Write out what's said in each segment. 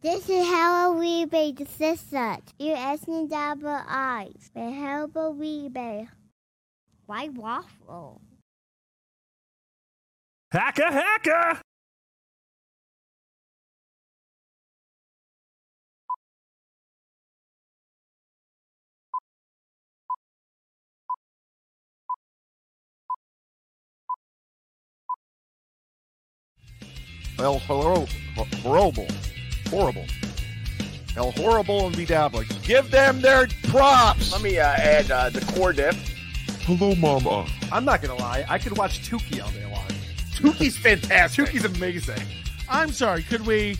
This is how we be the sister. You asking double eyes. But how about we be? Why waffle? Hacka hacka! El horrible, horrible, horrible. El horrible and bedabbling. Give them their props. Let me uh, add uh, the core dip. Hello, Mama. I'm not gonna lie, I could watch Tukey all day long. Tuki's fantastic. Tukey's amazing. I'm sorry, could we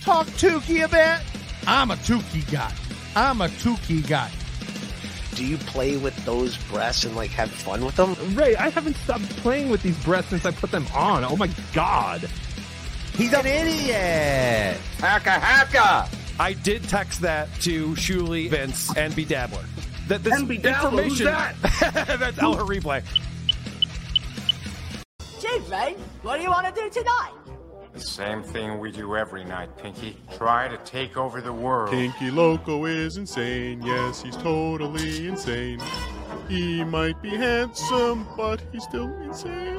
talk Tukey a bit? I'm a Tukey guy. I'm a Tukey guy. Do you play with those breasts and like have fun with them? Ray, I haven't stopped playing with these breasts since I put them on. Oh my god. He's an idiot. Hacka hacka. I did text that to Shuli, Vince, and Bedabbler. That this And Bedabbler, who's information that? that's our replay. Gee, Ray, what do you want to do tonight? The same thing we do every night, Pinky. Try to take over the world. Pinky Loco is insane. Yes, he's totally insane. He might be handsome, but he's still insane.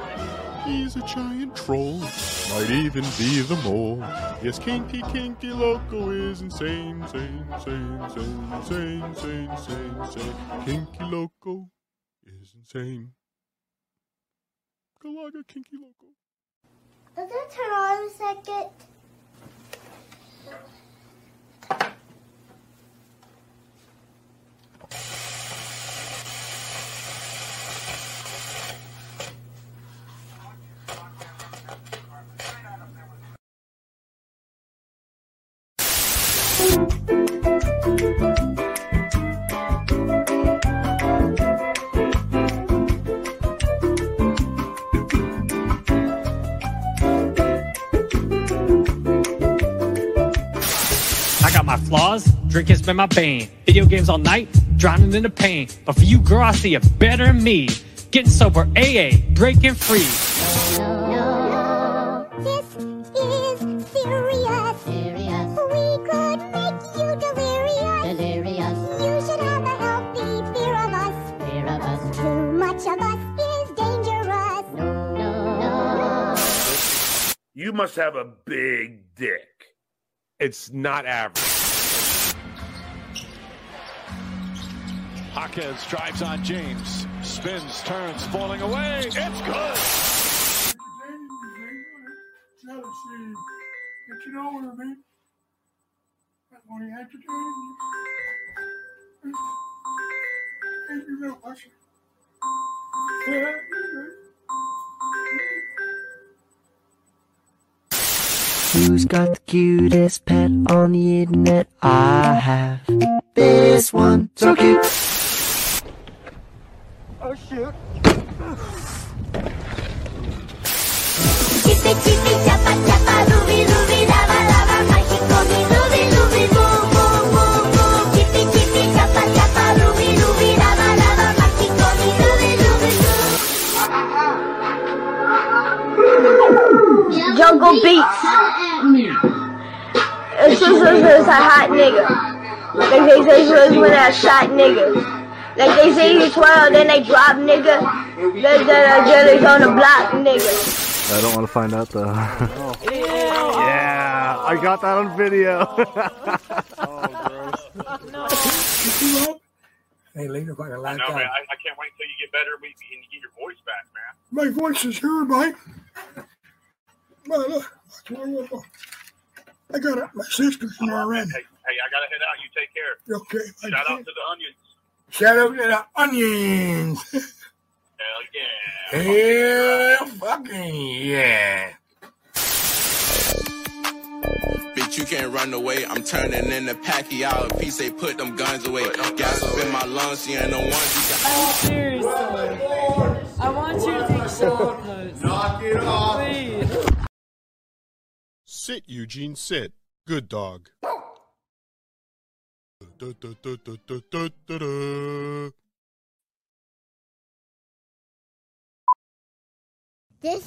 He's a giant troll, might even be the mole. Yes, Kinky Kinky Loco is insane, insane, insane, insane, insane, insane, insane, insane. Kinky Loco is insane. Galaga Kinky Loco. Does it turn on a second? Drinking's been my bane. Video games all night, drowning in the pain. But for you, girl, I see it better than me. Getting sober, AA, breaking free. No, this is serious. Serious. We could make you delirious. Delirious. You should have a healthy fear of us. Fear of us. Too much of us is dangerous. No, no. You must have a big dick. It's not average. Hawkins drives on James. Spins, turns, falling away. It's good. But you know what I mean? That's what he had to do. You? Who's got the cutest pet on the internet? I have this one, so cute. Oh ruby, ruby, lava, lava, mi ruby, ruby, ruby, ruby, lava, lava, mi ruby, ruby, boo. Jungle Beats. It's just it's a hot nigga. Like they say he's when I shot niggas. Like they say you 12, then they drop nigga. Then the jelly's on the block nigga. I don't want to find out though. Yeah, I got that on video. Hey, later, fucking I like know, man. I, I can't wait until you get better and you get your voice back, man. My voice is here, mate. Well, look, I got it. My sister's here already. Hey, hey, I gotta head out. You take care. Okay. Shout out to the onions. Shout out to the onions. Hell yeah. Hell fucking yeah. Bitch, you can't run away. I'm turning into Pacquiao. If he say put them guns away, gas up in my lungs. You ain't no one. You Oh, seriously. I want you to take shower pose. Knock it off. Please. Sit, Eugene, sit. Good dog. Da, da, da, da, da, da, da, da. This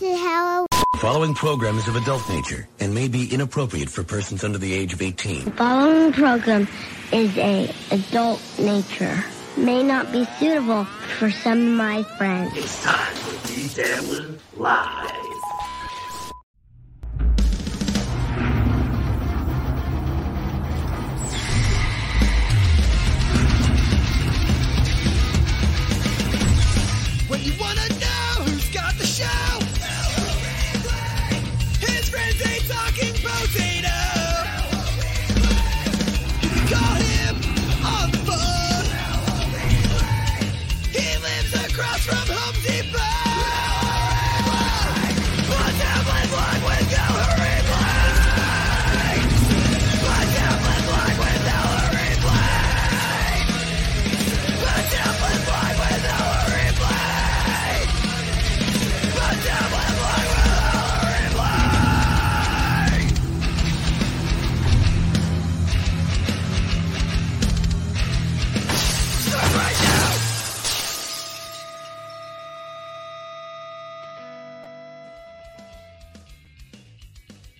is how Following program is of adult nature and may be inappropriate for persons under the age of 18. The following program is a adult nature. May not be suitable for some of my friends. It's time for Be Dabblin' Live. When you wanna know who's got the show, his friends ain't talking potato. Call him on the phone. He lives across from Home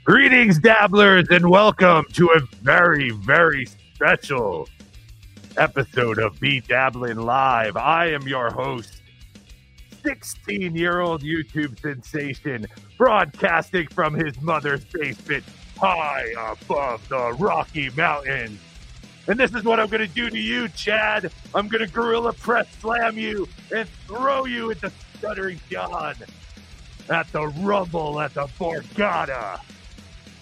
Greetings, dabblers, and welcome to a very, very special episode of Be Dabbling Live. I am your host, 16 year old YouTube sensation, broadcasting from his mother's basement high above the Rocky Mountains. And this is what I'm going to do to you, Chad. I'm going to gorilla press slam you and throw you into the Stuttering John at the Rumble at the Borgata.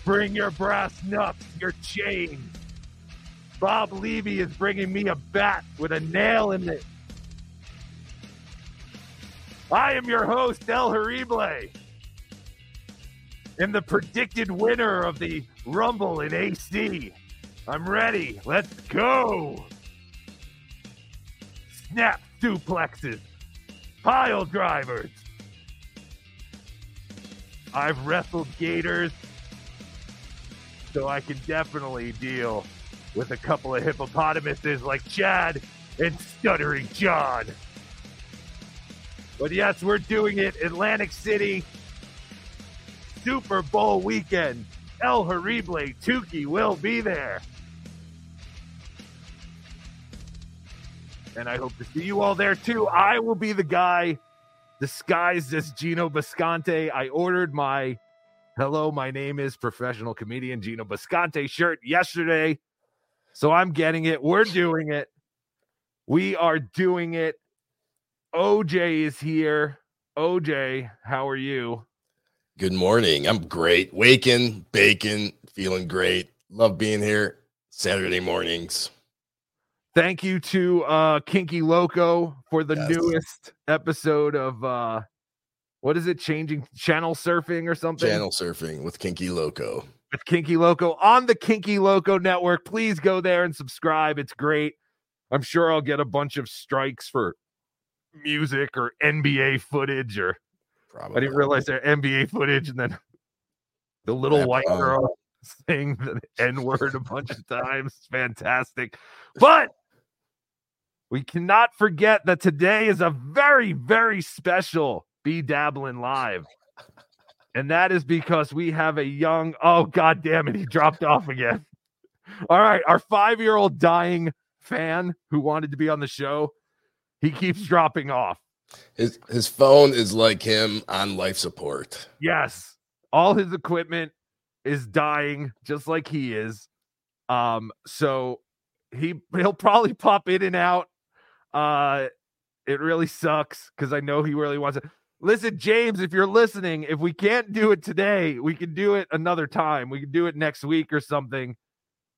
Bring your brass knucks, your chains. Bob Levy is bringing me a bat with a nail in it. I am your host, El Horrible. And the predicted winner of the Rumble in AC. I'm ready. Let's go. Snap duplexes. Pile drivers. I've wrestled gators so I can definitely deal with a couple of hippopotamuses like Chad and Stuttering John. But yes, we're doing it Atlantic City Super Bowl weekend. El Horrible Tukey will be there. And I hope to see you all there too. I will be the guy disguised as Gino Bisconte. I ordered my Hello, my name is professional comedian Gino Bisconte shirt yesterday. So I'm getting it. We're doing it. We are doing it. OJ is here. OJ, how are you? Good morning. I'm great. Waking, baking, feeling great. Love being here Saturday mornings. Thank you to uh Kinky Loco for the Yes. newest episode of uh what is it? Changing channel surfing or something? Channel surfing with Kinky Loco. with Kinky Loco on the Kinky Loco network. Please go there and subscribe. It's great. I'm sure I'll get a bunch of strikes for music or NBA footage or Probably. I didn't realize they're NBA footage and then the little Rap white girl saying the N-word a bunch of times. It's fantastic. But we cannot forget that today is a very, very special Be Dabbling Live. And that is because we have a young, oh, god damn it, he dropped off again. All right, our five year old dying fan who wanted to be on the show, he keeps dropping off. His his phone is like him on life support. Yes, all his equipment is dying just like he is. Um, so he he'll probably pop in and out. Uh, it really sucks because I know he really wants it. Listen, James, if you're listening, if we can't do it today, we can do it another time. We can do it next week or something.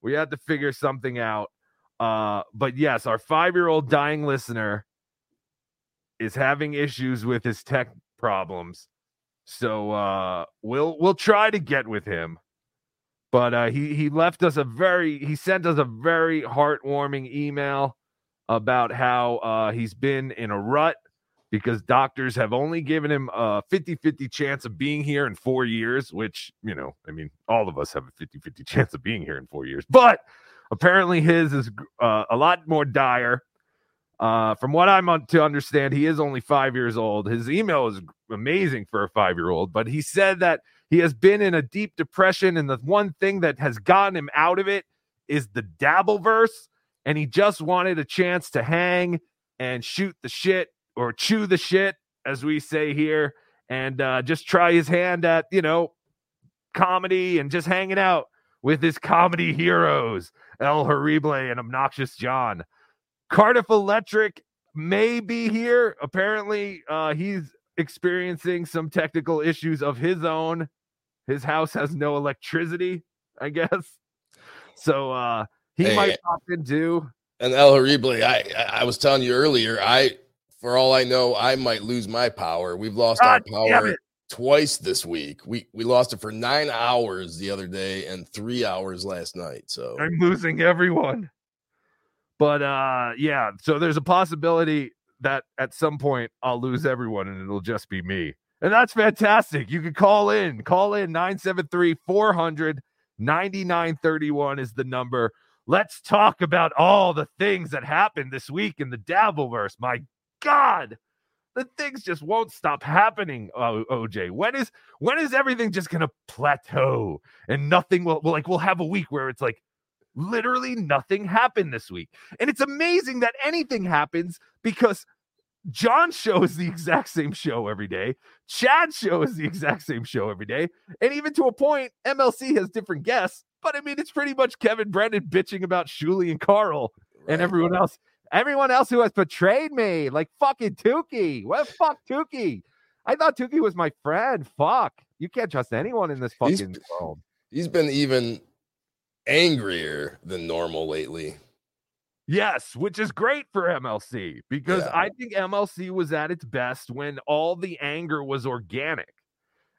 We had to figure something out. Uh, but yes, our five-year-old dying listener is having issues with his tech problems. So uh we'll we'll try to get with him. But uh he he left us a very he sent us a very heartwarming email about how uh he's been in a rut because doctors have only given him a 50-50 chance of being here in 4 years, which, you know, I mean, all of us have a 50-50 chance of being here in 4 years. But apparently his is uh, a lot more dire Uh, from what I'm to understand, he is only five years old. His email is amazing for a five year old, but he said that he has been in a deep depression, and the one thing that has gotten him out of it is the Dabbleverse, and he just wanted a chance to hang and shoot the shit or chew the shit, as we say here, and uh, just try his hand at you know comedy and just hanging out with his comedy heroes, El Horrible and Obnoxious John. Cardiff Electric may be here. Apparently, uh, he's experiencing some technical issues of his own. His house has no electricity, I guess. So uh, he Hey, might pop in too. And El Horrible, I I I was telling you earlier, I for all I know, I might lose my power. We've lost God our power twice this week. We we lost it for nine hours the other day and three hours last night. So I'm losing everyone. But uh yeah, so there's a possibility that at some point I'll lose everyone and it'll just be me. And that's fantastic. You can call in. Call in 973 400 9931 is the number. Let's talk about all the things that happened this week in the Dabbleverse. My God, the things just won't stop happening. O- OJ, when is when is everything just gonna plateau and nothing will, will like we'll have a week where it's like literally nothing happened this week, and it's amazing that anything happens because John's show is the exact same show every day. Chad's show is the exact same show every day. And even to a point, MLC has different guests. But I mean, it's pretty much Kevin Brennan bitching about Shuli and Carl and everyone else. Everyone else who has betrayed me, like fucking Tukey. What fuck Tukey? I thought Tukey was my friend. Fuck. You can't trust anyone in this He's- fucking world. he's been even angrier than normal lately. Yes, which is great for MLC because Yeah. I think MLC was at its best when all the anger was organic.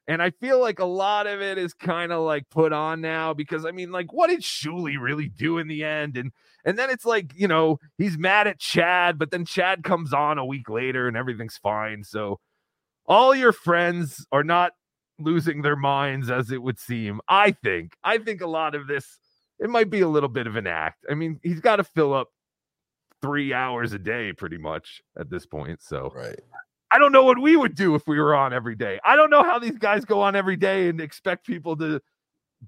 And I feel like a lot of it is kind of like put on now because I mean, like, what did Shuli really do in the end? And and then it's like, you know, he's mad at Chad, but then Chad comes on a week later and everything's fine. So all your friends are not losing their minds as it would seem. I think. I think a lot of this it might be a little bit of an act. I mean, he's got to fill up three hours a day pretty much at this point. So right. I don't know what we would do if we were on every day. I don't know how these guys go on every day and expect people to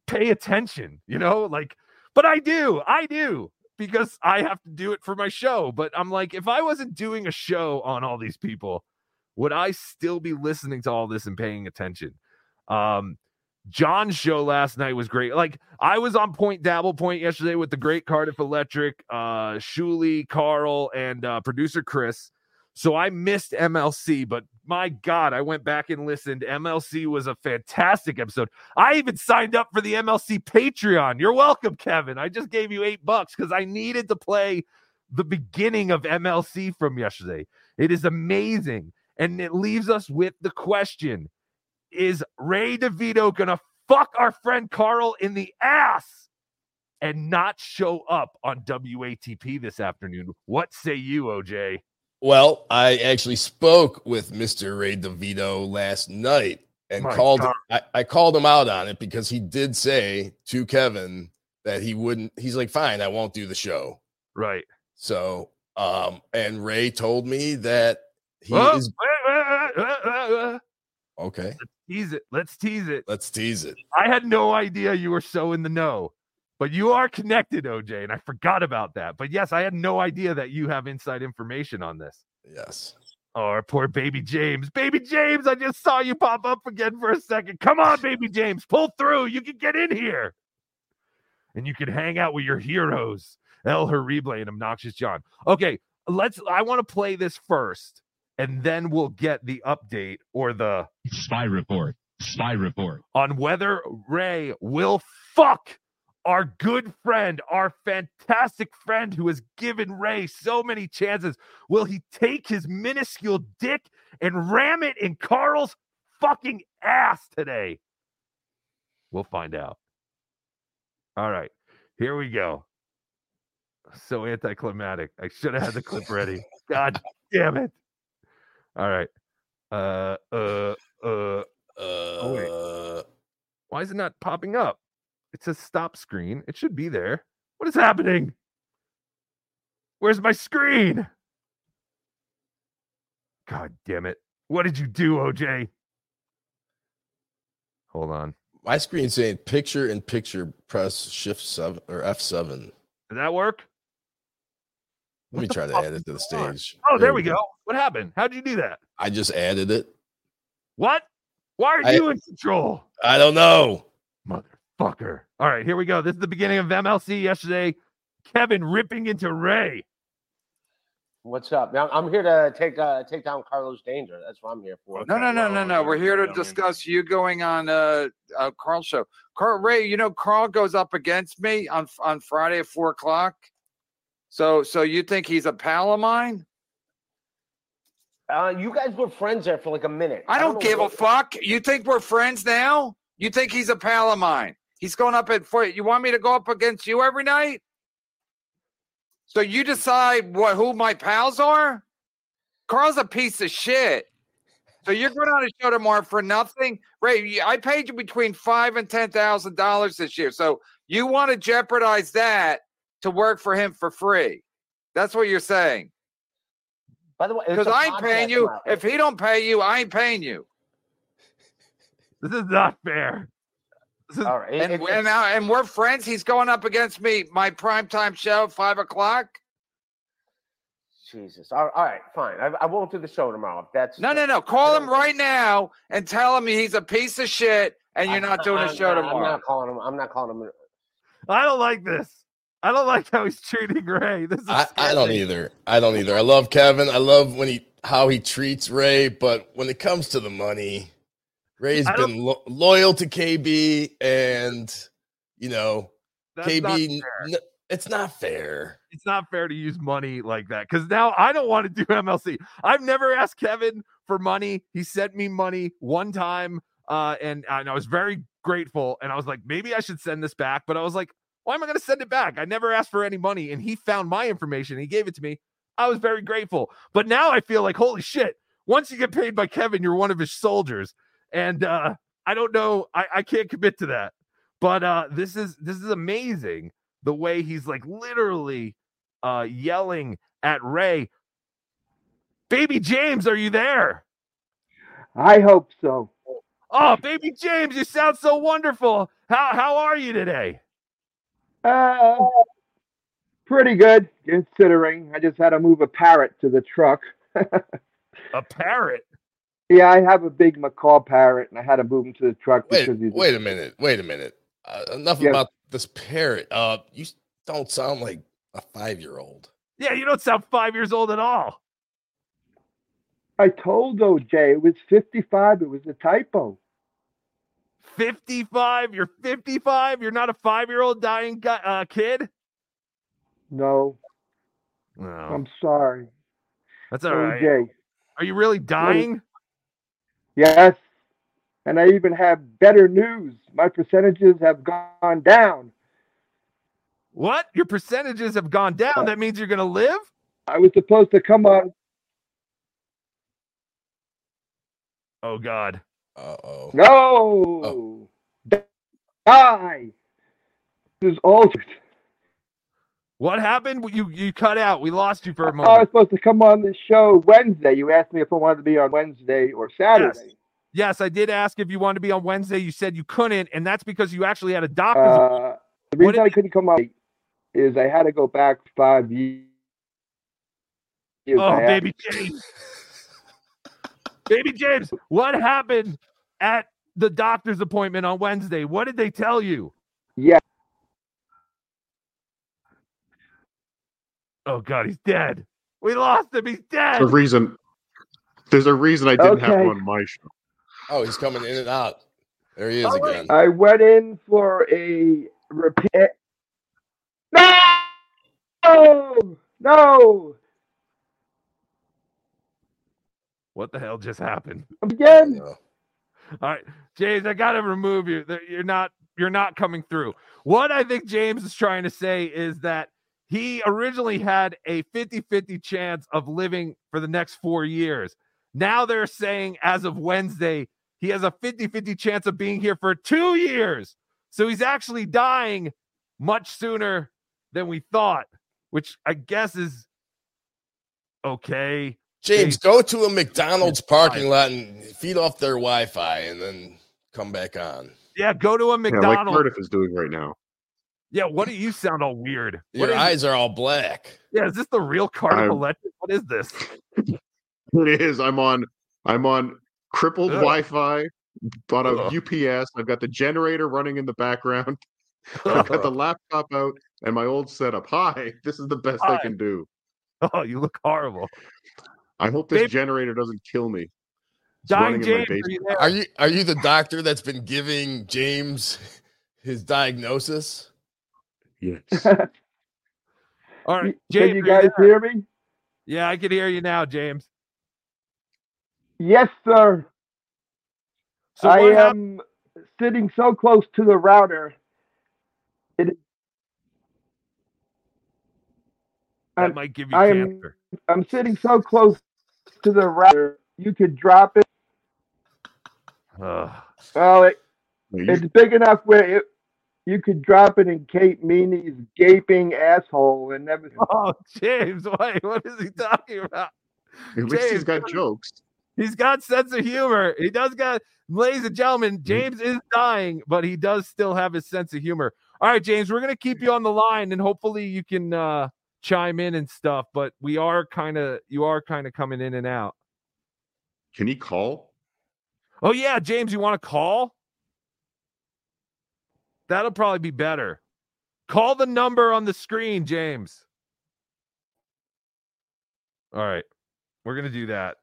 pay attention, you know, like, but I do, I do because I have to do it for my show. But I'm like, if I wasn't doing a show on all these people, would I still be listening to all this and paying attention? Um, John's show last night was great. Like I was on point dabble point yesterday with the great Cardiff Electric, uh Shuli, Carl, and uh producer Chris. So I missed MLC, but my God, I went back and listened. MLC was a fantastic episode. I even signed up for the MLC Patreon. You're welcome, Kevin. I just gave you eight bucks because I needed to play the beginning of MLC from yesterday. It is amazing. And it leaves us with the question Is Ray DeVito going to fuck our friend Carl in the ass and not show up on WATP this afternoon? What say you, OJ? Well, I actually spoke with Mr. Ray DeVito last night and My called I, I called him out on it because he did say to Kevin that he wouldn't he's like, fine, I won't do the show. Right. So um and Ray told me that he Oh, is okay. Tease it. Let's tease it. Let's tease it. I had no idea you were so in the know, but you are connected, OJ, and I forgot about that. But yes, I had no idea that you have inside information on this. Yes. Oh, our poor baby James. Baby James, I just saw you pop up again for a second. Come on, baby James, pull through. You can get in here. And you can hang out with your heroes, El Horrible and Obnoxious John. Okay, let's I want to play this first, and then we'll get the update or the Spy report. Spy report. on whether Ray will fuck our good friend, our fantastic friend who has given Ray so many chances. Will he take his minuscule dick and ram it in Carl's fucking ass today? We'll find out. All right, here we go. So anticlimactic. I should have had the clip ready. God damn it. All right. Uh, uh, uh, oh, wait. Why is it not popping up? It says stop screen. It should be there. What is happening? Where's my screen? God damn it. What did you do, OJ? Hold on. My screen saying picture in picture, press shift seven or F7. Did that work? Let me try to add it to the is going on? stage. Oh, there we go. What happened? How'd you do that? I just added it. What? Why are I- you in control? I don't know. Motherfucker. All right, here we go. This is the beginning of MLC yesterday. Kevin ripping into Ray. What's up? Now, I'm here to take uh, take down Carlos Danger. That's what I'm here for. No, no, no, no, no. We're here to discuss you going on uh, uh Carl's show. Carl Ray, you know Carl goes up against me on on Friday at four o'clock. So, so you think he's a pal of mine? Uh, you guys were friends there for like a minute. I don't know give a fuck. You think we're friends now? You think he's a pal of mine? He's going up at four. You want me to go up against you every night? So you decide what who my pals are? Carl's a piece of shit. So you're going on a show tomorrow for nothing, Ray? I paid you between five and ten thousand dollars this year. So you want to jeopardize that to work for him for free? That's what you're saying. By the way, Because I ain't paying you. If he don't pay you, I ain't paying you. This is not fair. All right, And, it- and, now, and we're friends. He's going up against me, my primetime show, five o'clock. Jesus. All all right, fine. I, I won't do the show tomorrow. If that's No, no, no. Call him right now and tell him he's a piece of shit and you're not doing a I'm show not- tomorrow. I'm not calling him. I'm not calling him. I don't like this. I don't like how he's treating Ray. This is I, I don't either. I don't either. I love Kevin. I love when he how he treats Ray, but when it comes to the money, Ray's been lo- loyal to KB, and you know, KB. not it's not fair. it's not fair to use money like that because now I don't want to do MLC. I've never asked Kevin for money. He sent me money one time, uh, and, and I was very grateful. And I was like, maybe I should send this back. But I was like, why am I going to send it back? I never asked for any money, and he found my information. He gave it to me. I was very grateful. But now I feel like, holy shit! Once you get paid by Kevin, you're one of his soldiers, and uh, I don't know. I, I can't commit to that. But uh, this is this is amazing the way he's like literally uh yelling at Ray. Baby James, are you there? I hope so. Oh, baby James, you sound so wonderful. How how are you today? Uh, pretty good considering. I just had to move a parrot to the truck. A parrot. Yeah, I have a big macaw parrot, and I had to move him to the truck Wait, because he's wait a minute. Wait a minute. Uh, enough Yeah. about this parrot. Uh, you don't sound like a five year old. Yeah, you don't sound five years old at all. I told OJ it was 55. It was a typo. 55. You're 55. You're not a five year old dying guy, uh, kid. No, No, I'm sorry. that's all right. OJ. Are you really dying? Yes. And I even have better news. My percentages have gone down. What? Your percentages have gone down. That means you're gonna live? I was supposed to come on. Oh God. Uh oh. No. Die. This is altered. What happened? You you cut out. We lost you for a moment. I was supposed to come on the show Wednesday. You asked me if I wanted to be on Wednesday or Saturday. Yes, yes, I did ask if you wanted to be on Wednesday. You said you couldn't, and that's because you actually had a doctor's Uh, the reason I couldn't come on is I had to go back five years. Oh, baby James. baby James, what happened at the doctor's appointment on Wednesday? What did they tell you? Yeah. Oh God, he's dead. We lost him. He's dead. The reason there's a reason I didn't have Okay. him on my show. Oh, he's coming in and out. There he is Oh, again. I went in for a repair. No! No! What the hell just happened? Again? All right, James, I gotta remove you. You're not you're not coming through. What I think James is trying to say is that he originally had a 50-50 chance of living for the next four years. Now they're saying as of Wednesday, he has a 50-50 chance of being here for two years. So he's actually dying much sooner than we thought, which I guess is okay. James, go to a McDonald's parking lot and feed off their Wi-Fi, and then come back on. Yeah, go to a Yeah, like McDonald's. Cardiff is doing right now. Yeah, what do you sound all weird? What Your is- eyes are all black. Yeah, is this the real Cardiff I'm- Electric? What is this? It is. I'm on. I'm on crippled Ugh. Wi-Fi. Bought a Ugh. UPS. I've got the generator running in the background. I've got the laptop out and my old setup. Hi, this is the best I can do. Oh, you look horrible. I hope this Babe- generator doesn't kill me. Dying running in my James, are you Are you are you the doctor that's been giving James his diagnosis? Yes. All right, Can James, you guys hear me? Yeah, I can hear you now, James. Yes, sir. So I am sitting so close to the router. It, That I'm- might give you I am cancer. I'm sitting so close to the router. You could drop it. Ugh. Well, it, it's big enough where it, you could drop it in Kate Meany's gaping asshole and everything. Oh, James, wait, what is he talking about? At least he's James, got jokes. He's got sense of humor. He does got, ladies and gentlemen, James is dying, but he does still have his sense of humor. All right, James, we're gonna keep you on the line, and hopefully you can uh chime in and stuff. But we are kind of, you are kind of coming in and out. Can he call? Oh yeah, James, you want to call? That'll probably be better. Call the number on the screen, James. All right. We're going to do that.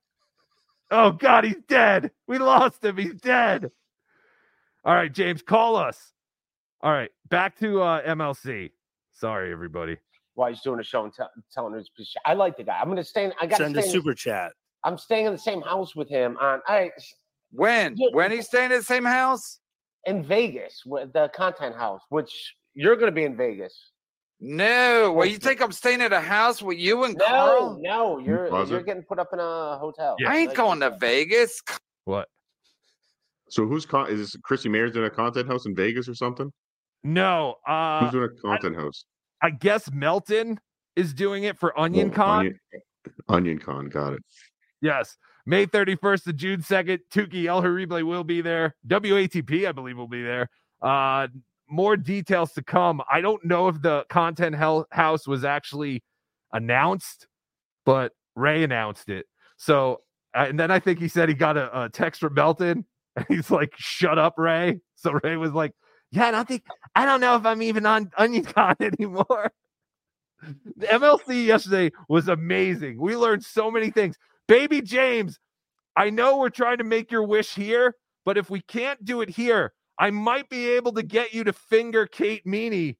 Oh god, he's dead. We lost him. He's dead. All right, James, call us. All right, back to uh MLC. Sorry everybody. While he's doing a show and tell telling his piece. I like the guy. I'm gonna stay. In, I got to Send a stay. in- super chat. I'm staying in the same house with him. On all right, When? Yeah. When he's staying in the same house? In Vegas, with the content house, which you're gonna be in Vegas. No. Well, you think I'm staying at a house with you and No, Carl? no, you're Closet? you're getting put up in a hotel. I ain't Like- going to Vegas. What? So who's con- is this Chrissy Mayr's in a content house in Vegas or something? No, uh who's doing a content house? I guess Melton is doing it for Onion Oh, Con. Onion, Onion Con, got it. Yes. May 31st to June 2nd. Tuki El Horrible will be there. WATP, I believe, will be there. Uh, more details to come. I don't know if the content hel- house was actually announced, but Ray announced it. So, uh, and then I think he said he got a, a text from Melton, and he's like, "Shut up, Ray." So Ray was like, "Yeah, I don't think I don't know if I'm even on Onion Con anymore." The MLC yesterday was amazing. We learned so many things. Baby James, I know we're trying to make your wish here, but if we can't do it here, I might be able to get you to finger Kate Meany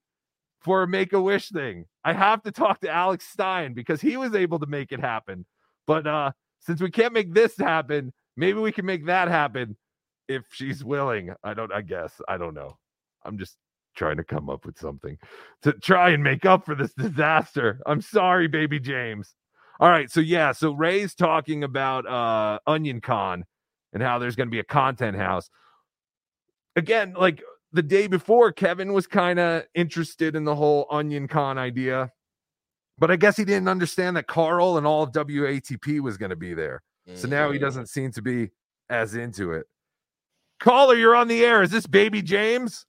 for a make a wish thing. I have to talk to Alex Stein because he was able to make it happen. But uh since we can't make this happen, maybe we can make that happen if she's willing. I don't I guess. I don't know. I'm just trying to come up with something to try and make up for this disaster. I'm sorry, baby James. All right, so yeah, so Ray's talking about uh Onion Con and how there's going to be a content house. Again, like the day before Kevin was kind of interested in the whole Onion Con idea. But I guess he didn't understand that Carl and all of WATP was going to be there. So now he Mhm. doesn't seem to be as into it. Caller, you're on the air. Is this baby James?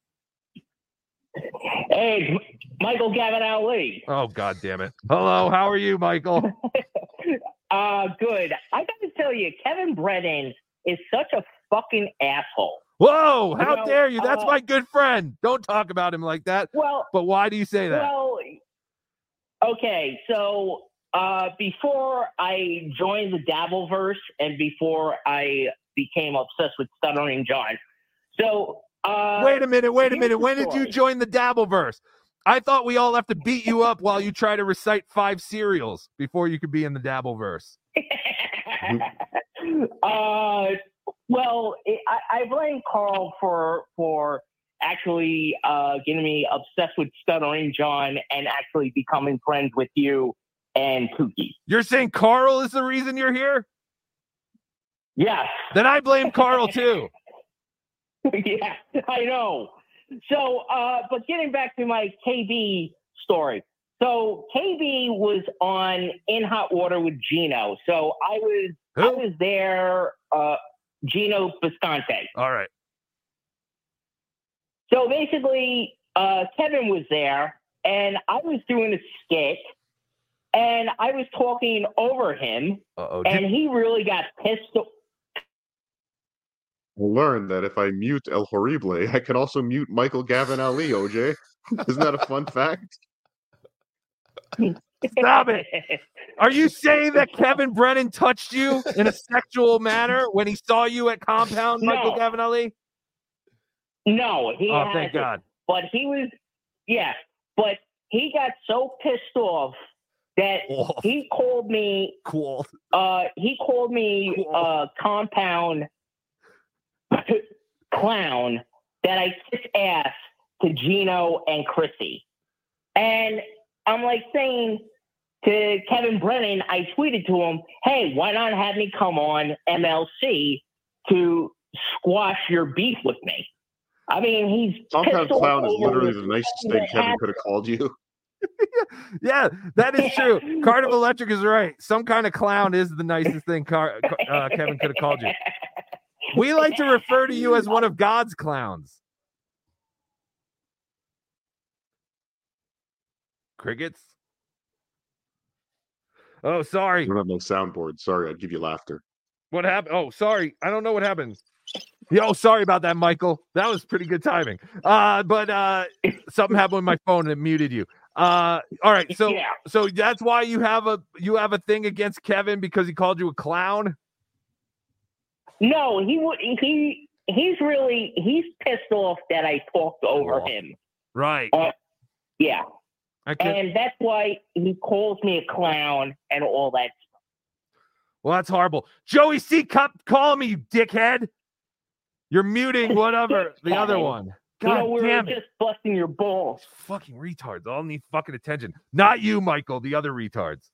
Hey, Michael Gavin Ali. Oh god damn it. Hello, how are you, Michael? Uh, good. I got to tell you, Kevin Brennan is such a fucking asshole. Whoa, how You know, dare you? That's uh, my good friend. Don't talk about him like that. Well, But why do you say that? Well, okay, so uh, before I joined the Dabbleverse and before I became obsessed with Stuttering John, so uh, wait a minute, wait a minute. When did you join the Dabbleverse? I thought we all have to beat you up while you try to recite five cereals before you could be in the Dabbleverse. uh, well, it, I, I blame Carl for for actually uh, getting me obsessed with Stuttering John and actually becoming friends with you and Kookie. You're saying Carl is the reason you're here? Yes. Then I blame Carl too. yeah, I know. So, uh, but getting back to my KB story. so KB was on In Hot Water with Gino. So I was I was there. Uh, Gino Bisconte. All right. So basically, uh, Kevin was there, and I was doing a skit, and I was talking over him, Uh-oh. and he really got pissed. O- I learned that if I mute El Horrible, I can also mute Michael Gavin Ali, OJ. Isn't that a fun fact? Stop it. Are you saying that Kevin Brennan touched you in a sexual manner when he saw you at Compound, Michael No. Gavin Ali? No, he Oh, thank hasn't. God. But he was, yeah. But he got so pissed off that he called me. Cool. Uh, he called me uh, compound clown that I kiss ass to Gino and Chrissy, and I'm like saying to Kevin Brennan, I tweeted to him, "Hey, why not have me come on MLC to squash your beef with me?" I mean, he's Compound pissed off Clown is literally the nicest thing thing Kevin happened. could have called you. Yeah, that is true. Carnival Electric is right. Some kind of clown is the nicest thing Car- uh, Kevin could have called you. We like to refer to you as one of God's clowns. Crickets? Oh, sorry. I don't have no soundboard. Sorry, I'd give you laughter. What happened? Oh, sorry. I don't know what happened. Yo, sorry about that, Michael. That was pretty good timing. Uh, but uh something happened with my phone and it muted you. Uh all right, so Yeah. so that's why you have a you have a thing against Kevin because he called you a clown? No, he would. He he's really he's pissed off that I talked over him. Right. Uh, yeah, and that's why he calls me a clown and all that. well, that's horrible. Joey C Cup, call me, you dickhead. You're muting whatever the other one. you God know, we were damn it. just busting your balls. fucking retards all need fucking attention. Not you, Michael, the other retards.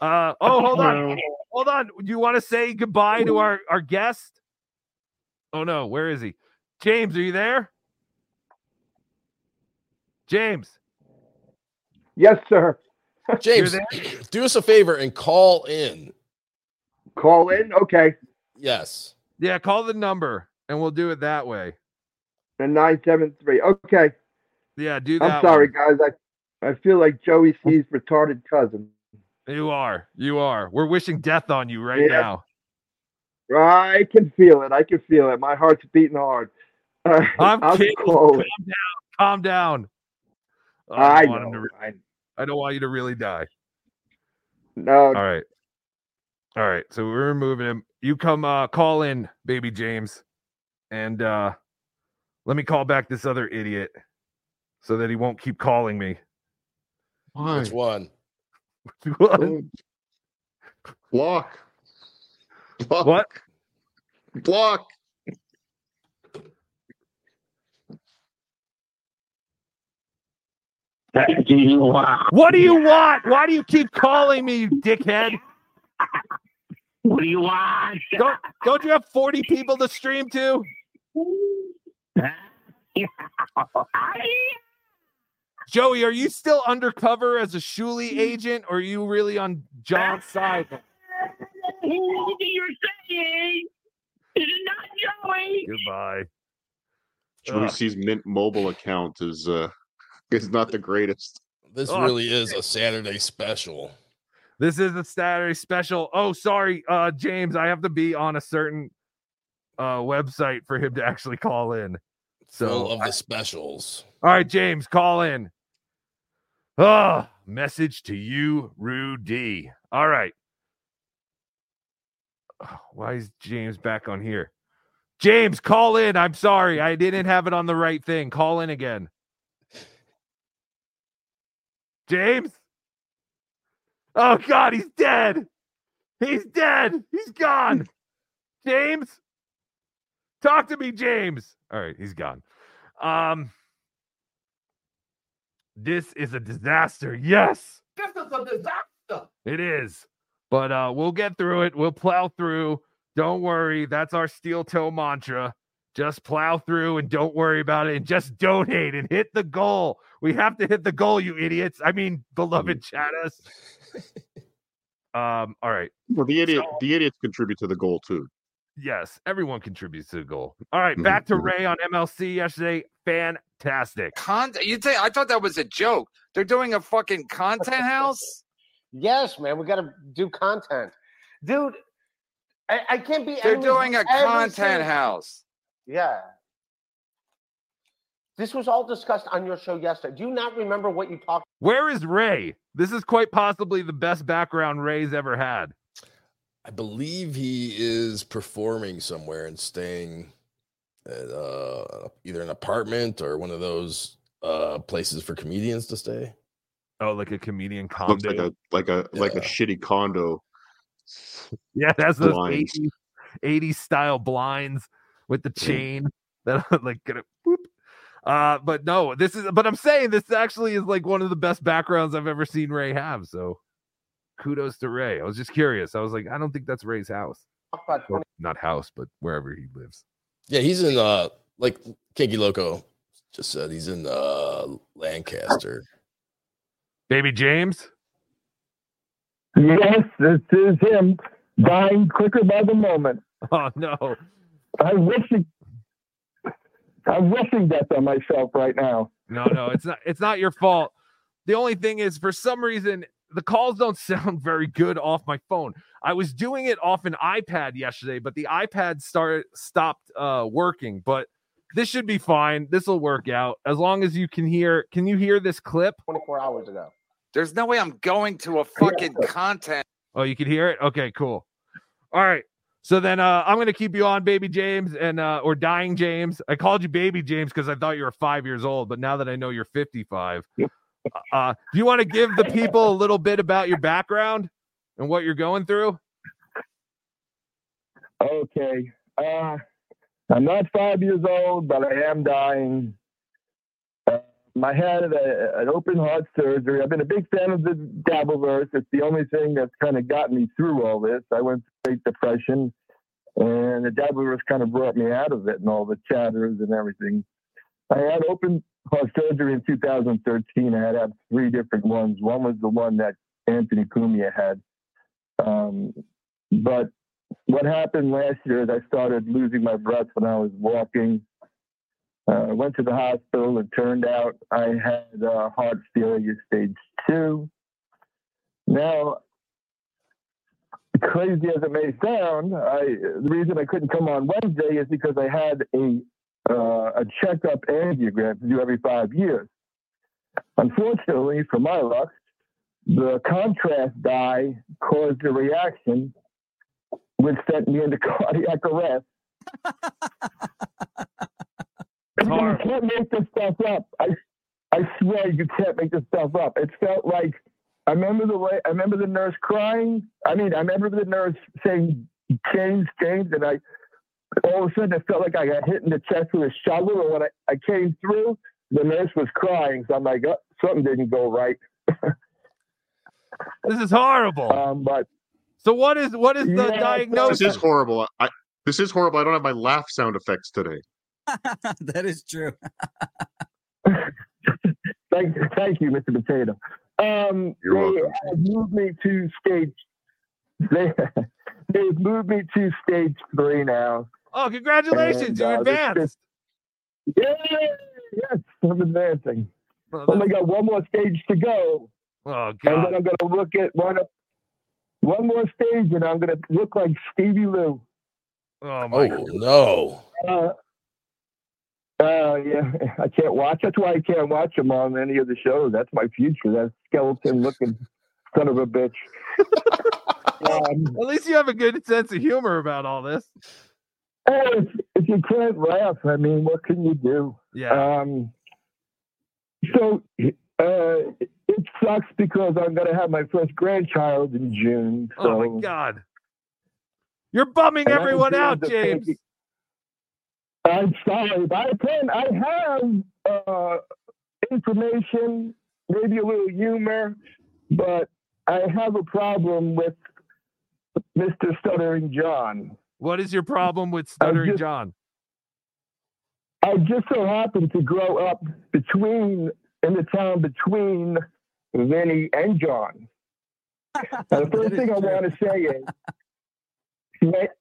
Uh oh, hold on. Hold on. Do you want to say goodbye to our our guest? Oh no, where is he? James, are you there? James. Yes, sir. James, do us a favor and call in. Call in. Okay. Yes. Yeah, call the number and we'll do it that way. The nine seven three. Okay. Yeah, do that. I'm sorry, one. guys. I I feel like Joey C's retarded cousin. You are. You are. We're wishing death on you right Yeah. now. I can feel it. I can feel it. My heart's beating hard. Uh, I'm I'll kidding. Calm down. Calm down. Oh, I don't want know. re- I, I don't want you to really die. no. All right. All right. So we're removing him. You come uh call in, baby James. And uh let me call back this other idiot so that he won't keep calling me. Why? Which one? What? Block. Block. What? Block. What do you want? Why do you keep calling me, you dickhead? What do you want? Don't, don't you have 40 people to stream to? Joey, are you still undercover as a Shuli agent or are you really on John's side? You're saying is it not Joey? Goodbye. Joey Ugh. C's Mint mobile account is uh is not the greatest. This Oh, really is a Saturday special. This is a Saturday special. Oh, sorry, uh, James. I have to be on a certain uh website for him to actually call in. Full So of the specials. all right, James, call in. Ah, message to you, Rudy. All right. Oh, Why is James back on here? James, call in. I'm sorry. I didn't have it on the right thing. Call in again. James? Oh God, he's dead. He's dead. He's gone. James? Talk to me, James. All right, he's gone. Um this is a disaster. Yes. This is a disaster. It is. But uh we'll get through it. We'll plow through. Don't worry. That's our steel toe mantra. Just plow through and don't worry about it and just donate and hit the goal. We have to hit the goal, you idiots. I mean, beloved chatters. Um, all right. Well, the idiot, the idiots contribute to the goal too. Yes, everyone contributes to the goal. All right, mm-hmm, back to mm-hmm. Ray on MLC yesterday. Fantastic. Content? you say I thought that was a joke? They're doing a fucking content house. Yes, man, we got to do content, dude. I, I can't be. They're enemies doing a content single- house. Yeah. This was all discussed on your show yesterday. Do you not remember what you talked? Where is Ray? This is quite possibly the best background Ray's ever had. I believe he is performing somewhere and staying at uh, either an apartment or one of those uh, places for comedians to stay. Oh, like a comedian Looks condo. like a like a like a shitty condo. Yeah, that's those blinds. 80s, 80s style blinds with the chain that are like gonna boop. Uh, but no, this is but I'm saying this actually is like one of the best backgrounds I've ever seen Ray have. So kudos to Ray. I was just curious. I was like, I don't think that's Ray's house. Or not house, but wherever he lives. Yeah, he's in uh like Kinky Loco just said he's in uh Lancaster. Baby James. Yes, this is him dying quicker by the moment. Oh no. I'm wishing I'm wishing death on myself right now. No, no, it's not it's not your fault. The only thing is for some reason the calls don't sound very good off my phone. I was doing it off an iPad yesterday, but the iPad started stopped uh working, but this should be fine. This will work out as long as you can hear. Can you hear this clip? 24 hours ago. There's no way I'm going to a fucking content. Oh, you can hear it? Okay, cool. All right. So then uh I'm gonna keep you on, baby James, and uh or dying James. I called you baby James because I thought you were five years old, but now that I know you're 55, uh do you want to give the people a little bit about your background and what you're going through? Okay. Uh, I'm not five years old, but I am dying. Uh, I had a, an open heart surgery. I've been a big fan of the Dabbleverse. It's the only thing that's kind of got me through all this. I went through Great Depression, and the Dabbleverse kind of brought me out of it and all the chatters and everything. I had open heart surgery in 2013. I had had three different ones. One was the one that Anthony Cumia had. Um, but what happened last year is I started losing my breath when I was walking. Uh, went to the hospital. It turned out I had uh, heart failure stage two. Now, crazy as it may sound, I, the reason I couldn't come on Wednesday is because I had a uh, a checkup angiogram to do every five years. Unfortunately, for my luck, the contrast dye caused a reaction which sent me into cardiac arrest. you can't make this stuff up. I, I swear you can't make this stuff up. It felt like I remember the way I remember the nurse crying. I mean, I remember the nurse saying James, James, and I all of a sudden it felt like I got hit in the chest with a shovel. And when I, I came through, the nurse was crying. So I'm like, oh, something didn't go right. This is horrible. Um, but so what is what is the Yeah, diagnosis? This is horrible. I this is horrible. I don't have my laugh sound effects today. that is true. thank, thank you, Mr. Potato. Um, You're they welcome. have moved me to stage. They they've moved me to stage three now. Oh, congratulations! And, you uh, this- advanced. Yeah, yes, I'm advancing. oh Only got one more stage to go, Oh God! and then. I'm gonna look at one one more stage, and I'm gonna look like Stevie Lou. Oh my Oh no. Uh, uh, yeah, I can't watch. That's why I can't watch him on any of the shows. That's my future. That skeleton looking son of a bitch. um, At least you have a good sense of humor about all this. If, if you can't laugh, I mean, what can you do? Yeah. Um, so uh, it sucks because I'm going to have my first grandchild in June. So Oh my god. You're bumming And everyone out, James. I'm sorry, but I can. I have uh, information, maybe a little humor, but I have a problem with Mr. Stuttering John. What is your problem with stuttering just- John? I just so happened to grow up between in the town between Vinny and John. Now, the first thing I want to say is, that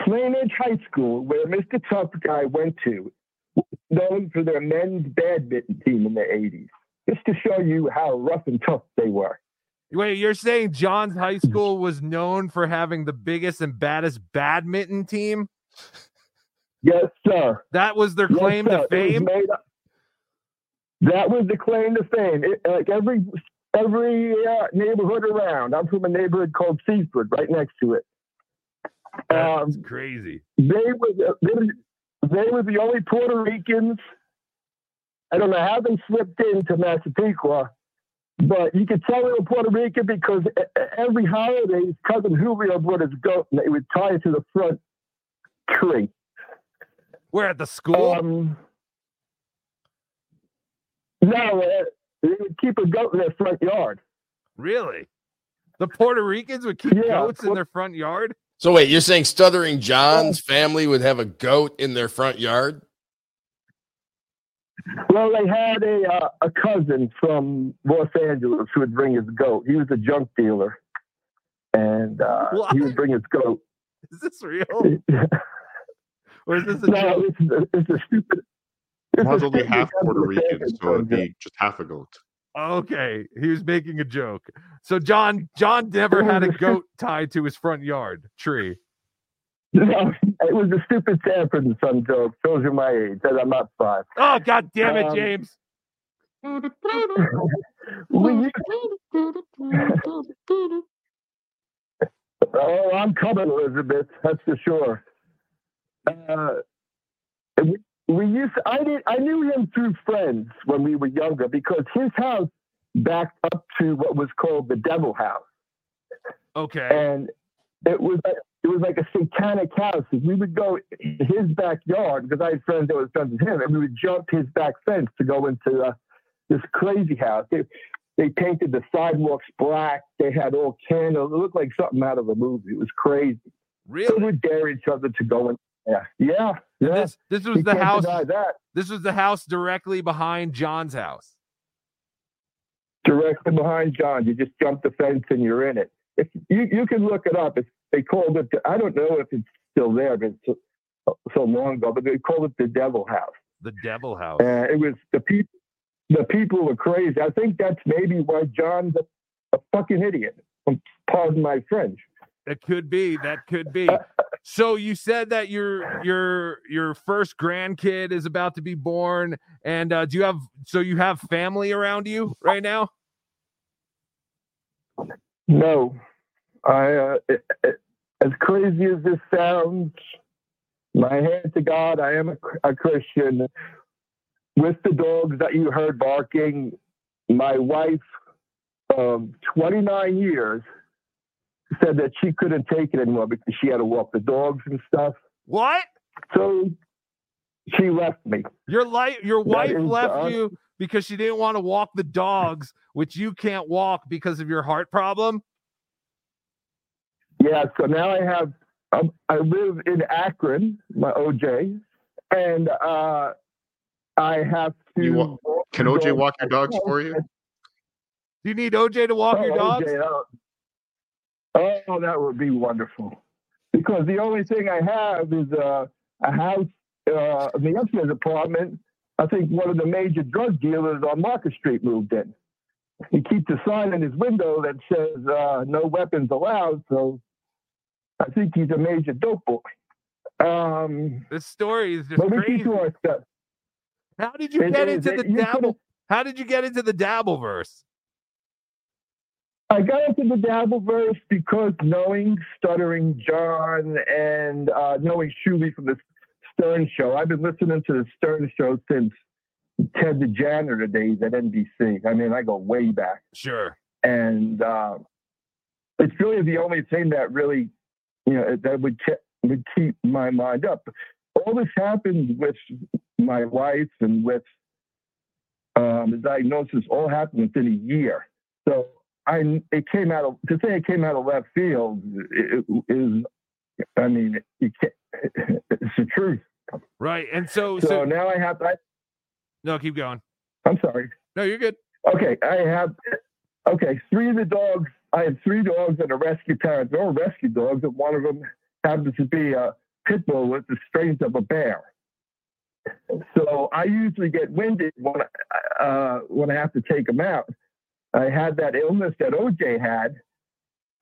Plainedge High School, where Mr. Tough Guy went to, was known for their men's badminton team in the 80s. Just to show you how rough and tough they were. Wait, you're saying John's high school was known for having the biggest and baddest badminton team? Yes, sir. That was their claim sir. to was fame. up- That was the claim to fame. It, like every every uh, neighborhood around. I'm from a neighborhood called Seaford, right next to it. That's Um, crazy. they were the, they, were- they were the only Puerto Ricans. I don't know how they slipped into Massapequa, but you could tell they were Puerto Rican because every holiday, his cousin Julio brought his goat and they would tie it to the front tree. We're at the school? Um, no, uh, they would keep a goat in their front yard. Really? The Puerto Ricans would keep Yeah, goats in their front yard? So wait, you're saying Stuttering John's family would have a goat in their front yard? Well, they had a uh, a cousin from Los Angeles who would bring his goat. He was a junk dealer, and uh, he would bring his goat. Is this real? or is this a no, joke? it's, a- it's a stupid. it's a Mine's only half Puerto Rican, so it'd be just half a goat. Okay, he was making a joke. So John John never had a goat tied to his front yard tree. No, it was a stupid Sanford and Son joke. Shows you my age. And I'm not five. Oh god damn it, Um, James. Oh, I'm coming, Elizabeth. That's for sure. Uh, we, we used. I did. I knew him through friends when we were younger because his house backed up to what was called the Devil House, Okay. and it was it was like a satanic house. We would go his backyard because I had friends that were friends with him, and we would jump his back fence to go into uh, this crazy house. They, they painted the sidewalks black. They had all candles. It looked like something out of a movie. It was crazy. Really? We would dare each other to go in. Yeah, yeah, yeah. This this was You the house. This was the house directly behind John's house. Directly behind John, you just jump the fence and you're in it. If you you can look it up. It's, they called it. I don't know if it's still there, but it's so, so long ago. But they called it the Devil House. The Devil House. Uh, it was the people. The people were crazy. I think that's maybe why John's a, a fucking idiot. Pardon my French. It could be. That could be. So you said that your your your first grandkid is about to be born, and uh, do you have so you have family around you right now? No, I. Uh, it, it, as crazy as this sounds, my hand to God, I am a, a Christian. With the dogs that you heard barking, my wife, um, 29 years, said that she couldn't take it anymore because she had to walk the dogs and stuff. What? So she left me. Your life, your wife left you because she didn't want to walk the dogs, which you can't walk because of your heart problem. Yeah, so now I have, um, I live in Akron, my OJ, and uh, I have to. You walk Can OJ walk your dogs for you? Do you need OJ to walk your Oh, dogs? OJ, oh, oh, that would be wonderful. Because the only thing I have is uh, a house uh, in the upstairs apartment. I think one of the major drug dealers on Market Street moved in. He keeps a sign in his window that says uh, "No weapons allowed." So I think he's a major dope boy. Um, This story is just crazy. keep our stuff. How did you It get into It- the dabble? How did you get into the dabble verse? I got into the dabble verse because knowing Stuttering John and uh, knowing Shuli from the Stern Show, I've been listening to the Stern Show since Ted the Janitor days at NBC. I mean, I go way back. Sure. And uh, it's really the only thing that really, you know, that would, ke- would keep my mind up. All this happened with my wife and with um, the diagnosis all happened within a year. So I it came out of to say it came out of left field is I mean can't, it's the truth. Right. And so, So, so, now I have. I, no, keep going. I'm sorry. No, you're good. Okay, I have. Okay, three of the dogs. I have three dogs that are rescue parents. They're all rescue dogs, and one of them happens to be a pit bull with the strength of a bear. So I usually get winded when I, uh, when I have to take them out. I had that illness that OJ had,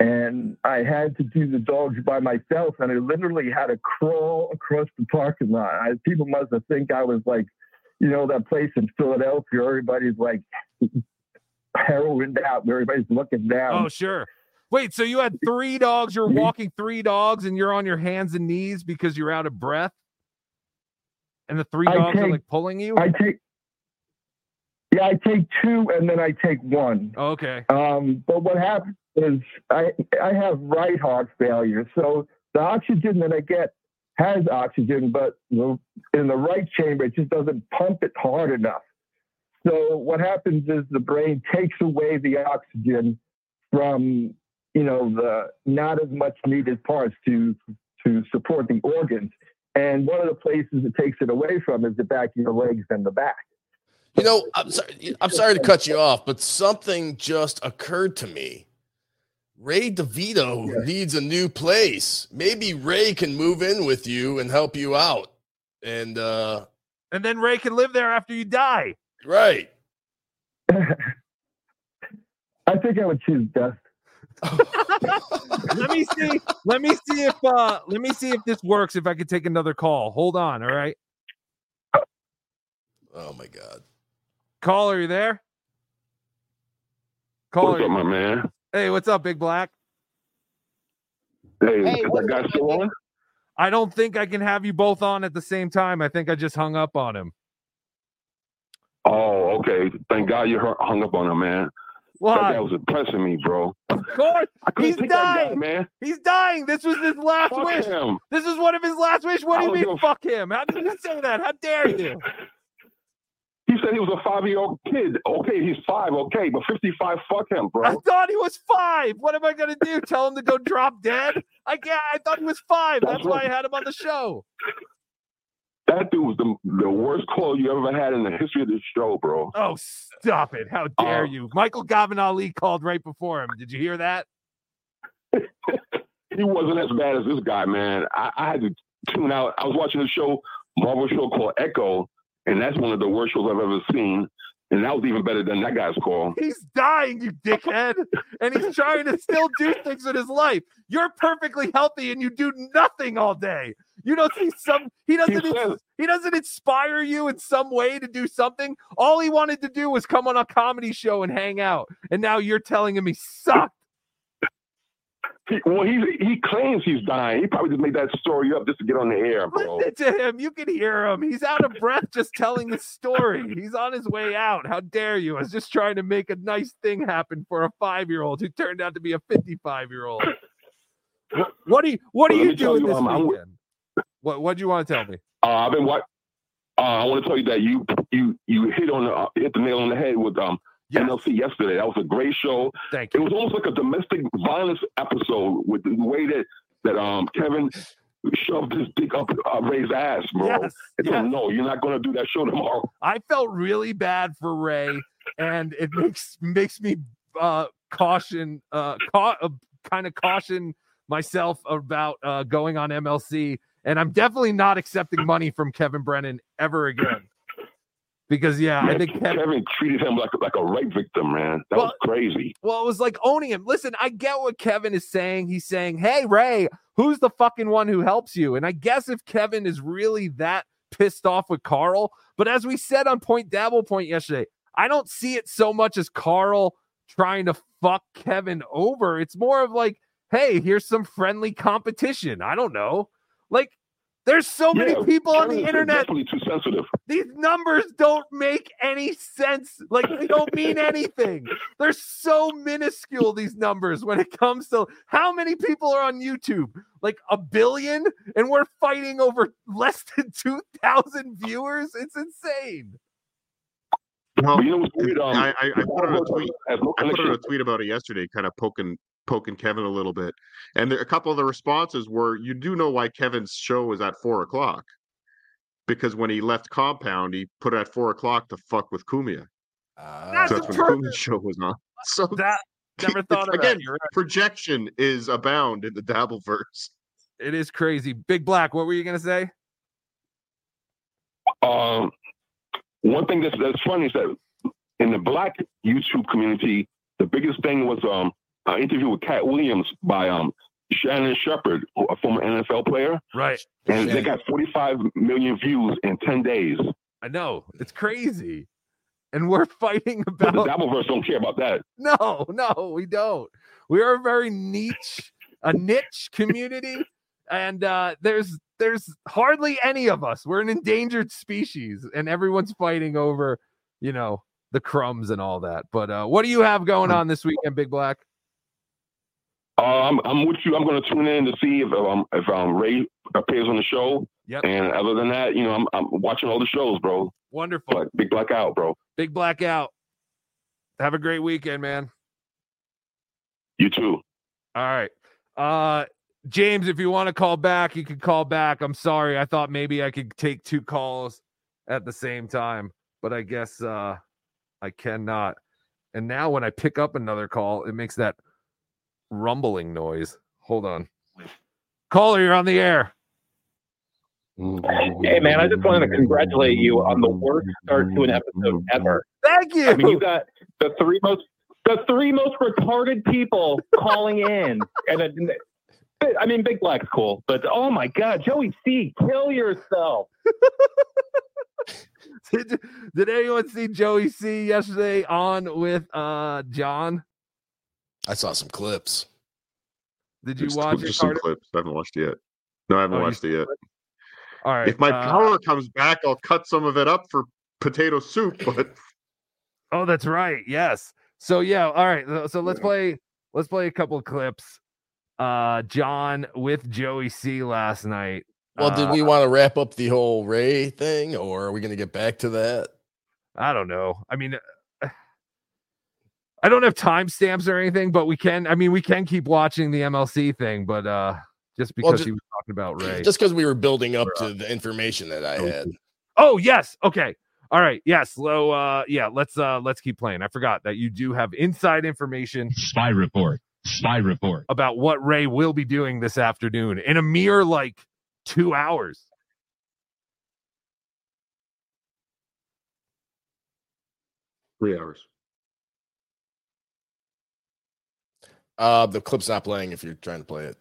and I had to do the dogs by myself, and I literally had to crawl across the parking lot. I, people must have think I was like, you know, that place in Philadelphia. Everybody's like heroined out, everybody's looking down. Oh, sure. Wait, so you had three dogs, you're walking three dogs, and you're on your hands and knees because you're out of breath? And the three dogs are like pulling you? I take, yeah, I take two, and then I take one. Oh, okay. Um, but what happens is I I have right heart failure, so the oxygen that I get has oxygen, but in the right chamber it just doesn't pump it hard enough. So what happens is the brain takes away the oxygen from you know the not as much needed parts to to support the organs. And one of the places it takes it away from is the back of your legs and the back. You know, I'm sorry. I'm sorry to cut you off, but something just occurred to me. Ray DeVito needs a new place. Maybe Ray can move in with you and help you out. And uh And then Ray can live there after you die. Right. I think I would choose death. let me see. Let me see if uh let me see if this works if I could take another call. Hold on, all right? Oh my god. Caller, you there? Caller. What's up, my man? Hey, what's up, Big Black? Hey, Hey, is what's that guy still on? I don't think I can have you both on at the same time. I think I just hung up on him. Oh, okay. Thank God you hung up on him, man. Why? That was impressing me, bro. Of course, he's that guy, dying, man. He's dying. This was his last Fuck wish. him. This is one of his last wish. What do you mean, gonna- fuck him? How did you say that? How dare you? He said he was a five year old kid. Okay, he's five, okay, but 55, fuck him, bro. I thought he was five. What am I gonna do? Tell him to go drop dead? I can't. I thought he was five. That's, That's why I had him on the show. That dude was the, the worst call you ever had in the history of this show, bro. Oh, stop it! How dare Uh, you? Michael Gavin Ali called right before him. Did you hear that? He wasn't as bad as this guy, man. I, I had to tune out. I was watching a show, Marvel show called Echo, and that's one of the worst shows I've ever seen. And that was even better than that guy's call. He's dying, you dickhead, and he's trying to still do things with his life. You're perfectly healthy, and you do nothing all day. You don't see some. He doesn't. ins- he doesn't inspire you in some way to do something. All he wanted to do was come on a comedy show and hang out, and now you're telling him he sucked. He, well, he he claims he's dying. He probably just made that story up just to get on the air, bro. Listen to him. You can hear him. He's out of breath just telling the story. He's on his way out. How dare you? I was just trying to make a nice thing happen for a five year old who turned out to be a 55 year old. What are you what are Well, you me doing you, this um, I'm- weekend? What what do you want to tell me? Uh, I've been what? Uh, I want to tell you that you you you hit on the uh, hit the nail on the head with um MLC yesterday. That was a great show. Thank you. It was almost like a domestic violence episode with the way that that um Kevin shoved his dick up uh, Ray's ass, bro. Yes, told him, no, you're not going to do that show tomorrow. I felt really bad for Ray, and it makes makes me uh, caution, uh, ca- uh, kind of caution myself about uh, going on MLC. And I'm definitely not accepting money from Kevin Brennan ever again. Because yeah, I think Kevin, Kevin treated him like like a rape victim, man. That was crazy. Well, it was like owning him. Listen, I get what Kevin is saying. He's saying, "Hey, Ray, who's the fucking one who helps you?" And I guess if Kevin is really that pissed off with Carl, but as we said on Point Dabble Point yesterday, I don't see it so much as Carl trying to fuck Kevin over. It's more of like, "Hey, here's some friendly competition." I don't know. Like there's so many people on the internet Definitely too sensitive. these numbers don't make any sense. Like they don't mean anything. They're so minuscule, these numbers, when it comes to how many people are on YouTube. Like a billion, and we're fighting over less than 2,000 viewers. It's insane. Well, you know what's weird? Um, I, I, I put out a tweet. I put out a tweet about it yesterday, kind of poking poking Kevin a little bit, and there, a couple of the responses were, "You do know why Kevin's show is at four o'clock." because when he left Compound, he put it at four o'clock to fuck with Cumia. That's so that's when the Cumia show was on. So that never thought of again. that. Right. Projection is abound in the Dabbleverse. It is crazy. Big Black, what were you gonna say? Um, one thing that's that's funny is that in the black YouTube community, the biggest thing was um an interview with Katt Williams by um Shannon Sharpe, a former NFL player, Right. and they got 45 million views in 10 days. I know. It's crazy. And we're fighting But the about Dabbleverse don't care about that. No, no, we don't. We are a very niche, a niche community, and uh, there's there's hardly any of us. We're an endangered species, and everyone's fighting over, you know, the crumbs and all that. But uh, what do you have going on this weekend, Big Black? Uh, I'm, I'm with you. I'm going to tune in to see if um if um Ray appears on the show. Yep. And other than that, you know, I'm I'm watching all the shows, bro. Wonderful. But big blackout, bro. Big blackout. Have a great weekend, man. You too. All right. Uh James, if you want to call back, you can call back. I'm sorry. I thought maybe I could take two calls at the same time, but I guess uh I cannot. And now when I pick up another call, it makes that rumbling noise. Hold on. Caller, you're on the air. Hey man, I just wanted to congratulate you on the worst start to an episode ever. Thank you. I mean, you got the three most the three most retarded people calling in, and then- I mean, Big Black's cool, but oh my God, Joey C, kill yourself. did, did anyone see Joey C yesterday on with uh John? I saw some clips. Did you Just- watch it, just some clips? I haven't watched it yet. No, I haven't Oh, watched it yet. All right. If my uh, power comes back, I'll cut some of it up for potato soup. But Oh, that's right. Yes. So yeah, all right. so- So let's play let's play a couple of clips. Uh John with Joey C last night. Well, did Uh, we want to wrap up the whole Ray thing, or are we going to get back to that? I don't know. I mean, uh, I don't have timestamps or anything, but we can. I mean, we can keep watching the MLC thing, but uh just because Well, ju- he was talking about Ray. Just because we were building up to the information that I had. Oh yes. Okay. All right. Yes. So uh yeah, let's uh let's keep playing. I forgot that you do have inside information. Spy report. Spy report. About what Ray will be doing this afternoon in a mere like two hours. three hours. Uh, the clip's not playing if you're trying to play it.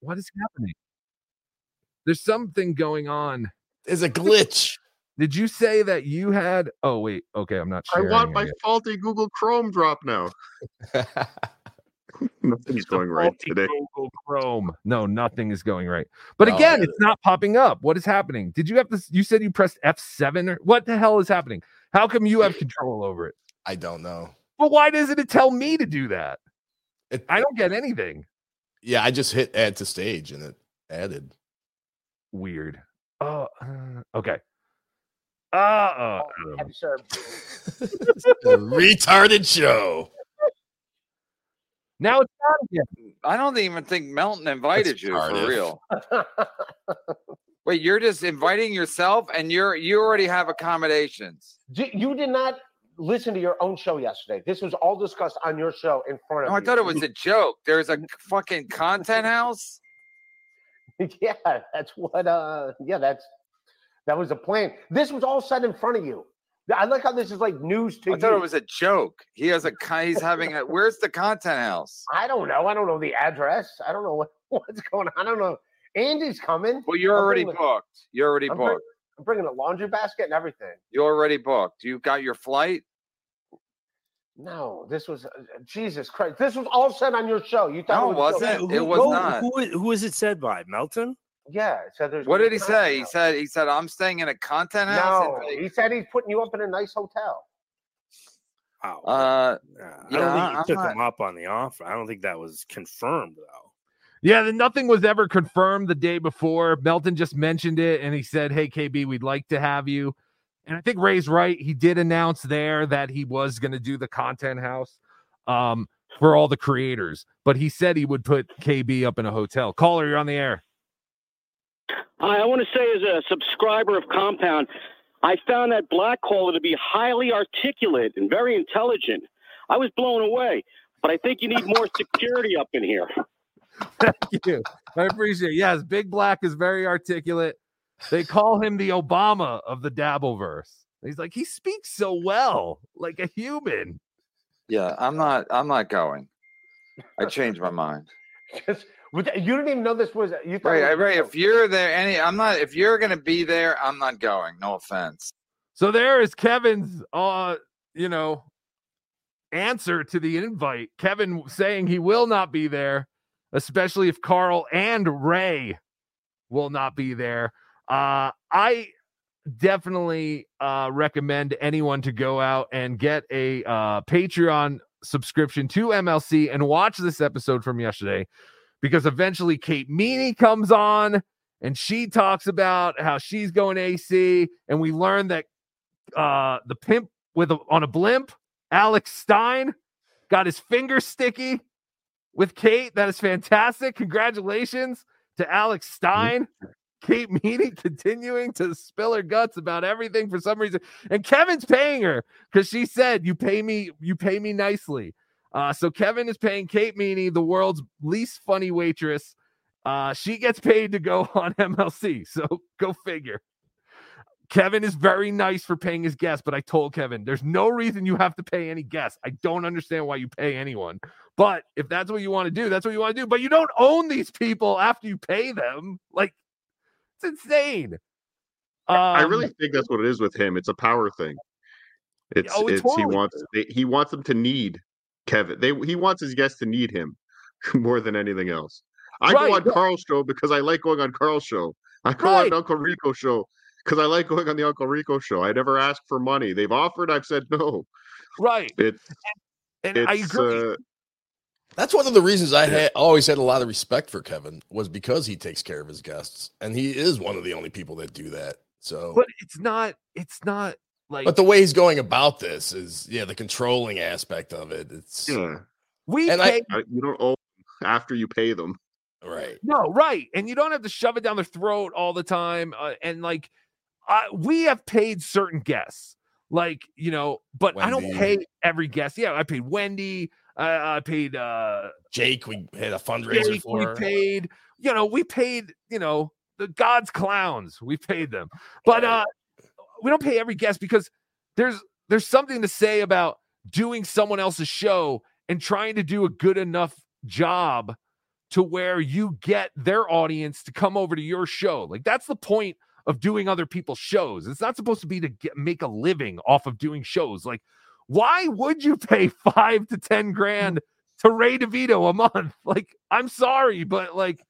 What is happening? There's something going on. There's a glitch. Did you say that you had? Oh wait, okay, I'm not sure. I want my faulty Google Chrome drop now. Nothing's going right today. Google Chrome. No, nothing is going right. But Oh, again, it's not popping up. What is happening? Did you have this? You said you pressed F7 or what the hell is happening? How come you have control over it? I don't know. But why doesn't it tell me to do that? I don't get anything. Yeah, I just hit add to stage and it added. Weird. Oh, uh, okay. Uh, uh, Have sir. retarded show. Now it's not again. I don't even think Melton invited you for real. Wait, you're just inviting yourself, and you're you already have accommodations. You did not listen to your own show yesterday. This was all discussed on your show in front of No, I thought it was a joke. There's a fucking content house. yeah, that's what. Uh, yeah, that's that was the plan. This was all said in front of you. I like how this is like news to I you. I thought it was a joke. He has a he's having a. Where's the content house? I don't know. I don't know the address. I don't know what, what's going on. I don't know. Andy's coming. Well, you're I'm already booked. You're already I'm, booked. I'm bringing a laundry basket and everything. You're already booked. You got your flight. No, this was uh, Jesus Christ. This was all said on your show. You thought No, it it was wasn't. Joe. It was who, not. Who, who is it said by? Melton? Yeah, it said there's. What did he content say? He said he said I'm staying in a content house. No, he said he's putting you up in a nice hotel. Wow. Uh, I don't think you I'm took not- him up on the offer. I don't think that was confirmed though. Yeah, then nothing was ever confirmed the day before. Melton just mentioned it and he said, Hey, KB, we'd like to have you. And I think Ray's right. He did announce there that he was going to do the content house um, for all the creators, but he said he would put KB up in a hotel. Caller, you're on the air. Hi, I want to say, as a subscriber of Compound, I found that black caller to be highly articulate and very intelligent. I was blown away, but I think you need more security up in here. Thank you. I appreciate it. Yes, Big Black is very articulate. They call him the Obama of the Dabbleverse. He's like, he speaks so well, like a human. Yeah, I'm not. I'm not going. I changed my mind. You didn't even know this was. You thought Ray, it was- Ray, if you're there, any, I'm not. If you're gonna be there, I'm not going. No offense. So there is Kevin's uh, you know, answer to the invite. Kevin saying he will not be there, especially if Carl and Ray will not be there. Uh I definitely uh recommend anyone to go out and get a uh Patreon subscription to MLC and watch this episode from yesterday because eventually Kate Meany comes on and she talks about how she's going AC and we learn that uh the pimp with a, on a blimp alex stein got his finger sticky with kate. That is fantastic. Congratulations to alex stein kate meany continuing to spill her guts about everything for some reason and kevin's paying her because she said you pay me you pay me nicely uh so kevin is paying kate meany the world's least funny waitress uh she gets paid to go on mlc so go figure Kevin is very nice for paying his guests, but I told Kevin, there's no reason you have to pay any guests. I don't understand why you pay anyone. But if that's what you want to do, that's what you want to do. But you don't own these people after you pay them. Like, it's insane. I Um, really think that's what it is with him. It's a power thing. It's Oh, it it's he wants he wants them to need Kevin. They he wants his guests to need him more than anything else. I Right, go on. Carl's show because I like going on Carl's show. I go Right. on Uncle Rico's show because I like going on the Uncle Rico show. I never ask for money. They've offered. I've said no. Right. It's and it's, I agree. Uh, That's one of the reasons I had always had a lot of respect for Kevin was because he takes care of his guests, and he is one of the only people that do that. So, but it's not, it's not like but the way he's going about this is, yeah, the controlling aspect of it. It's yeah. we and I- pay I- you don't owe them after you pay them. right. No, right. And you don't have to shove it down their throat all the time. Uh, and like, I, we have paid certain guests, like, you know, but I don't pay every guest. Yeah, I paid Wendy. I, I paid uh Jake, we had a fundraiser Jake, for. we paid, you know, we paid, you know, the God's clowns. We paid them. But uh we don't pay every guest because there's there's something to say about doing someone else's show and trying to do a good enough job to where you get their audience to come over to your show. Like that's the point of doing other people's shows. It's not supposed to be to get, make a living off of doing shows. Like why would you pay 5 to 10 grand to Ray DeVito a month? Like I'm sorry, but like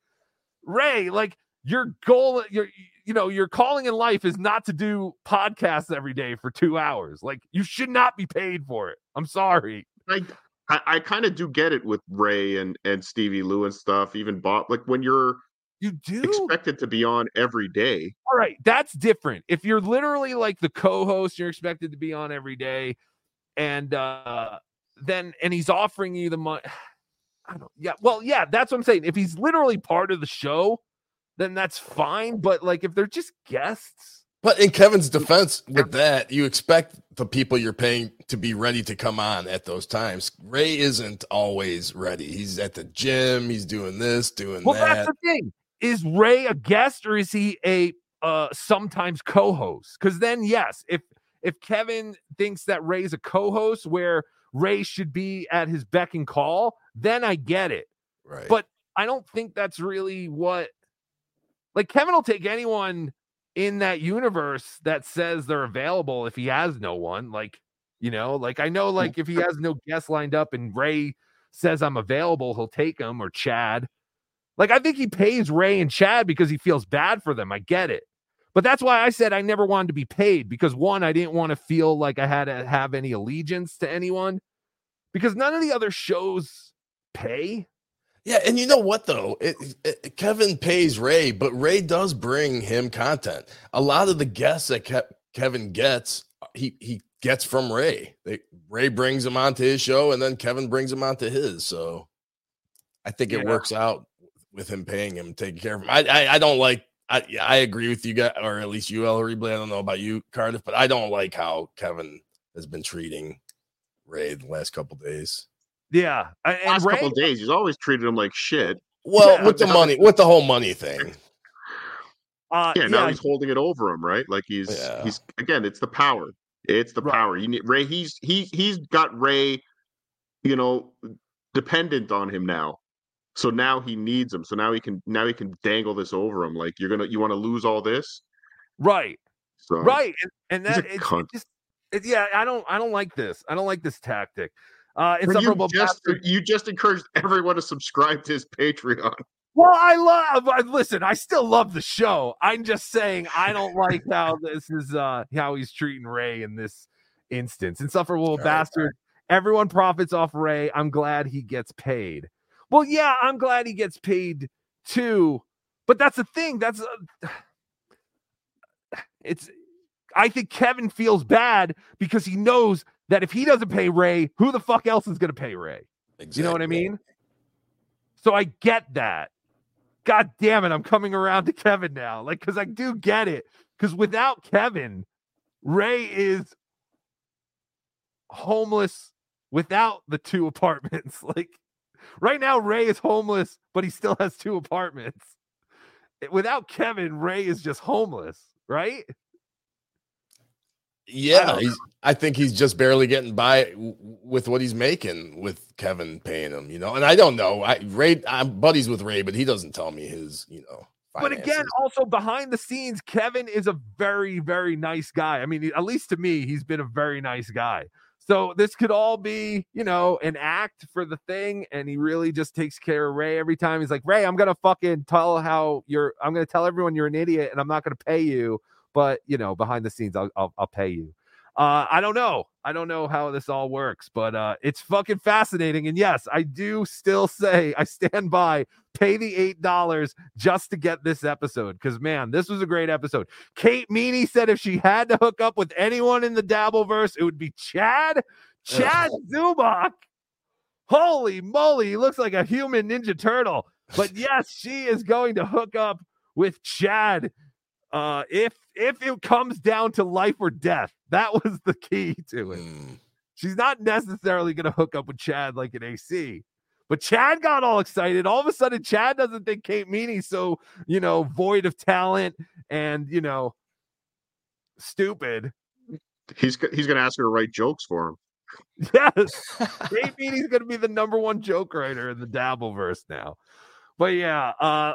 Ray, like your goal your you know, your calling in life is not to do podcasts every day for 2 hours. Like you should not be paid for it. I'm sorry. I I, I kind of do get it with Ray and and Stevie Lou and stuff. Even Bob, like when you're you do expected to be on every day. All right, that's different. If you're literally like the co-host, you're expected to be on every day, and uh then and he's offering you the money. I don't. Yeah, well, yeah, that's what I'm saying. If he's literally part of the show, then that's fine. But like, if they're just guests, But in Kevin's defense, with that, you expect the people you're paying to be ready to come on at those times. Ray isn't always ready. He's at the gym. He's doing this, doing well, that. that's the thing. Is Ray a guest or is he a uh sometimes co-host? Because then, yes, if if Kevin thinks that Ray's a co-host where Ray should be at his beck and call, then I get it. Right. But I don't think that's really what like Kevin will take anyone in that universe that says they're available if he has no one. Like, you know, like I know like if he has no guests lined up and Ray says I'm available, he'll take him or Chad. Like I think he pays Ray and Chad because he feels bad for them. I get it. But that's why I said I never wanted to be paid because one, I didn't want to feel like I had to have any allegiance to anyone because none of the other shows pay. Yeah, and you know what though? It, it- Kevin pays Ray, but Ray does bring him content. A lot of the guests that Ke- Kevin gets, uh, he he gets from Ray. They, Ray brings him onto his show, and then Kevin brings him onto his. So I think it Yeah. works out with him paying him, taking care of him. I, I I don't like I yeah, I agree with you guys, or at least you, El Replay. I don't know about you, Cardiff, but I don't like how Kevin has been treating Ray the last couple days. Yeah, a- and Last Ray, couple of days, he's always treated him like shit. Well, Yeah, with the money, with the whole money thing. uh, yeah, now he's holding it over him, right? Like he's Yeah. he's again, it's the power. It's the power. You need Ray. He's he he's got Ray, you know, dependent on him now. So now he needs him. So now he can now he can dangle this over him. Like you're gonna you want to lose all this, right, so right, and, and that it's, cunt. just it, yeah. I don't I don't like this. I don't like this tactic. Uh, But you just you just encouraged everyone to subscribe to his Patreon. Well, I love. I, listen, I still love the show. I'm just saying I don't like how this is. uh How he's treating Ray in this instance. Insufferable bastard. Everyone profits off Ray. I'm glad he gets paid. Well, yeah, I'm glad he gets paid too. But that's the thing. That's uh, it's. I think Kevin feels bad because he knows that if he doesn't pay Ray, who the fuck else is going to pay Ray? You know what I mean? So I get that. God damn it, I'm coming around to Kevin now. Like, because I do get it. Because without Kevin, Ray is homeless without the two apartments. Like, right now, Ray is homeless, but he still has two apartments. Eh, without Kevin, Ray is just homeless, right? Yeah, he's, I think he's just barely getting by w- with what he's making with Kevin paying him, you know. And I don't know. I Ray, I'm buddies with Ray, but he doesn't tell me his, you know. But again, also behind the scenes, Kevin is a very, very nice guy. I mean, at least to me, he's been a very nice guy. So this could all be, you know, an act for the thing, and he really just takes care of Ray every time. He's like, Ray, I'm gonna fucking tell how you're. I'm gonna tell everyone you're an idiot, and I'm not gonna pay you. But you know, behind the scenes, I'll I'll, I'll pay you. Uh, I don't know. I don't know how this all works, but uh, it's fucking fascinating. And yes, I do still say I stand by. Pay the eight dollars just to get this episode because man, this was a great episode. Kate Meany said if she had to hook up with anyone in the Dabbleverse, it would be Chad. Chad Zumock. Holy moly, he looks like a human Ninja Turtle. But yes, she is going to hook up with Chad. Uh, if if it comes down to life or death, that was the key to it. She's not necessarily going to hook up with Chad like an AC. But Chad got all excited. All of a sudden, Chad doesn't think Kate Meany's so, you know, void of talent and, you know, stupid. He's he's gonna ask her to write jokes for him. Yes. Kate Meany's going to be the number one joke writer in the Dabbleverse now. But yeah, uh, I-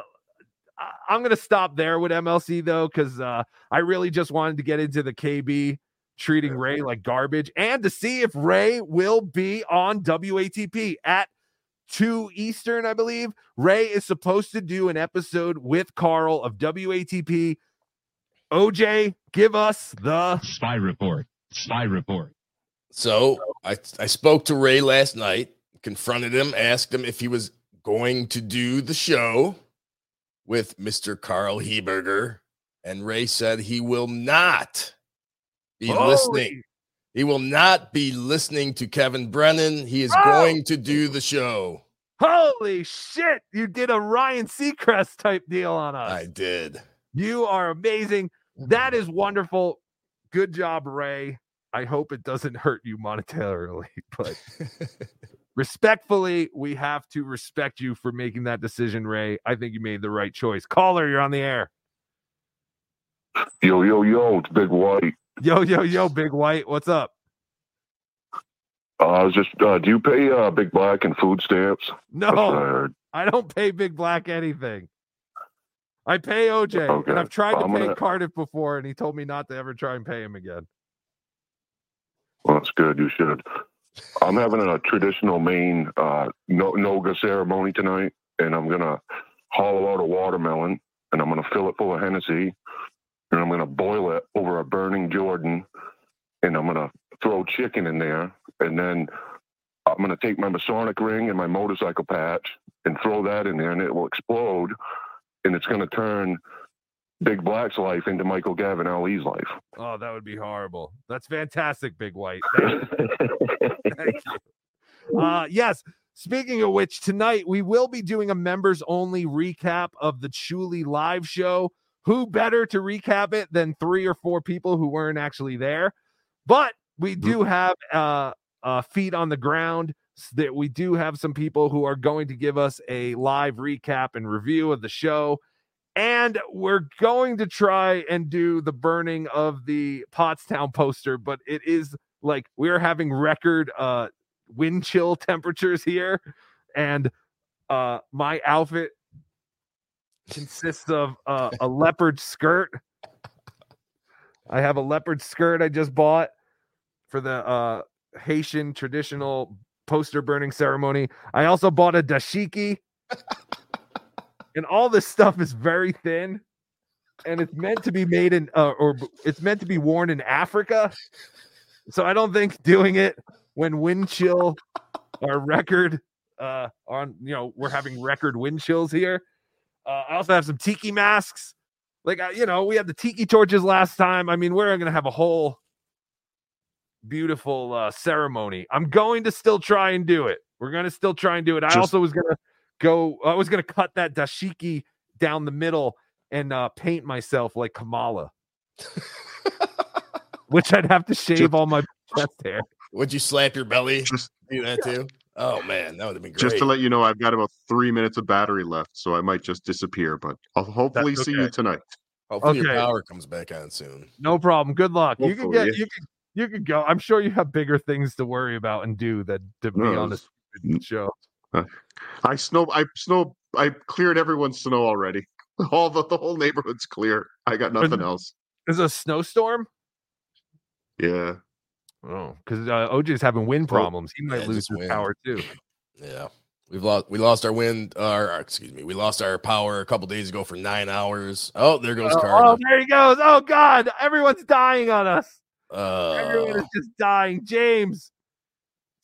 I'm going to stop there with MLC though, because uh, I really just wanted to get into the KB treating Ray like garbage and to see if Ray will be on WATP at 2 Eastern, I believe. Ray is supposed to do an episode with Carl of WATP. OJ, give us the Spy report. Spy report. So I I spoke to Ray last night, confronted him, asked him if he was going to do the show with Mr. Carl Heberger, and Ray said he will not be Holy- listening. He will not be listening to Kevin Brennan. He is Oh! going to do the show. Holy shit! You did a Ryan Seacrest type deal on us. I did. You are amazing. That is wonderful. Good job, Ray. I hope it doesn't hurt you monetarily, but respectfully, we have to respect you for making that decision, Ray. I think you made the right choice. Caller, you're on the air. Yo, yo, yo, it's Big White. Yo, yo, yo, Big White. What's up? Uh, I was just, uh, do you pay uh, Big Black and food stamps? No, I. I don't pay Big Black anything. I pay OJ, and I've tried to I'm pay gonna- Cardiff before, and he told me not to ever try and pay him again. Well, that's good. You should. I'm having a traditional Maine uh, Noga ceremony tonight, and I'm gonna hollow out a watermelon, and I'm gonna fill it full of Hennessy, and I'm gonna boil it over a burning Jordan, and I'm gonna throw chicken in there, and then I'm gonna take my Masonic ring and my motorcycle patch and throw that in there, and it will explode, and it's gonna turn Big Black's life into Michael Gavin Ali's life. Oh, that would be horrible. That's fantastic, Big White. Thank you. Thank you. Uh, yes. Speaking of which, tonight we will be doing a members only recap of the Shuli live show. who better to recap it than three or four people who weren't actually there? But we do have uh, uh, feet on the ground. That we do have some people who are going to give us a live recap and review of the show. And we're going to try and do the burning of the Pottstown poster, but it is like we're having record uh wind chill temperatures here. And uh my outfit consists of uh, a leopard skirt. I have a leopard skirt I just bought for the uh Haitian traditional poster burning ceremony. I also bought a dashiki. and all this stuff is very thin and it's meant to be made in uh, or it's meant to be worn in Africa. So I don't think doing it when wind chill our record uh on you know we're having record wind chills here. Uh, I also have some tiki masks. Like uh, you know, we had the tiki torches last time. I mean, we're going to have a whole beautiful uh ceremony. I'm going to still try and do it. We're going to still try and do it. I Just- also was going to go I was going to cut that dashiki down the middle and uh paint myself like Kamala. Which I'd have to shave all my chest hair. Would you slap your belly? Just, do that too? Oh man, that would have been great. Just to let you know, I've got about three minutes of battery left, so I might just disappear. But I'll hopefully That's see you tonight. Hopefully Okay. your power comes back on soon. No problem. Good luck. You can get you can you can go. I'm sure you have bigger things to worry about and do than to be No, on a it's- show. Uh, I snow. I snow. I cleared everyone's snow already. All the the whole neighborhood's clear. I got nothing else. Is it a snowstorm? Yeah. Oh, because uh, OJ's having wind problems. He might Yeah, lose his wind. power too. Yeah. We've lost we lost our wind our our- excuse me, we lost our power a couple days ago for nine hours. Oh, there goes Oh, Carter. oh, there he goes. Oh God, everyone's dying on us. Everyone Uh, is just dying. James,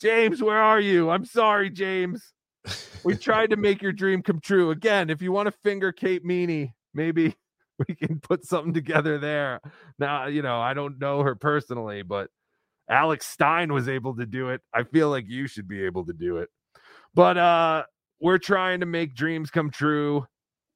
James, where are you? I'm sorry, James. We tried to make your dream come true. Again, if you want to finger Kate Meany, maybe we can put something together there. Now, you know, I don't know her personally, but Alex Stein was able to do it. I feel like you should be able to do it. But uh we're trying to make dreams come true.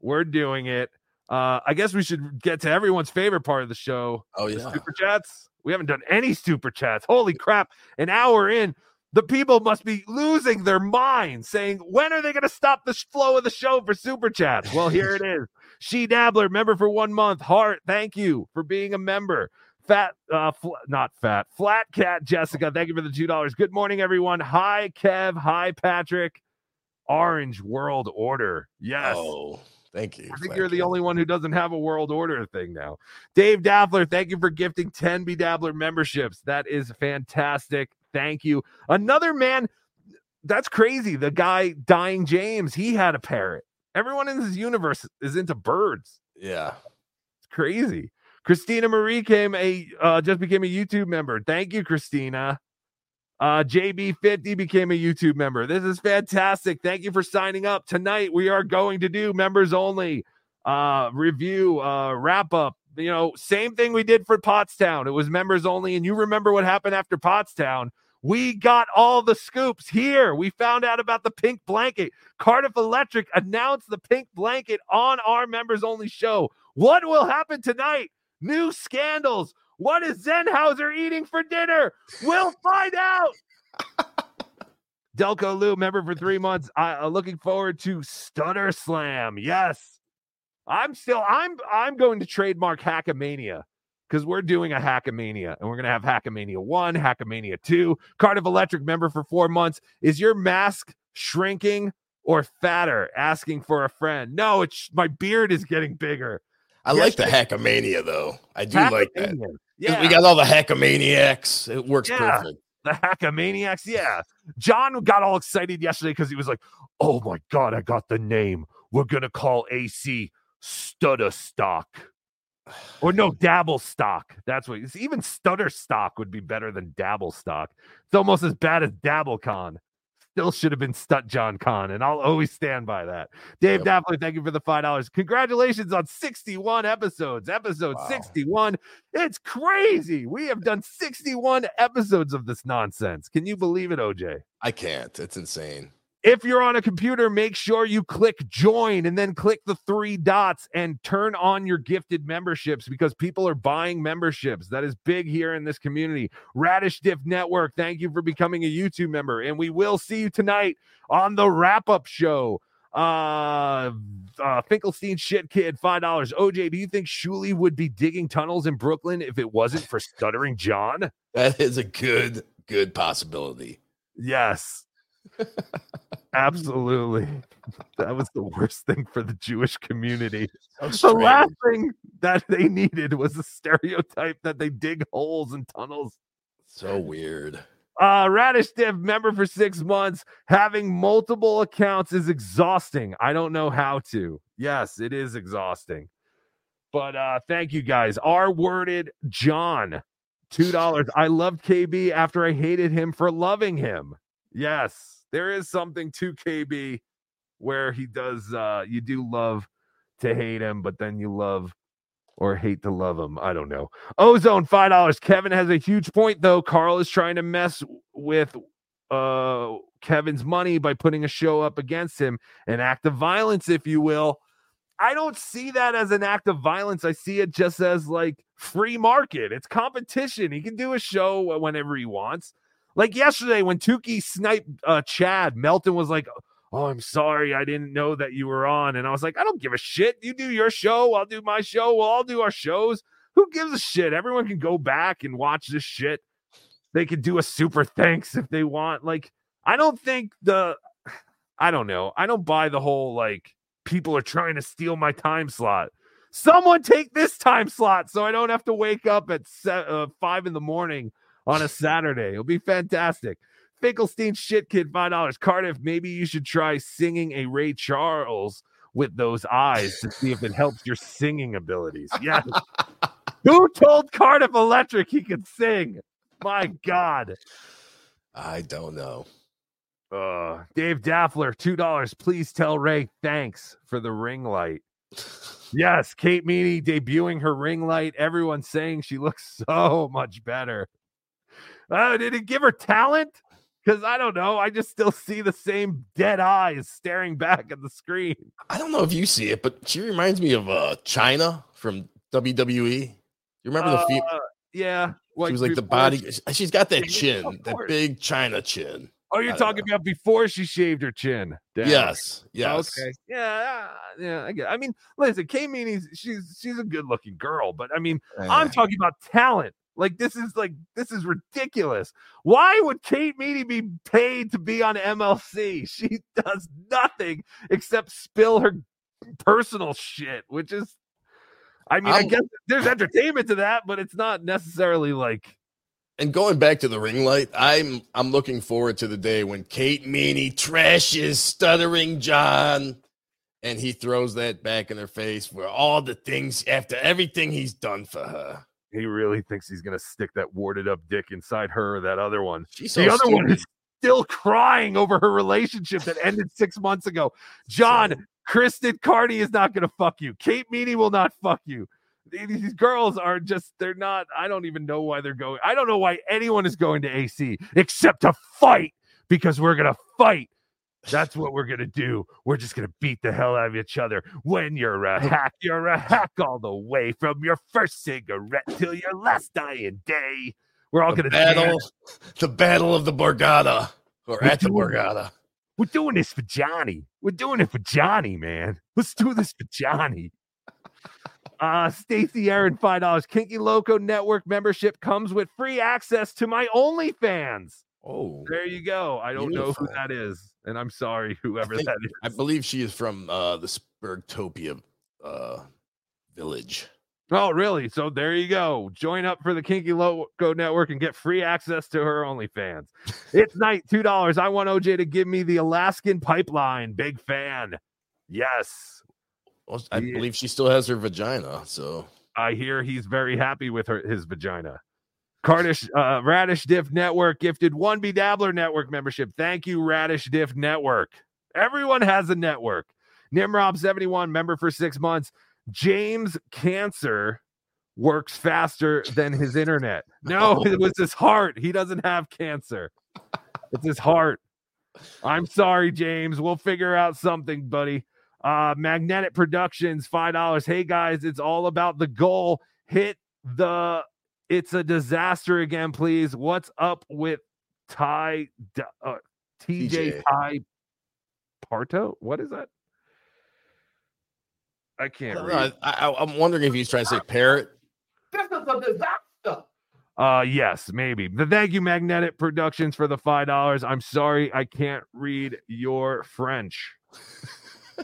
We're doing it. Uh I guess we should get to everyone's favorite part of the show. Oh, the yeah. super chats. We haven't done any super chats. Holy crap. An hour in, the people must be losing their minds saying, when are they going to stop the flow of the show for super chats? Well, here it is. She Dabbler, member for one month. Heart, thank you for being a member. Fat, uh, fl- not fat, flat cat Jessica, thank you for the $2. Good morning, everyone. Hi, Kev. Hi, Patrick. Orange World Order. Yes. Oh, thank you. I think you're the only one who doesn't have a world order thing now. Dave Dabbler, thank you for gifting 10 BeDabbler memberships. That is fantastic. Thank you. Another man, that's crazy. The guy dying James, he had a parrot. Everyone in this universe is into birds. Yeah. It's crazy. Christina Marie came a uh, just became a YouTube member. Thank you, Christina. Uh, JB50 became a YouTube member. This is fantastic. Thank you for signing up. Tonight we are going to do members only uh review, uh wrap up. You know, same thing we did for Pottstown. It was members only, and you remember what happened after Pottstown. We got all the scoops here. We found out about the pink blanket. Cardiff Electric announced the pink blanket on our members only show. What will happen tonight? New scandals. What is Zenhauser eating for dinner? We'll find out. Delco Lou, member for three months. I, uh, looking forward to Stutter Slam. Yes, I'm still. I'm. I'm going to trademark Hackamania because we're doing a Hackamania, and we're gonna have Hackamania one, Hackamania two. Cardiff Electric member for four months. Is your mask shrinking or fatter? Asking for a friend. No, it's my beard is getting bigger. I like the hackamania though. I do like that. Yeah. We got all the hackamaniacs. It works Yeah. perfect. The Hackamaniacs. Yeah. John got all excited yesterday because he was like, oh my God, I got the name. We're going to call AC Stutter Stock. Or no, Dabble Stock. That's what even Stutter Stock would be better than Dabble Stock. It's almost as bad as Dabble Con. Still should have been Stut John Con, and I'll always stand by that. Dave Dappler, thank you for the five dollars. Congratulations on 61 episodes. Episode 61. It's crazy. We have done 61 episodes of this nonsense. Can you believe it, OJ? I can't. It's insane. If you're on a computer, make sure you click join and then click the three dots and turn on your gifted memberships because people are buying memberships. That is big here in this community. Radish Diff Network, thank you for becoming a YouTube member. And we will see you tonight on the wrap up show. Uh, uh Finkelstein shit kid, five dollars. OJ, do you think Shuli would be digging tunnels in Brooklyn if it wasn't for stuttering John? That is a good, good possibility. Yes. Absolutely. That was the worst thing for the Jewish community. So the last thing that they needed was a stereotype that they dig holes and tunnels. So weird. Uh Radish Div member for six months. Having multiple accounts is exhausting. I don't know how to. Yes, it is exhausting. But uh thank you guys. R worded John, two dollars. I loved KB after I hated him for loving him. Yes, there is something to KB where he does uh you do love to hate him, but then you love or hate to love him. I don't know. Ozone, five dollars. Kevin has a huge point though. Carl is trying to mess with uh Kevin's money by putting a show up against him, an act of violence, if you will. I don't see that as an act of violence. I see it just as like free market. It's competition. He can do a show whenever he wants. Like yesterday when Tukey sniped uh, Chad, Melton was like, "Oh, I'm sorry, I didn't know that you were on." And I was like, "I don't give a shit. You do your show, I'll do my show. We'll all do our shows. Who gives a shit? Everyone can go back and watch this shit. They could do a super thanks if they want. Like, I don't think the, I don't know. I don't buy the whole like people are trying to steal my time slot. Someone take this time slot so I don't have to wake up at se- uh, five in the morning on a Saturday. It'll be fantastic. Finkelstein shit kid, five dollars. Cardiff, maybe you should try singing a Ray Charles with those eyes to see if it helps your singing abilities. Yes. Who told Cardiff Electric he could sing? My God. I don't know. Uh, Dave Daffler, two dollars. Please tell Ray thanks for the ring light. Yes, Kate Meany debuting her ring light. Everyone saying she looks so much better. Oh, did it give her talent? Because I don't know. I just still see the same dead eyes staring back at the screen. I don't know if you see it, but she reminds me of uh Chyna from WWE. You remember the fe- Uh, yeah. she was like the body. she- She's got that chin, that big Chyna chin. Oh, you're talking about before she shaved her chin. Damn. Yes, yes. Okay. Yeah, uh, yeah. I get. I mean, listen, K. Meany's she's she's a good looking girl, but I mean, I'm Eh. talking about talent. Like this is like this is ridiculous. Why would Kate Meany be paid to be on MLC? She does nothing except spill her personal shit, which is I mean, I I'm- guess there's entertainment to that, but it's not necessarily like And going back to the ring light, I'm I'm looking forward to the day when Kate Meany trashes stuttering John and he throws that back in her face for all the things after everything he's done for her. He really thinks he's gonna stick that warded up dick inside her or that other one. She's the so other one is still crying over her relationship that ended six months ago. John, Kristen Carney is not gonna fuck you. Kate Meany will not fuck you. These girls are just they're not. I don't even know why they're going. I don't know why anyone is going to AC except to fight because we're gonna fight. That's what we're gonna do. We're just gonna beat the hell out of each other. When you're a hack, you're a hack all the way from your first cigarette till your last dying day. We're all The gonna battle, dance. the battle of the Borgata, or We're at the doing it. Borgata. We're doing this for Johnny. We're doing it for Johnny, man. Let's do this for Johnny. Uh Stacy Aaron, five dollars. Kinky Loco Network membership comes with free access to my OnlyFans. Oh, There you go. I don't know who that is, and I'm sorry, whoever think- that is. I believe she is from uh, the Spurgtopia uh, village. Oh, really? So there you go. Join up for the Kinky Loco Network and get free access to her OnlyFans. It's night, two dollars. I want OJ to give me the Alaskan pipeline. Big fan. Yes. Well, I Yeah. believe she still has her vagina. So I hear he's very happy with her his vagina. Cardish uh, Radish Diff Network gifted one BeDabbler Network membership. Thank you, Radish Diff Network. Everyone has a network. Nimrob 71 member for six months. James Cancer works faster than his internet. No, it was his heart. He doesn't have cancer. It's his heart. I'm sorry, James. We'll figure out something, buddy. Uh, Magnetic Productions, five dollars. Hey guys, it's all about the goal. Hit the. It's a disaster again, please. What's up with Ty D- uh, TJ TJ. Ty Parto? What is that? I can't read. I, I, I'm wondering if he's trying to say parrot. This is a disaster. Uh yes, maybe. The thank you, Magnetic Productions, for the five dollars. I'm sorry I can't read your French.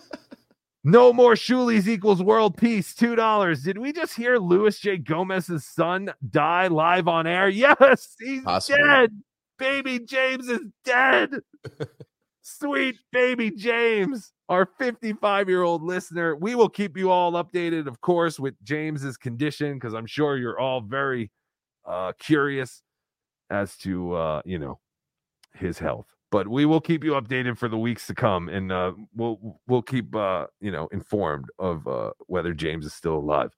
no more Shulis equals world peace. Two dollars. Did we just hear Louis J. Gomez's son die live on air? Yes, he's Possibly. dead. Baby James is dead. Sweet baby James, our 55 year old listener. We will keep you all updated, of course, with James's condition because I'm sure you're all very uh, curious as to uh, you know his health. But we will keep you updated for the weeks to come, and uh, we'll we'll keep uh, you know informed of uh, whether James is still alive.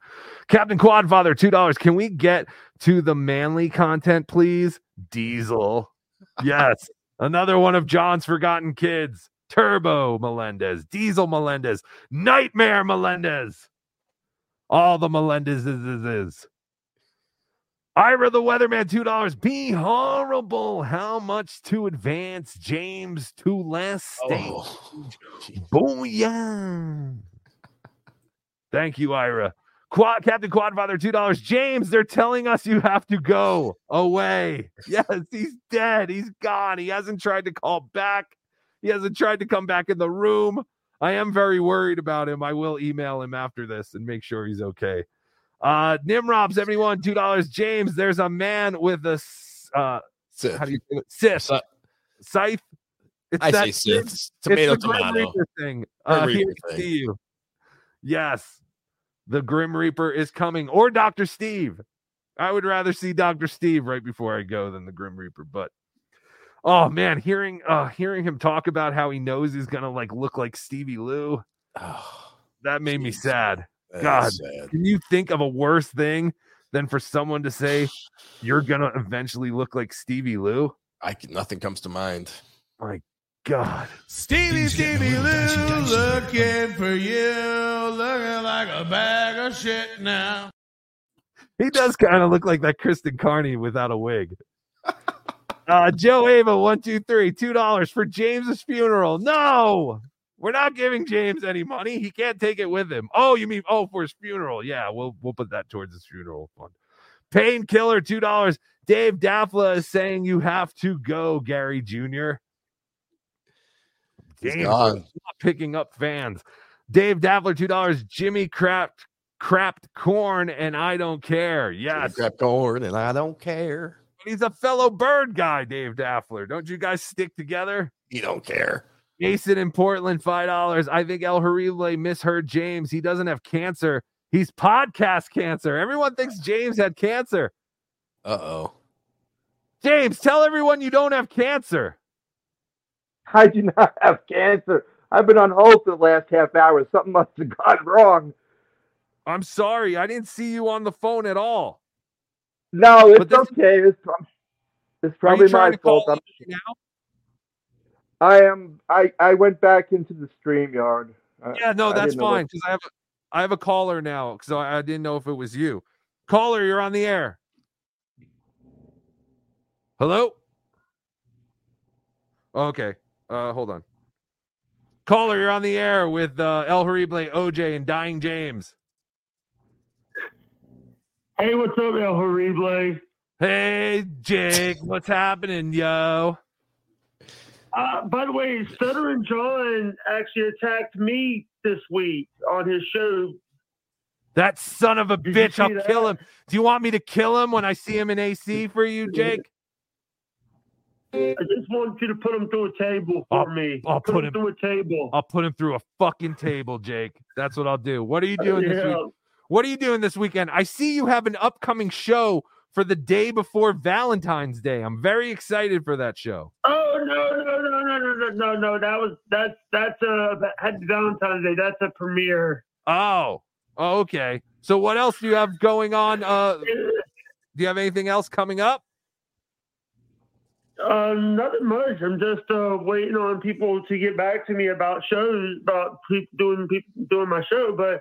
Captain Quadfather, two dollars. Can we get to the manly content, please? Diesel, yes. Another one of John's forgotten kids. Turbo Melendez, Diesel Melendez, Nightmare Melendez. All the Melendezes is. Ira the Weatherman, two dollars. Be horrible. How much to advance? James to last stage. Oh, Booyah. Thank you, Ira. Quad Captain Quadfather, two dollars. James, they're telling us you have to go away. Yes, he's dead. He's gone. He hasn't tried to call back. He hasn't tried to come back in the room. I am very worried about him. I will email him after this and make sure he's okay. Uh Nimrob 71, two dollars. James, there's a man with a uh Sith. how do you say it? Sith. Scythe. It's I that say Sith. It's Tomato, the Grim. Reaper thing. Grim Uh, Reaper here thing. see you. Yes, the Grim Reaper is coming, or Doctor Steve. I would rather see Doctor Steve right before I go than the Grim Reaper. But oh man, hearing uh hearing him talk about how he knows he's gonna like look like Stevie Lou, that made me sad. That is God, sad. can you think of a worse thing than for someone to say you're gonna eventually look like Stevie Lou? I can, nothing comes to mind. My God. Stevie, Stevie Lou, looking for you, looking like a bag of shit now. He does kind of look like that Kristen Carney without a wig. Uh, Joe Ava, one, two, three, two dollars for James's funeral. No, we're not giving James any money. He can't take it with him. Oh, you mean oh for his funeral? Yeah, we'll we'll put that towards his funeral fund. Painkiller, two dollars. Dave Daffla is saying you have to go, Gary Jr. He's James picking up fans. Dave Daffler, two dollars. Jimmy crapped crapped corn, and I don't care. Yes, Crap corn, and I don't care. but he's a fellow bird guy, Dave Daffler. Don't you guys stick together? He don't care. Jason in Portland, five dollars. I think El Horrible misheard James. He doesn't have cancer. He's podcast cancer. Everyone thinks James had cancer. Uh oh. James, tell everyone you don't have cancer. I do not have cancer. I've been on hold for the last half hour. Something must have gone wrong. I'm sorry. I didn't see you on the phone at all. No, it's this- okay. It's, prob- it's Are you probably trying my to call fault. Now? I am. I I went back into the StreamYard. Yeah, no, that's didn't know what- fine because I have a, I have a caller now because I, I didn't know if it was you. Caller, you're on the air. Hello. Okay. Uh, hold on. Caller, you're on the air with uh, El Horrible, OJ, and Dying James. Hey, what's up, El Horrible? Hey, Jake, what's happening, yo? Uh, by the way, Stuttering John actually attacked me this week on his show. That son of a Did bitch! I'll that? kill him. Do you want me to kill him when I see him in AC for you, Jake? I just want you to put him through a table for me. I'll put, put him him- through a table. I'll put him through a fucking table, Jake. That's what I'll do. What are you doing this week? What are you doing this weekend? I see you have an upcoming show for the day before Valentine's Day. I'm very excited for that show. Oh no no no no no no no no! That was that's that's had Valentine's Day. That's a premiere. Oh, oh, okay. So what else do you have going on? Uh, do you have anything else coming up? Uh, nothing much. I'm just uh, waiting on people to get back to me about shows, about doing doing my show. But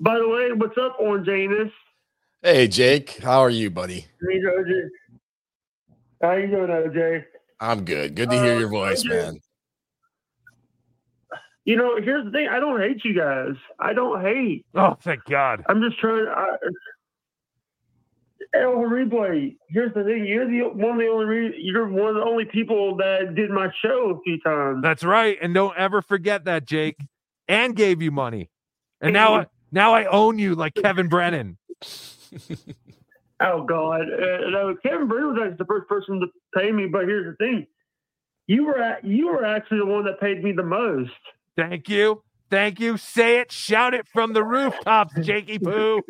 by the way, what's up, Orange Anus? Hey, Jake, how are you, buddy? Me, OJ. How you doing, OJ? I'm good. Good to hear uh, your voice, man. You know, here's the thing. I don't hate you guys. I don't hate. Oh, thank God. I'm just trying. I, El Replay. Here's the thing. You're the one of the only. Re- you're one of the only people that did my show a few times. That's right. And don't ever forget that, Jake. And gave you money. And now I now I own you like Kevin Brennan. Oh God, uh, no, Kevin Brennan was actually the first person to pay me. But here's the thing: you were at, you were actually the one that paid me the most. Thank you. Thank you. Say it, shout it from the rooftops, Jakey Poo.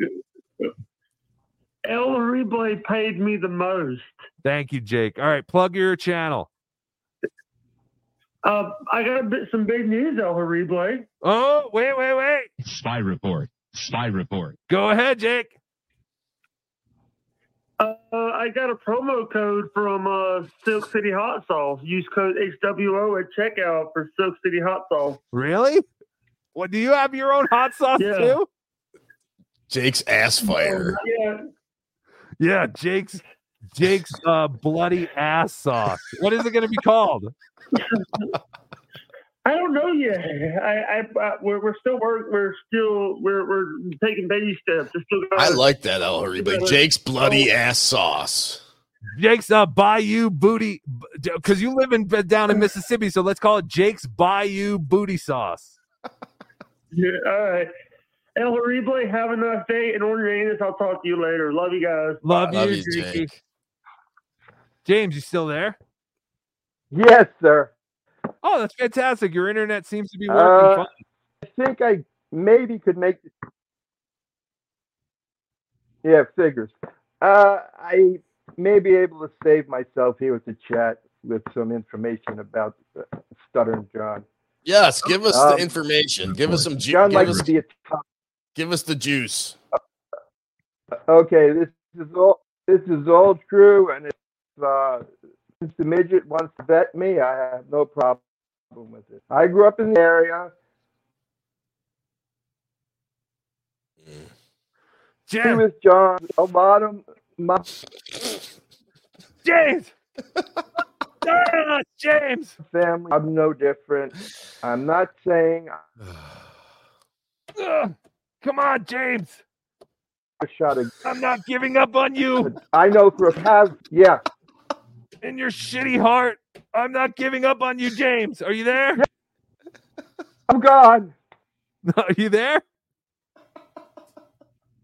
El Replay paid me the most. Thank you, Jake. All right, plug your channel. Uh, I got a bit some big news, El Replay. Oh, wait, wait, wait. Spy report. Spy report. Go ahead, Jake. Uh, I got a promo code from uh, Silk City Hot Sauce. Use code HWO at checkout for Silk City Hot Sauce. Really? What do you have your own hot sauce Yeah. too? Jake's ass fire. Yeah. Yeah, Jake's Jake's uh bloody ass sauce. What is it going to be called? I don't know yet. I, I, I we're, we're still work. We're still we're we're taking baby steps. Still I like that, El Horrible. Jake's bloody ass sauce. Jake's uh Bayou Booty because you live in down in Mississippi, so let's call it Jake's Bayou Booty Sauce. Yeah, all right. El Horrible, have a nice day. And Orange Anus, I'll talk to you later. Love you guys. Love, Love you, you, Jake. James, you still there? Yes, sir. Oh, that's fantastic. Your internet seems to be Uh, working fine. I think I maybe could make. Yeah, figures. Uh, I may be able to save myself here with the chat with some information about uh, Stuttering John. Yes, give us Um, the information. Give us some juice. John Give, likes us- to be a top. give us the juice. Okay, this is all. This is all true, and if uh, since the midget wants to vet me, I have no problem with it. I grew up in the area. James, was John. A lot of my James, Ah, James. family. I'm no different. I'm not saying Ugh. Come on, James. I shot a. I'm not giving up on you I know for a have. Yeah, in your shitty heart. I'm not giving up on you, James. Are you there? I'm gone. Are you there?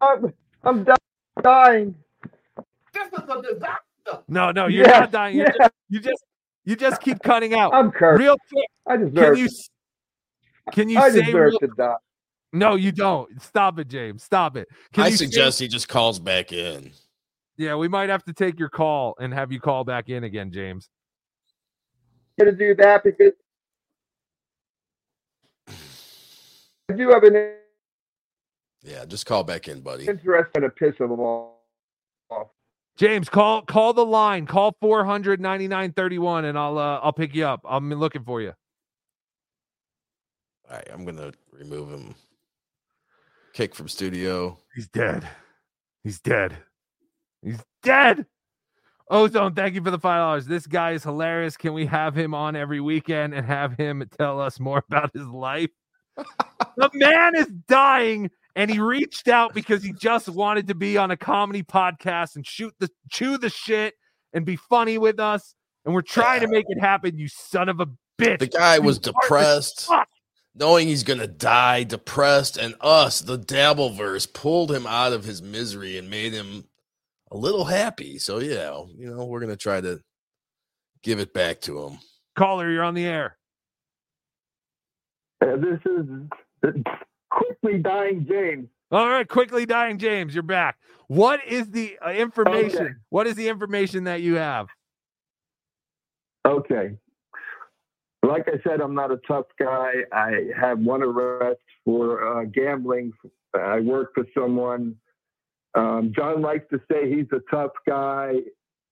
I'm, I'm di- dying. This is a disaster. No, no, you're Yeah, not dying. You're yeah. just, you just you just keep cutting out. I'm cursed. Real quick. I Can deserve. you s- can you I say deserve real, to die. No, you don't. Stop it, James. Stop it. Can I you say- suggest he just calls back in. yeah, we might have to take your call and have you call back in again, James. Going to do that because I do have an Yeah, just call back in, buddy. interest in a piss of them all. James, call call the line. Call 400 9931 and I'll uh, I'll pick you up. I'm looking for you. All right, I'm gonna remove him. Kick from studio. He's dead. He's dead. He's dead. Ozone, thank you for the five dollars. This guy is hilarious. Can we have him on every weekend and have him tell us more about his life? the man is dying, and he reached out because he just wanted to be on a comedy podcast and shoot the chew the shit and be funny with us. And we're trying to make it happen. You son of a bitch. The guy You was depressed, knowing he's gonna die, depressed, and us, the Dabbleverse, pulled him out of his misery and made him a little happy. So yeah, you know, we're gonna try to give it back to him. Caller, you're on the air. Uh, this is quickly dying James. All right, quickly dying James, you're back. What is the uh, information? Okay. What is the information that you have? Okay. Like I said, I'm not a tough guy. I have one arrest for uh, gambling. I work for someone. Um, John likes to say he's a tough guy,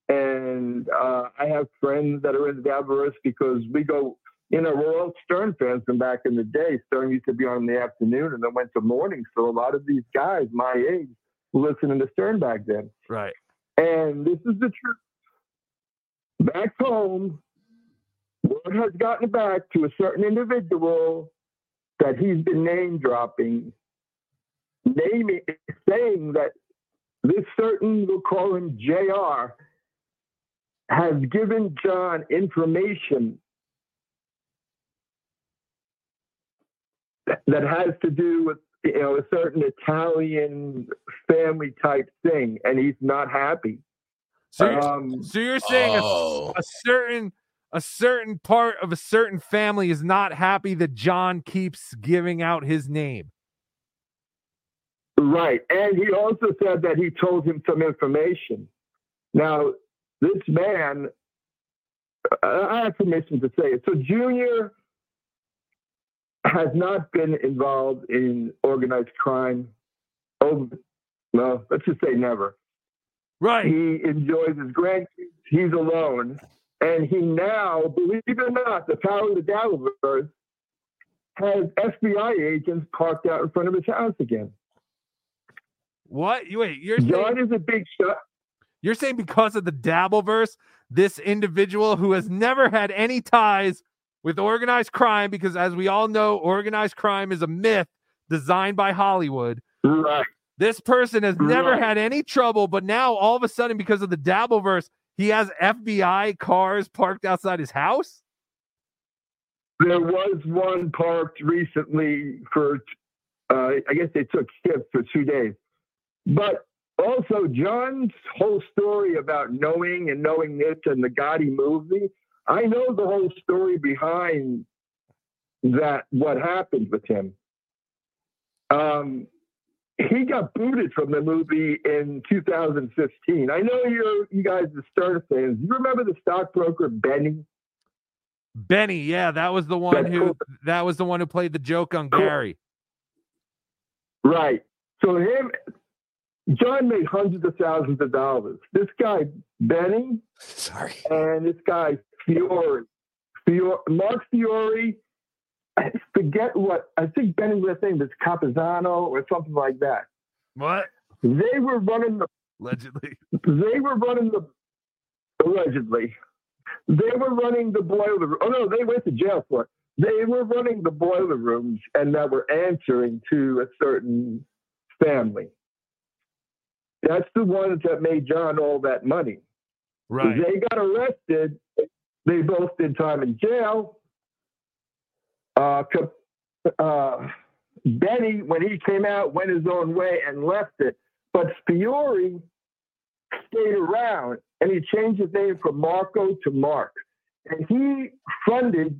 and uh, I have friends that are in the Dabbleverse because we go. You know, we're all Stern fans from back in the day. Stern used to be on in the afternoon and then went to morning. So a lot of these guys my age were listening to Stern back then. Right. And this is the truth. Back home, word has gotten back to a certain individual that he's been name dropping, naming, saying that this certain, we'll call him JR, has given John information that, that has to do with you know a certain Italian family type thing, and he's not happy. So you're, Um, so you're saying a- Oh. a, certain a certain part of a certain family is not happy that John keeps giving out his name. Right. And he also said that he told him some information. Now, this man, I have permission to say it. So, Junior has not been involved in organized crime. Oh, no, let's just say never. Right. He enjoys his grandkids. He's alone. And he now, believe it or not, the power of the Dabbleverse has FBI agents parked out in front of his house again. What? You wait, you're John saying is a big shot. you're saying because of the Dabbleverse, this individual who has never had any ties with organized crime, because as we all know, organized crime is a myth designed by Hollywood. Right. This person has never had any trouble, but now all of a sudden, because of the Dabbleverse, he has FBI cars parked outside his house. There was one parked recently for, uh, I guess they took shifts for two days. But also, John's whole story about knowing and knowing this and the Gotti movie, I know the whole story behind that, what happened with him. Um, he got booted from the movie in 2015. I know you're, you guys are Stern fans. You remember the stockbroker Benny? Benny, yeah, that was the one That's who cool. that was the one who played the joke on Gary. Right. So him, John made hundreds of thousands of dollars. This guy Benny, sorry, and this guy Fiore, Fiore Mark Fiore. I forget what I think Benny's last name was Capizano or something like that. What? They were running the Allegedly. they were running the allegedly. They were running the boiler room. Oh no, they went to jail for it. They were running the boiler rooms and that were answering to a certain family. That's the ones that made John all that money. Right. They got arrested. They both did time in jail. Uh, uh, Benny, when he came out, went his own way and left it. But Fiore stayed around and he changed his name from Marco to Mark. And he funded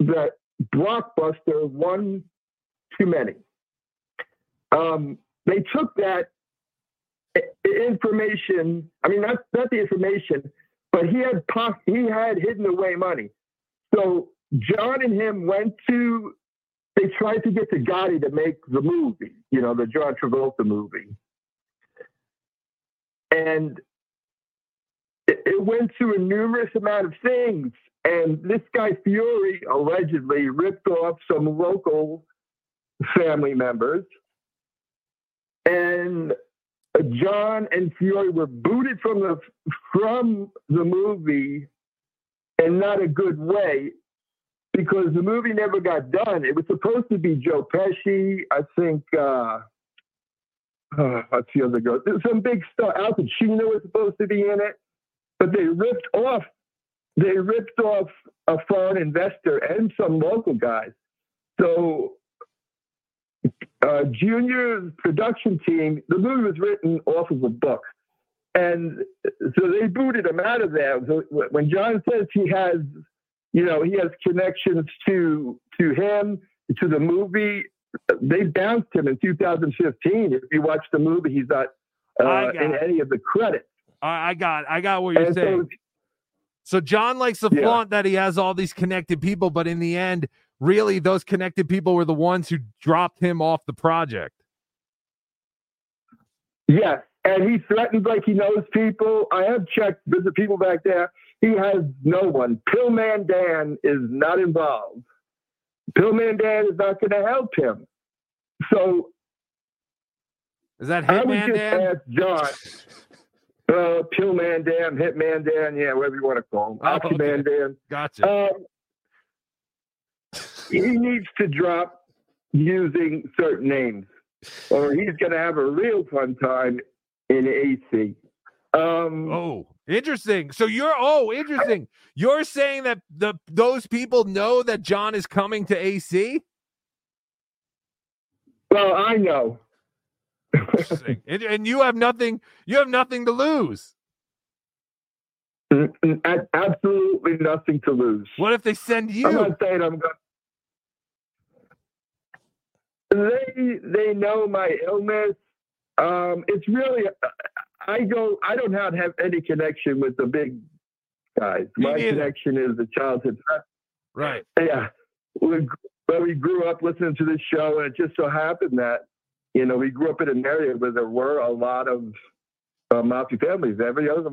the blockbuster One Too Many. Um, they took that information. I mean, not not the information, but he had he had hidden away money. So John and him went to. They tried to get to Gotti to make the movie, you know, the John Travolta movie, and it, it went through a numerous amount of things. And this guy Fiore allegedly ripped off some local family members, and John and Fiore were booted from the from the movie in not a good way because the movie never got done. It was supposed to be Joe Pesci, I think. Uh, uh, what's the other girl? Some big stuff. Al Pacino was supposed to be in it, but they ripped off. They ripped off a foreign investor and some local guys. So uh, Junior's production team, the movie was written off of a book. And so they booted him out of there. So when John says he has, you know, he has connections to to him, to the movie, they bounced him in 2015. If you watch the movie, he's not uh, in it. any of the credits. I, got I got what you're And so- saying. So John likes to Yeah. flaunt that he has all these connected people, but in the end, really those connected people were the ones who dropped him off the project. Yes, and he threatens like he knows people. I have checked with the people back there. He has no one. Pillman Dan is not involved. Pillman Dan is not going to help him. So Is that I would Hitman Dan? ask John. Uh, Pillman Dan, Hitman Dan, yeah, whatever you want to call him. Oh, Oxyman Dan. Gotcha. Um, he needs to drop using certain names, or he's going to have a real fun time in AC. Um, oh, interesting. So you're oh, interesting. You're saying that the those people know that John is coming to AC? Well, I know. Interesting. and, and you have nothing. You have nothing to lose. Absolutely nothing to lose. What if they send you? I'm not saying I'm going. They they know my illness. Um, it's really I go. I don't have, have any connection with the big guys. Me My neither. connection is the childhood. Right. Yeah, we, well, we grew up listening to this show, and it just so happened that you know we grew up in an area where there were a lot of uh, mafia families. Every other,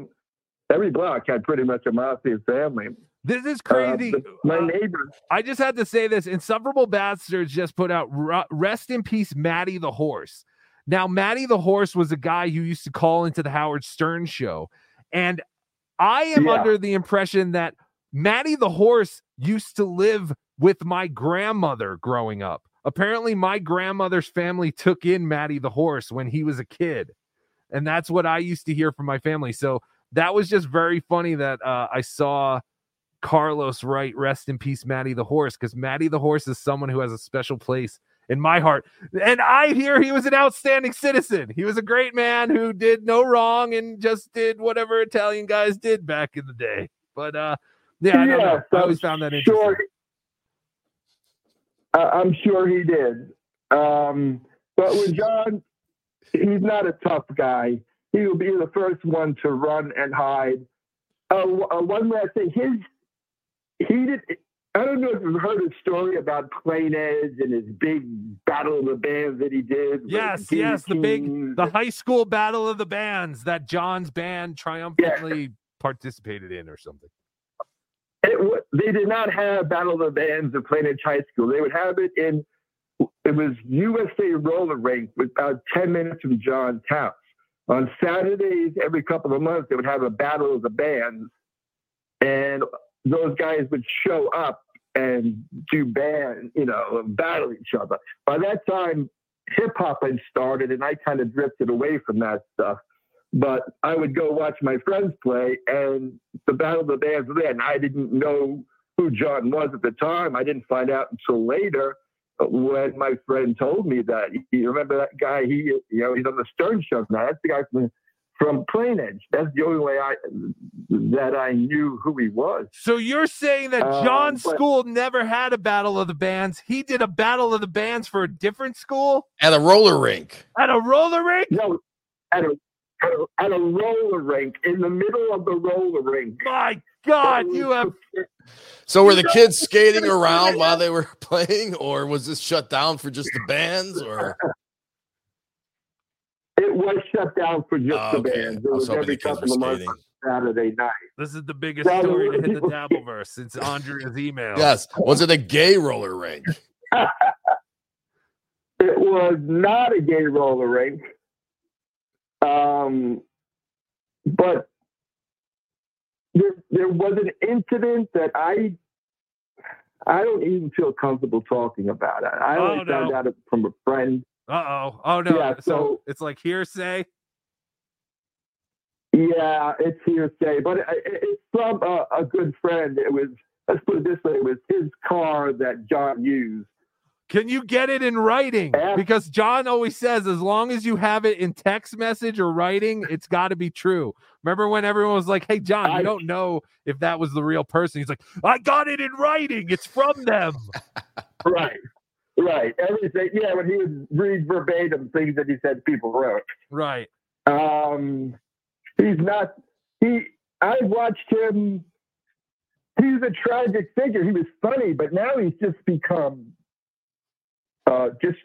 every block had pretty much a mafia family. This is Uh, crazy. the- my neighbors. I just had to say this. Insufferable Bastards just put out Rest in Peace, Matty the Horse. Now, Matty the Horse was a guy who used to call into the Howard Stern show. And I am Yeah. under the impression that Matty the Horse used to live with my grandmother growing up. Apparently, my grandmother's family took in Matty the Horse when he was a kid. And that's what I used to hear from my family. So that was just very funny that uh, I saw Carlos write "Rest in peace, Matty the horse," because Matty the horse is someone who has a special place in my heart. And I hear he was an outstanding citizen. He was a great man who did no wrong and just did whatever Italian guys did back in the day. But uh, yeah, I don't know. Yes, I always found that interesting. Sure, I- I'm sure he did. Um, but with John, he's not a tough guy. He will be the first one to run and hide. Uh, uh, one last thing, his he did. I don't know if you've heard his story about Plainedge and his big battle of the bands that he did. Yes, yes, the big, the high school battle of the bands that John's band triumphantly participated in, or something. It, they did not have Battle of the Bands at Plainedge High School. They would have it in, it was USA Roller Rink, with about 10 minutes from John's house. On Saturdays, every couple of months, they would have a Battle of the Bands. And those guys would show up and do band, you know, battle each other. By that time, hip hop had started, and I kind of drifted away from that stuff. But I would go watch my friends play, and the Battle of the Bands were there, and I didn't know who John was at the time. I didn't find out until later when my friend told me that. You remember that guy? He, you know, he's on the Stern Show now. That's the guy from from Plainedge. That's the only way I that I knew who he was. So you're saying that Um, John's but- school never had a battle of the bands? He did a battle of the bands for a different school At a roller rink. at a roller rink? No, at a at a, at a roller rink in the middle of the roller rink. My God, you have So were the kids skating around while they were playing, or was this shut down for just the bands? Or It was shut down for just Oh, the okay. bands. I It was was every couple of months on Saturday night. This is the biggest Yeah, story to hit the Dabbleverse since Andrea's email. yes, was it a gay roller rink? It was not a gay roller rink. Um, but there, there was an incident that I I don't even feel comfortable talking about. I, I Oh, only found out it from a friend. Uh oh. Oh no. Yeah, so, so- it's like hearsay. Yeah, it's hearsay, but it, it- it's from a, a good friend. It was let's put it this way: it was his car that John used. Can you get it in writing? Because John always says, as long as you have it in text message or writing, it's got to be true. Remember when everyone was like, "Hey, John, you don't know if that was the real person?" He's like, "I got it in writing. It's from them." Right, right. Everything. Yeah, when he would read verbatim things that he said people wrote. Right. Um, he's not. He. I watched him. He's a tragic figure. He was funny, but now he's just become uh, just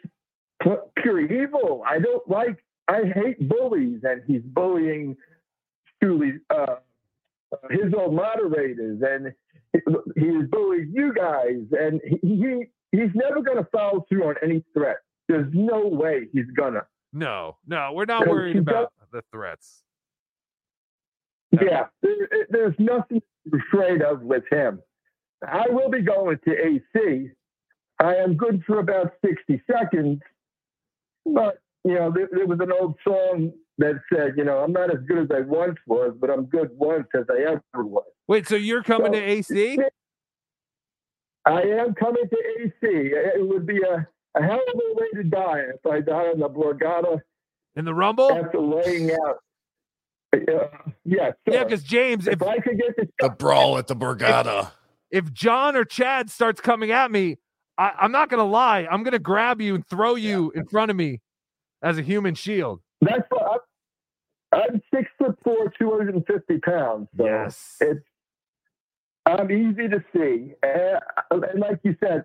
pu- pure evil. I don't like I hate bullies, and he's bullying Julie, uh, his old moderators, and he's bullying you guys, and he, he he's never going to follow through on any threat. There's no way he's gonna. No, no, we're not worried about the threats. Yeah, there, there's nothing to be afraid of with him. I will be going to AC. I am good for about 60 seconds, but, you know, there, there was an old song that said, you know, I'm not as good as I once was, but I'm good once as I ever was. Wait, so you're coming to AC? I am coming to AC. It would be a, a hell of a way to die if I die on the Borgata in the Rumble after laying out. Uh, yeah, Yeah, because James, if, I could get this The brawl at the Borgata. if John or Chad starts coming at me, I, I'm not gonna lie. I'm gonna grab you and throw you in front of me as a human shield. That's what I'm, I'm six foot four, 250 pounds. So yes. It's, I'm easy to see. And, and like you said,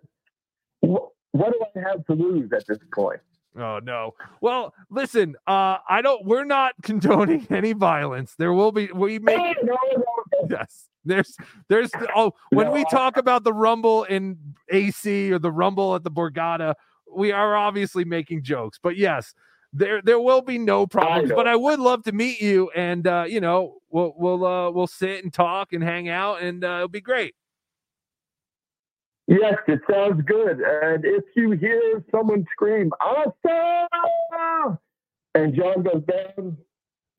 what, what do I have to lose at this point? Oh no. Well, listen, uh I don't we're not condoning any violence. There will be we make no, no, Yes. There's there's oh when we talk about the rumble in AC or the rumble at the Borgata, we are obviously making jokes. But yes, there there will be no problems. know. But I would love to meet you and uh, you know, we'll we'll uh we'll sit and talk and hang out and uh, it'll be great. Yes, it sounds good. And if you hear someone scream, awesome, and John goes down,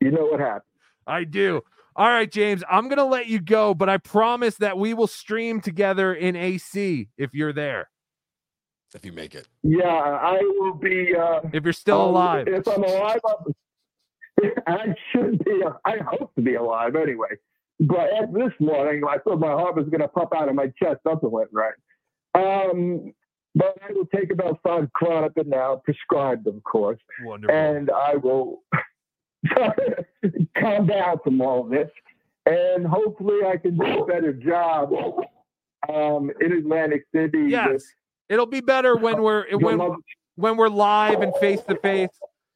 you know what happened. I do. All right, James, I'm going to let you go, but I promise that we will stream together in AC if you're there. If you make it. Yeah, I will be. Uh, If you're still um, alive. If I'm alive, I'll- I should be. I hope to be alive anyway. But at this morning, I thought my heart was going to pop out of my chest. Something went right. Um, but I will take about five Klonopin now, prescribed, of course. Wonderful. And I will calm down from all of this. And hopefully I can do a better job um, in Atlantic City. Yes. It'll be better when we're when when we're live and face to face.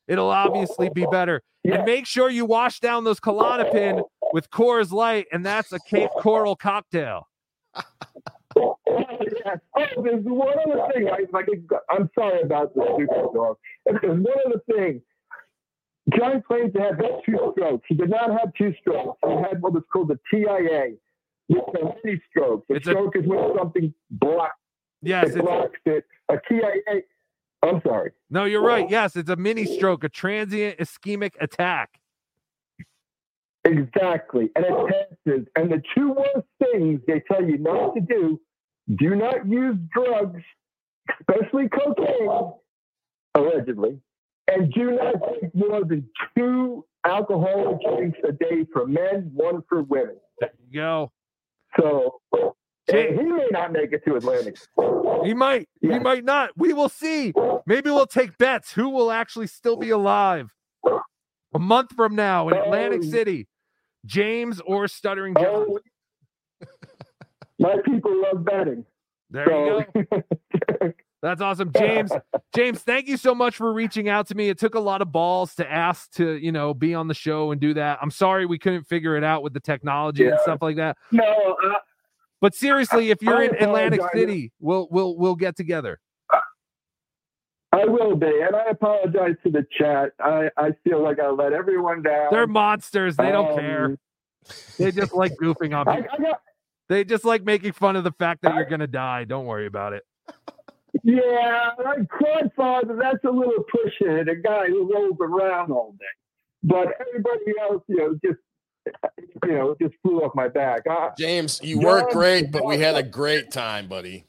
It'll obviously be better. And make sure you wash down those Klonopin with Coors Light, and that's a Cape Coral cocktail. Oh, there's one other thing. I, could, I'm sorry about the stupid dog. There's one other thing. John claims to have had two strokes. He did not have two strokes. He had what was called the TIA, which are many strokes. A stroke is when something blocks. Yes, it it's- blocks it. A TIA. I'm sorry. No, you're right. Yes, it's a mini stroke, a transient ischemic attack. Exactly. And it passes. And the two worst things they tell you not to do do not use drugs, especially cocaine, allegedly, and do not take more than two alcoholic drinks a day for men, one for women. There you go. So he may not make it to Atlantic. He might. He might not. We will see. Maybe we'll take bets who will actually still be alive a month from now in Atlantic Oh. City. James or Stuttering John. My people love betting. There you go. That's awesome, James. James, thank you so much for reaching out to me. It took a lot of balls to ask to, you know, be on the show and do that. I'm sorry we couldn't figure it out with the technology and stuff like that. No, uh, But seriously, if you're I in Atlantic. City, we'll we'll we'll get together. I will be, and I apologize to the chat. I, I feel like I let everyone down. They're monsters. They don't Um, care. They just like goofing on I- people. I got- They just like making fun of the fact that you're gonna die. Don't worry about it. Yeah, like Godfather, that's a little pushing it. A guy who rolls around all day. But everybody else, you know, just you know, it just flew off my back. I, James, you John- weren't great, but we had a great time, buddy.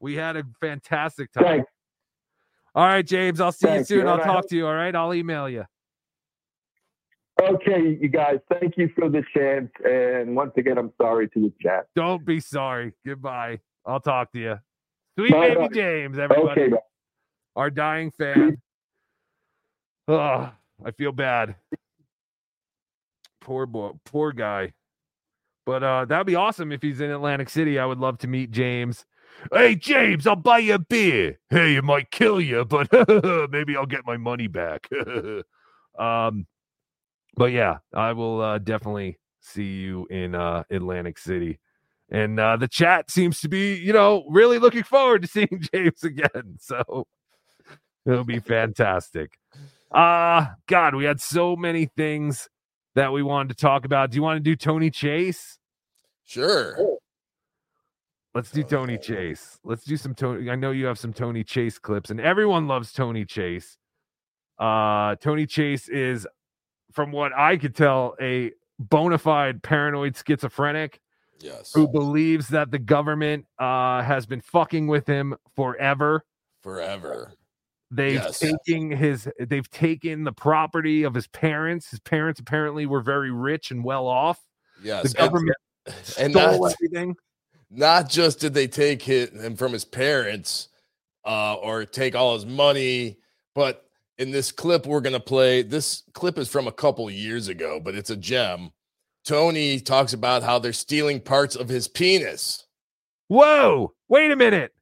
We had a fantastic time. Thanks. All right, James. I'll see you soon. you, I'll talk hope- to you. All right. I'll email you. Okay, you guys, thank you for the chance. And once again, I'm sorry to the chat. Don't be sorry. Goodbye. I'll talk to you. Sweet Bye, baby bye. James, everybody. Okay, bye. Our dying fan. Ugh, I feel bad. Poor boy, poor guy. But uh that'd be awesome if he's in Atlantic City. I would love to meet James. Hey James, I'll buy you a beer. Hey, it might kill you, but maybe I'll get my money back. Um, but yeah, I will uh, definitely see you in uh, Atlantic City. And uh, the chat seems to be, you know, really looking forward to seeing James again. So it'll be fantastic. Uh God, we had so many things that we wanted to talk about. Do you want to do Tony Chase? Sure. Let's do Tony Chase. Let's do some Tony. I know you have some Tony Chase clips, and everyone loves Tony Chase. Uh, Tony Chase is, from what I could tell, a bona fide paranoid schizophrenic Yes. who believes that the government uh, has been fucking with him forever. Forever. They've Yes. taken his they've taken the property of his parents. His parents apparently were very rich and well off. Yes. The government and stole not- everything. Not just did they take hi- him from his parents uh, or take all his money, but in this clip we're going to play, this clip is from a couple years ago, but it's a gem. Tony talks about how they're stealing parts of his penis. Whoa, wait a minute.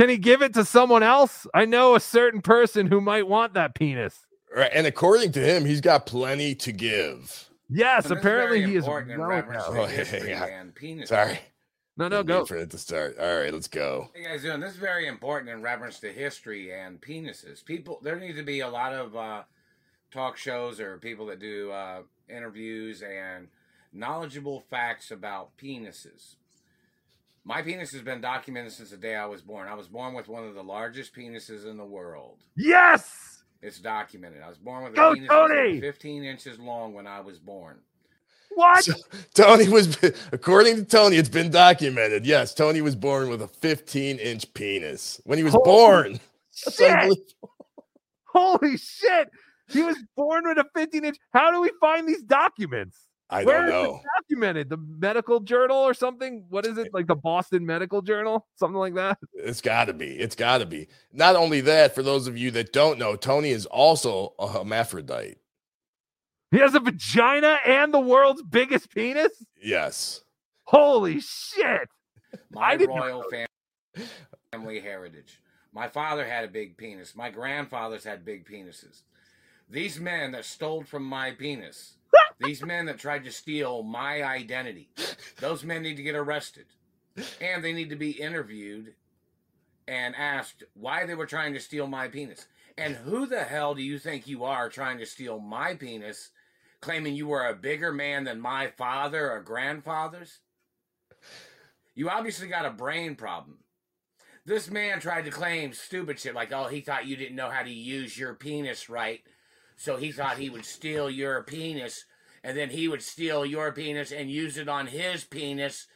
Can he give it to someone else? I know a certain person who might want that penis. Right, And according to him, he's got plenty to give. Yes, And this is apparently he is. important in well reference endowed. to Oh, yeah, yeah. penis. Sorry. No, no, Didn't go. mean for it to start. All right, let's go. Hey guys, doing this is very important in reference to history and penises. People, there need to be a lot of uh, talk shows or people that do uh, interviews and knowledgeable facts about penises. My penis has been documented since the day I was born. I was born with one of the largest penises in the world. Yes. It's documented. I was born with a Go, penis Tony! 15 inches long when I was born. What? Tony was, according to Tony, it's been documented. Yes, Tony was born with a 15 inch penis when he was Holy born. Shit. Holy shit. He was born with a 15 inch. How do we find these documents? I Where don't is it know. documented? The medical journal or something? What is it? Eh like the Boston Medical Journal? Something like that? It's got to be. It's got to be. Not only that, for those of you that don't know, Tony is also a hermaphrodite. He has a vagina and the world's biggest penis? Yes. Holy shit. My royal fam- family heritage. My father had a big penis. My grandfathers had big penises. These men that stole from my penis, these men that tried to steal my identity, those men need to get arrested. And they need to be interviewed and asked why they were trying to steal my penis. And who the hell do you think you are trying to steal my penis, claiming you were a bigger man than my father or grandfathers? You obviously got a brain problem. This man tried to claim stupid shit like, oh, he thought you didn't know how to use your penis right. So he thought he would steal your penis, and then he would steal your penis and use it on his penis,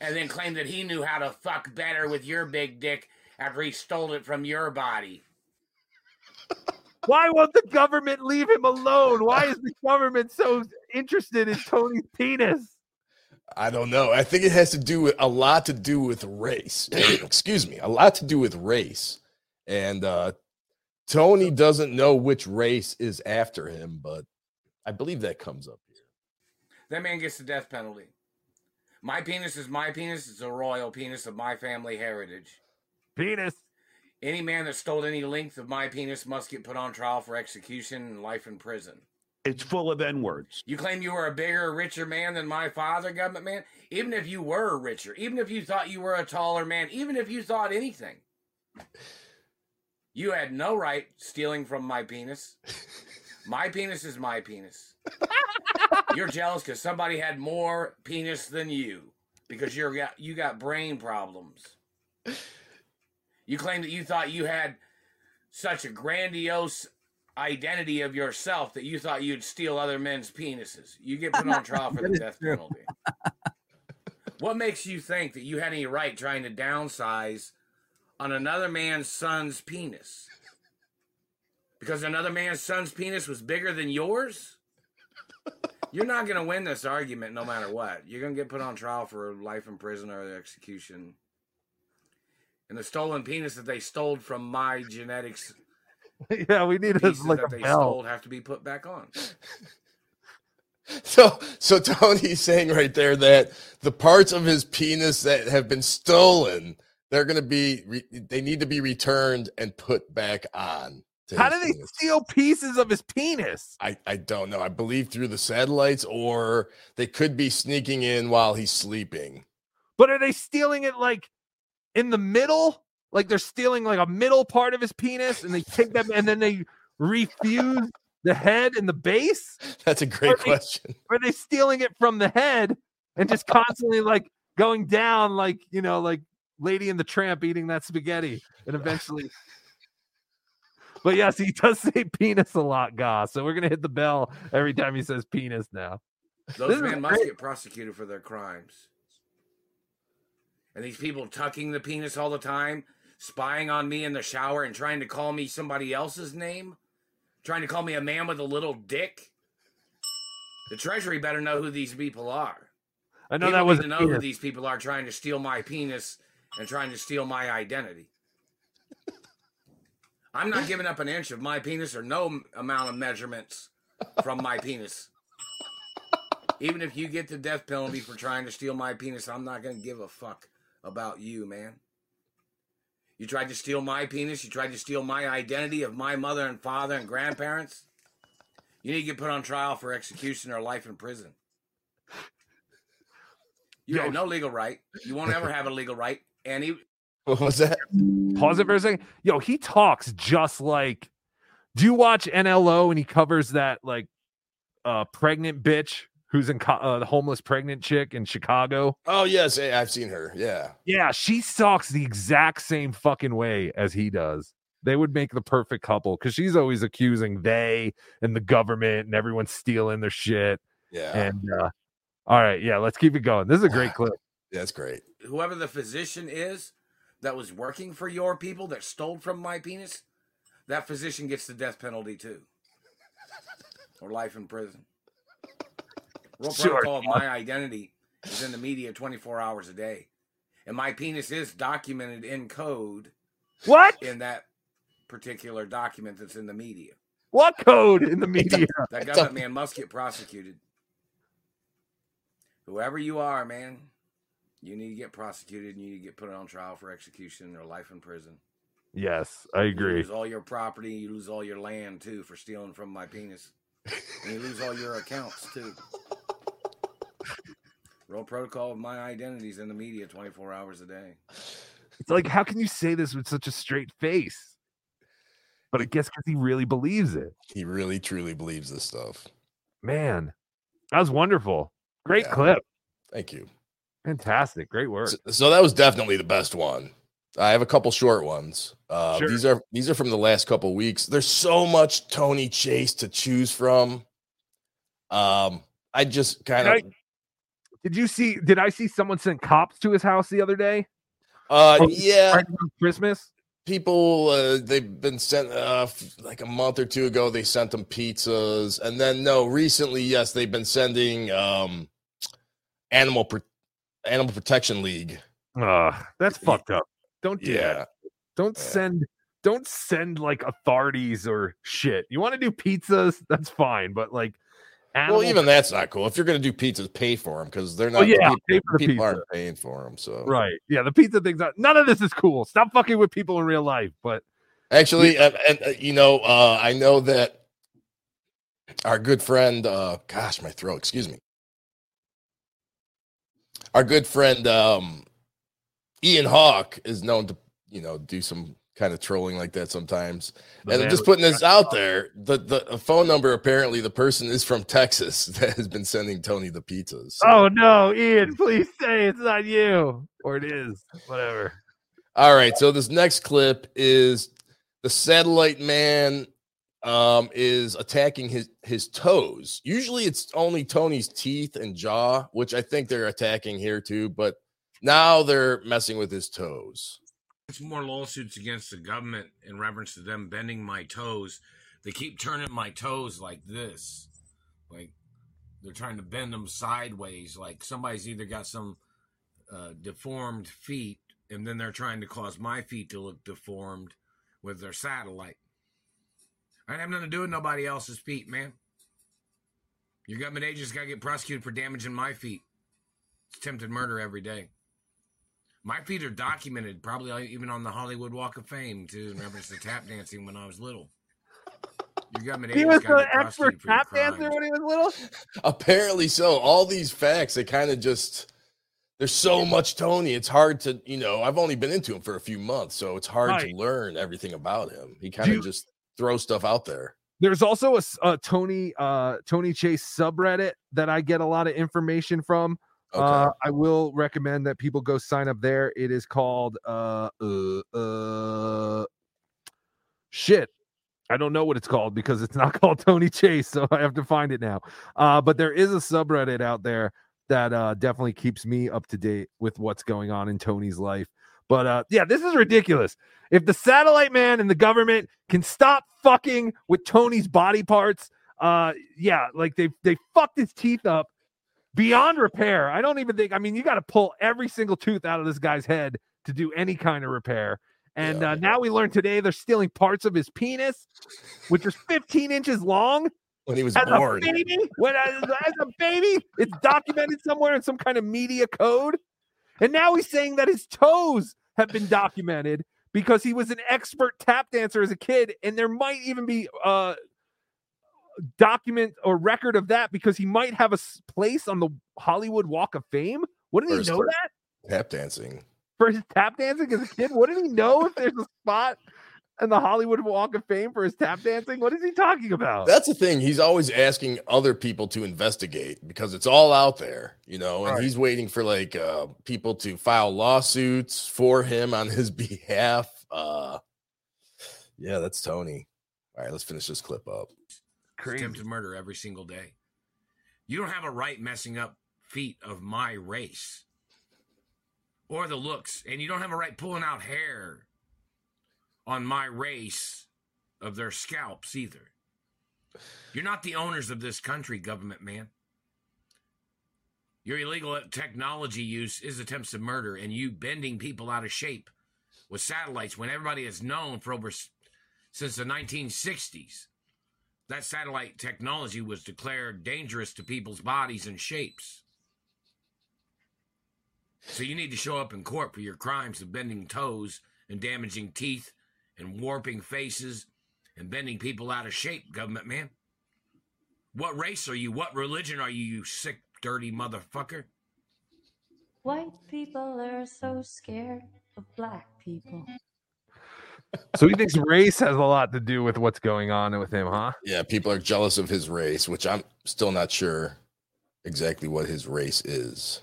and then claim that he knew how to fuck better with your big dick after he stole it from your body. Why won't the government leave him alone? Why is the government so interested in Tony's penis? I don't know. I think it has to do with a lot to do with race. Excuse me, a lot to do with race. And uh Tony doesn't know which race is after him, but I believe that comes up here. That man gets the death penalty. My penis is my penis. It's a royal penis of my family heritage. Penis. Any man that stole any length of my penis must get put on trial for execution and life in prison. It's full of N words. You claim you were a bigger, richer man than my father, government man? Even if you were richer, even if you thought you were a taller man, even if you thought anything, you had no right stealing from my penis. My penis is my penis. You're jealous because somebody had more penis than you because you're got you got brain problems. You claim that you thought you had such a grandiose identity of yourself that you thought you'd steal other men's penises. You get put on trial for the death true. penalty. what makes you think that you had any right trying to downsize on another man's son's penis? Because another man's son's penis was bigger than yours? You're not going to win this argument no matter what. You're going to get put on trial for life in prison or execution. And the stolen penis that they stole from my genetics yeah, we need a, pieces like that a they bell. stole have to be put back on. So, so Tony's saying right there that the parts of his penis that have been stolen, they're going to be, re- they need to be returned and put back on. How do they penis. steal pieces of his penis? I, I don't know. I believe through the satellites, or they could be sneaking in while he's sleeping. But are they stealing it like in the middle? Like they're stealing like a middle part of his penis and they take them and then they refuse the head and the base? That's a great Are they- question. Are they stealing it from the head and just constantly like going down like, you know, like Lady and the Tramp eating that spaghetti and eventually But yes, he does say penis a lot, Goss. So we're gonna hit the bell every time he says penis now. Those men must get prosecuted for their crimes. And these people tucking the penis all the time, spying on me in the shower and trying to call me somebody else's name, trying to call me a man with a little dick. The Treasury better know who these people are. I know People that was need to a know who these people are trying to steal my penis and trying to steal my identity. I'm not giving up an inch of my penis or no amount of measurements from my penis. Even if you get the death penalty for trying to steal my penis, I'm not going to give a fuck about you, man. You tried to steal my penis. You tried to steal my identity of my mother and father and grandparents. You need to get put on trial for execution or life in prison. You Yo. have no legal right. You won't ever have a legal right. And he, What was that? Pause it for a second. Yo, he talks just like. Do you watch NLO and he covers that like uh pregnant bitch who's in co- uh, the homeless pregnant chick in Chicago? Oh yes, yeah, I've seen her. Yeah. Yeah, she talks the exact same fucking way as he does. They would make the perfect couple because she's always accusing they and the government and everyone stealing their shit. Yeah. And uh, all right, yeah, let's keep it going. This is a great clip. That's great. whoever the physician is that was working for your people that stole from my penis, that physician gets the death penalty too, or life in prison. Real Sure, protocol of my identity is in the media 24 hours a day, and my penis is documented in code. What? in that particular document that's in the media? What code in the media? That government man must get prosecuted. Whoever you are, man, you need to get prosecuted and you need to get put on trial for execution or life in prison. Yes, I You agree. lose all your property, you lose all your land too for stealing from my penis. And you lose all your accounts too. Real protocol of my identities in the media 24 hours a day. It's like, how can you say this with such a straight face? But I guess because he really believes it. He really truly believes this stuff. Man, that was wonderful. Great Yeah. clip. Thank you. Fantastic. Great work. So, so that was definitely the best one. I have a couple short ones. Uh, Sure. These are these are from the last couple weeks. There's so much Tony Chase to choose from. Um, I just kind of did you see? Did I see someone send cops to his house the other day? uh Oh, yeah. right Christmas. people uh, they've been sent uh, like a month or two ago they sent them pizzas and then no recently yes they've been sending um animal Pro- animal protection league Ugh, that's fucked up. Don't do yeah that. Don't send. Don't send like authorities or shit. You want to do pizzas? That's fine, but like, animal well even that's not cool if you're gonna do pizzas pay for them because they're not Oh, yeah, people, pay for the people aren't paying for them so Right. Yeah. The pizza thing's not, none of this is cool. Stop fucking with people in real life. But Actually, uh, and uh, you know, uh, I know that our good friend, uh, gosh, my throat, excuse me, our good friend um, Ian Hawk is known to, you know, do some kind of trolling like that sometimes. The and I'm just putting this out there. The the phone number apparently the person is from Texas that has been sending Tony the pizzas. So- oh no, Ian, please say it's not you or it is. Whatever. All right, so this next clip is the satellite man um is attacking his his toes. Usually it's only Tony's teeth and jaw, which I think they're attacking here too, but now they're messing with his toes. It's more lawsuits against the government in reference to them bending my toes. They keep turning my toes like this. Like they're trying to bend them sideways. Like somebody's either got some uh, deformed feet and then they're trying to cause my feet to look deformed with their satellite. I have nothing to do with nobody else's feet, man. Your government agents got to get prosecuted for damaging my feet. It's attempted murder every day. My feet are documented, probably even on the Hollywood Walk of Fame, too, in reference to tap dancing when I was little. Your government He was gotta the get prosecuted expert tap dancer when he was little. Apparently so. All these facts, they kind of just there's so much Tony. It's hard to, you know, I've only been into him for a few months, so it's hard Right. to learn everything about him. He kind of just throws stuff out there. There's also a Tony uh Tony Chase subreddit that I get a lot of information from. Uh, I will recommend that people go sign up there. It is called uh uh uh shit. I don't know what it's called because it's not called Tony Chase, so I have to find it now. Uh, but there is a subreddit out there that uh definitely keeps me up to date with what's going on in Tony's life. But uh yeah, this is ridiculous. If the satellite man and the government can stop fucking with Tony's body parts, uh yeah, like they they fucked his teeth up beyond repair. I don't even think I mean you got to pull every single tooth out of this guy's head to do any kind of repair. And uh, now we learned today they're stealing parts of his penis, which is 15 inches long. When he was as born. a baby, when as, as a baby, it's documented somewhere in some kind of media code. And now he's saying that his toes have been documented because he was an expert tap dancer as a kid, and there might even be uh document or record of that because he might have a place on the Hollywood Walk of Fame. What did he know that Tap dancing. for his tap dancing as a kid? What did he know if there's a spot in the Hollywood Walk of Fame for his tap dancing? What is he talking about? That's the thing. He's always asking other people to investigate because it's all out there, you know, and Right. he's waiting for like uh people to file lawsuits for him on his behalf. Uh yeah, that's Tony. All right, let's finish this clip up. attempted murder every single day. You don't have a right messing up feet of my race or the looks, and you don't have a right pulling out hair on my race of their scalps either. You're not the owners of this country, government man. Your illegal technology use is attempts of murder, and you bending people out of shape with satellites when everybody has known for over since the 1960s that satellite technology was declared dangerous to people's bodies and shapes. So you need to show up in court for your crimes of bending toes and damaging teeth and warping faces and bending people out of shape, government man. What race are you? What religion are you, you sick, dirty motherfucker? White people are so scared of black people. So he thinks race has a lot to do with what's going on with him, huh? Yeah, people are jealous of his race, which I'm still not sure exactly what his race is.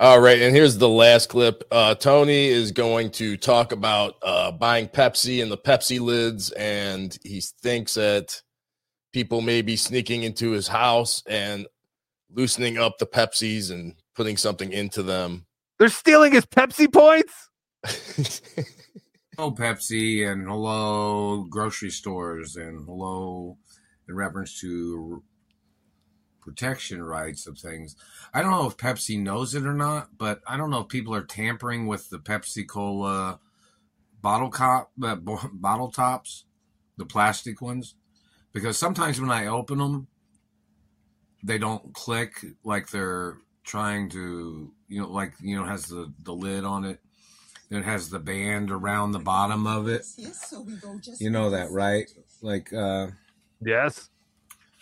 All right, and here's the last clip. Uh, Tony is going to talk about uh, buying Pepsi and the Pepsi lids, and he thinks that people may be sneaking into his house and loosening up the Pepsis and putting something into them. They're stealing his Pepsi points. Hello, Pepsi, and hello, grocery stores, and hello, in reference to r- protection rights of things. I don't know if Pepsi knows it or not, but I don't know if people are tampering with the Pepsi Cola bottle cop uh, bottle tops, the plastic ones, because sometimes when I open them, they don't click like they're trying to, you know, like you know, has the the lid on it. It has the band around the bottom of it. You know that, right? Like, uh, yes.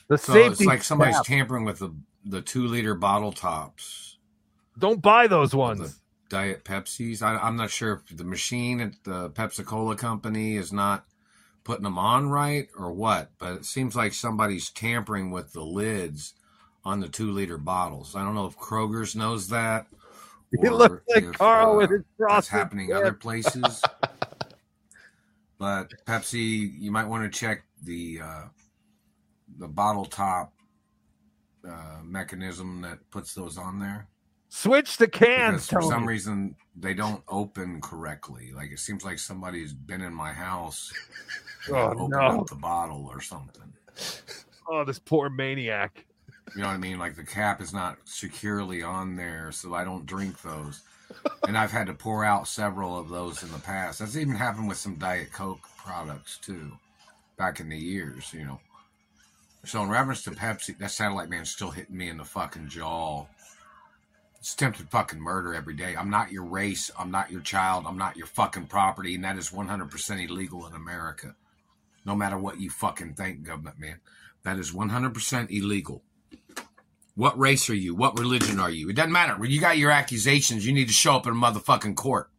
The so safety it's like somebody's cap. tampering with the the two liter bottle tops. Don't buy those ones. Diet Pepsis. I, I'm not sure if the machine at the Pepsi Cola company is not putting them on right or what, but it seems like somebody's tampering with the lids on the two liter bottles. I don't know if Kroger's knows that. It looks like if, Carl uh, with his that's happening tip. other places. but Pepsi, you might want to check the uh, the bottle top uh, mechanism that puts those on there. Switch the cans, Because for some reason they don't open correctly. Like it seems like somebody's been in my house and Oh, opened no. up the bottle or something. Oh, this poor maniac. You know what I mean? Like the cap is not securely on there, so I don't drink those. And I've had to pour out several of those in the past. That's even happened with some Diet Coke products too, back in the years, you know. So in reference to Pepsi, that satellite man's still hitting me in the fucking jaw. It's attempted fucking murder every day. I'm not your race. I'm not your child. I'm not your fucking property, and that is 100% illegal in America. No matter what you fucking think, government man. That is 100% illegal. What race are you? What religion are you? It doesn't matter. When you got your accusations, you need to show up in a motherfucking court.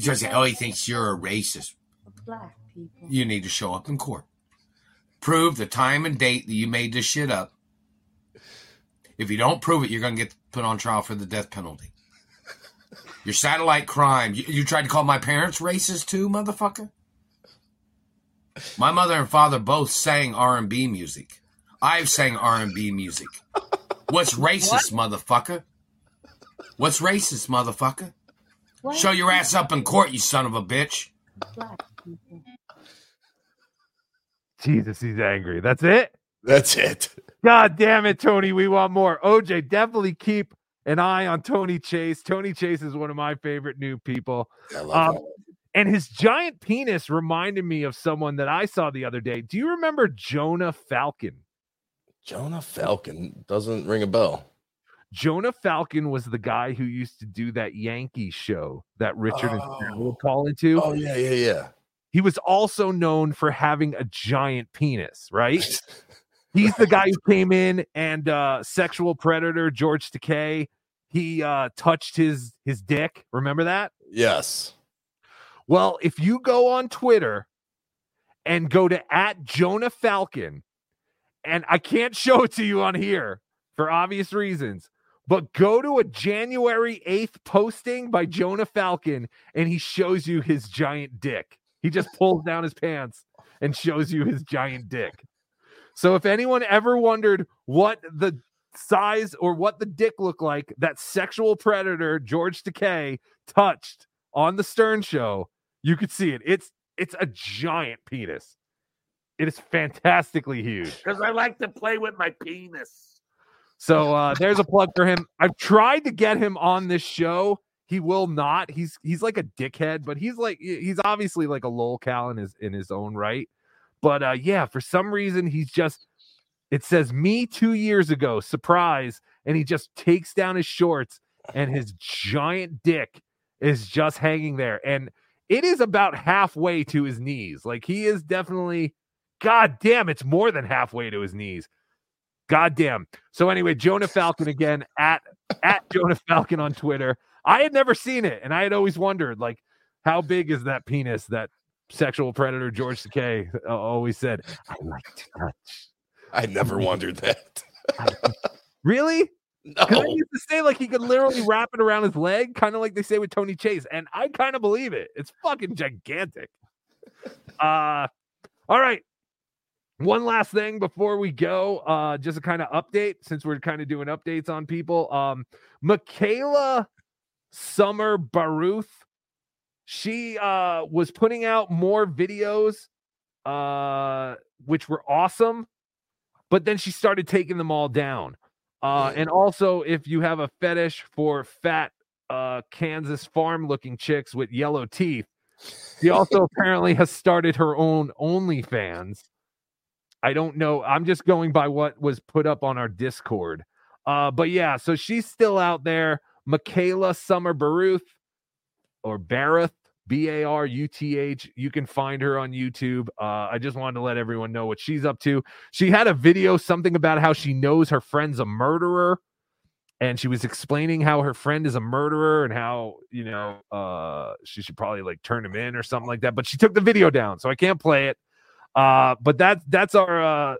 Just say, oh, he thinks you're a racist. black people. You need to show up in court. Prove the time and date that you made this shit up. If you don't prove it, you're going to get put on trial for the death penalty. Your satellite crime. You, you tried to call my parents racist too, motherfucker? My mother and father both sang R&B music. I've sang R&B music. What's racist, motherfucker? What's racist, motherfucker? White Show your ass up in court, you son of a bitch. people. Jesus, he's angry. That's it. That's it. God damn it, Tony. We want more. OJ, definitely keep an eye on Tony Chase. Tony Chase is one of my favorite new people. I love Um, and his giant penis reminded me of someone that I saw the other day. Do you remember Jonah Falcon? Jonah Falcon doesn't ring a bell. Jonah Falcon was the guy who used to do that Yankee show that Richard and Sarah would call into. Oh yeah, yeah, yeah. He was also known for having a giant penis, right? He's the guy who came in and uh sexual predator George Takei. He uh touched his his dick. Remember that? Yes. Well, if you go on Twitter and go to at Jonah Falcon, and I can't show it to you on here for obvious reasons, but go to a January 8th posting by Jonah Falcon and he shows you his giant dick. He just pulls down his pants and shows you his giant dick. So if anyone ever wondered what the size or what the dick looked like that sexual predator George Takei touched on the Stern show, you could see it. It's it's a giant penis. It is fantastically huge. Because I like to play with my penis. So uh there's a plug for him. I've tried to get him on this show. He will not. He's he's like a dickhead, but he's like he's obviously like a lolcow in his in his own right. But uh yeah, for some reason he's just it says me 2 years ago, surprise, and he just takes down his shorts and his giant dick is just hanging there and it is about halfway to his knees. Like he is definitely god damn, it's more than halfway to his knees. God damn. So anyway, Jonah Falcon again at at Jonah Falcon on Twitter. I had never seen it, and I had always wondered, like, how big is that penis that sexual predator George Takei uh, always said, I like to touch. I never wondered that. Really? Because I used to say like he could literally wrap it around his leg, kind of like they say with Tony Chase, and I kind of believe it. It's fucking gigantic. Uh, all right. One last thing before we go, uh, just a kind of update since we're kind of doing updates on people. Um, Michaela Summer Baruth, she uh was putting out more videos, uh, which were awesome, but then she started taking them all down. Uh, and also, if you have a fetish for fat uh, Kansas farm looking chicks with yellow teeth, she also apparently has started her own OnlyFans. I don't know. I'm just going by what was put up on our Discord. Uh, but yeah, so she's still out there. Michaela Summer Baruth or Baruth, B A R U T H. You can find her on YouTube. Uh, I just wanted to let everyone know what she's up to. She had a video, something about how she knows her friend's a murderer. And she was explaining how her friend is a murderer and how, you know, uh, she should probably like turn him in or something like that. But she took the video down, so I can't play it. Uh, but that's that's our uh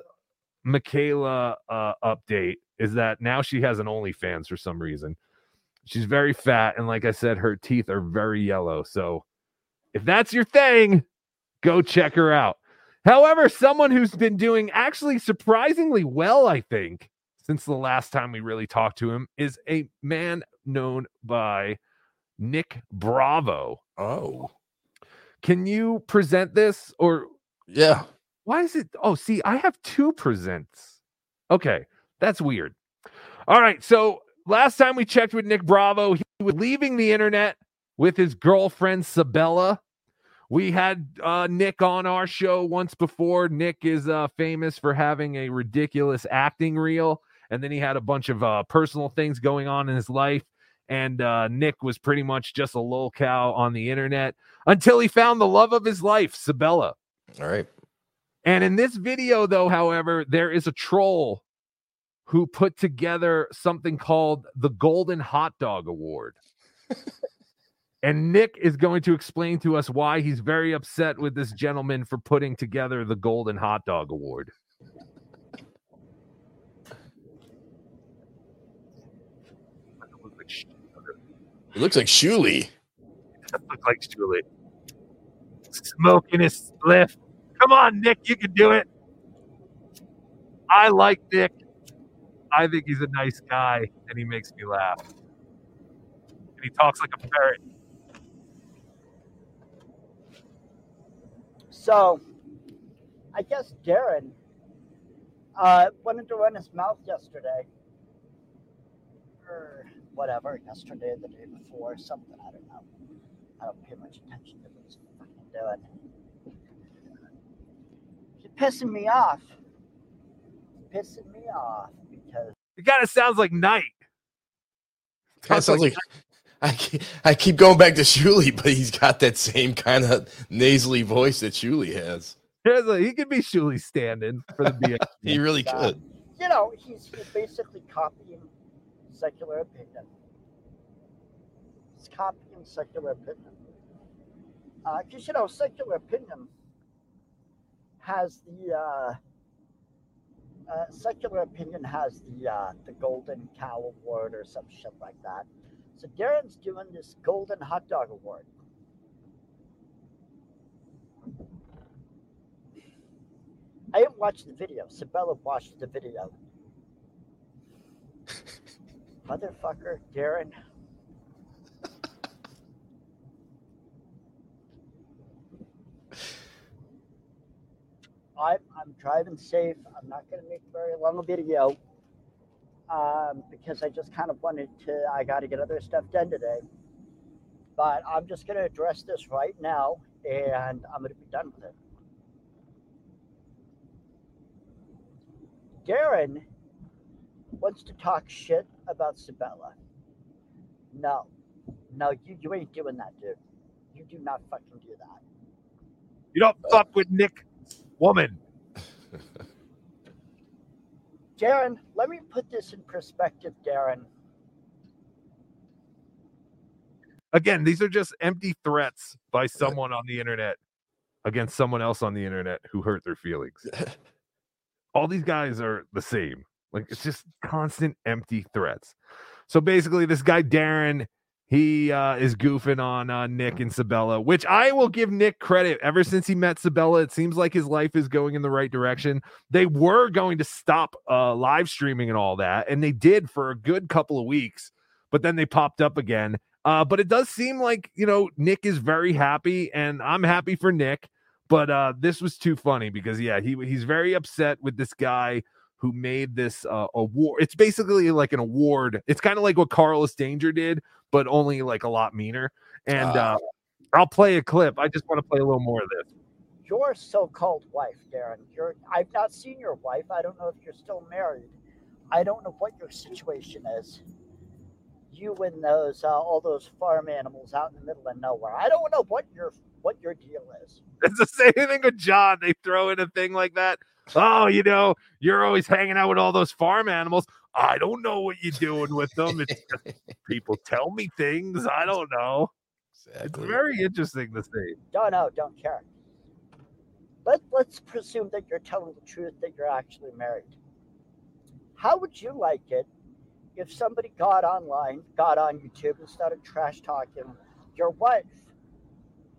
Michaela uh update is that now she has an OnlyFans for some reason. She's very fat, and like I said, her teeth are very yellow. So if that's your thing, go check her out. However, someone who's been doing actually surprisingly well, I think, since the last time we really talked to him, is a man known by Nick Bravo. Oh. Can you present this or Yeah. why is it? Oh, see, I have two presents. Okay, that's weird. All right, so last time we checked with Nick Bravo, he was leaving the internet with his girlfriend Sabella. We had uh, Nick on our show once before. Nick is uh, famous for having a ridiculous acting reel, and then he had a bunch of uh, personal things going on in his life. And uh, Nick was pretty much just a lol cow on the internet until he found the love of his life, Sabella. All right. And in this video, though, however, there is a troll who put together something called the Golden Hot Dog Award. and Nick is going to explain to us why he's very upset with this gentleman for putting together the Golden Hot Dog Award. It looks like Shuli. Look like Julie. Smoking his spliff. Come on, Nick, you can do it. I like Nick. I think he's a nice guy and he makes me laugh. And he talks like a parrot. So, I guess Darren uh, wanted to run his mouth yesterday, or whatever, yesterday, the day before, something. I don't know. I don't pay much attention to what he's fucking doing. He's pissing me off. Pissing me off It kind of sounds like night. That sounds like I keep, I keep going back to Shuli, but he's got that same kind of nasally voice that Shuli has. Here's He could be Shuli standing for the BX. He really could. you know he's, he's basically copying secular opinion. He's copying secular opinion. Because you know secular opinion has the uh, uh, secular opinion has the uh, the golden cow award or some shit like that. So Darren's doing this golden hot dog award. I didn't watch the video. Sabella watched the video. Motherfucker, Darren. I'm, I'm driving safe. I'm not going to make very long a video um, because I just kind of wanted to, I got to get other stuff done today. But I'm just going to address this right now and I'm going to be done with it. Darren wants to talk shit about Sabella. No, no, you, you ain't doing that, dude. You do not fucking do that. You don't fuck with Nick, woman. Darren, let me put this in perspective, Darren. Again, these are just empty threats by uh, someone on the internet against someone else on the internet who hurt their feelings. All these guys are the same. Like it's just constant empty threats. So basically, this guy Darren, he uh, is goofing on uh, Nick and Sabella, which I will give Nick credit. Ever since he met Sabella, it seems like his life is going in the right direction. They were going to stop uh, live streaming and all that, and they did for a good couple of weeks, but then they popped up again. Uh, but it does seem like you know Nick is very happy, and I'm happy for Nick. But uh, this was too funny because yeah, he he's very upset with this guy who made this uh, award. It's basically like an award. It's kind of like what Carlos Danger did, but only like a lot meaner. And uh, I'll play a clip. I just want to play a little more of this. Your so-called wife, Darren. You're, I've not seen your wife. I don't know if you're still married. I don't know what your situation is. You and those uh, all those farm animals out in the middle of nowhere. I don't know what your what your deal is. It's the same thing with John. They throw in a thing like that. Oh, you know, you're always hanging out with all those farm animals. I don't know what you're doing with them. It's just people tell me things. I don't know. It's very interesting to see. Don't know. Don't care. Let Let's presume that you're telling the truth. That you're actually married. How would you like it if somebody got online, got on YouTube, and started trash talking your wife?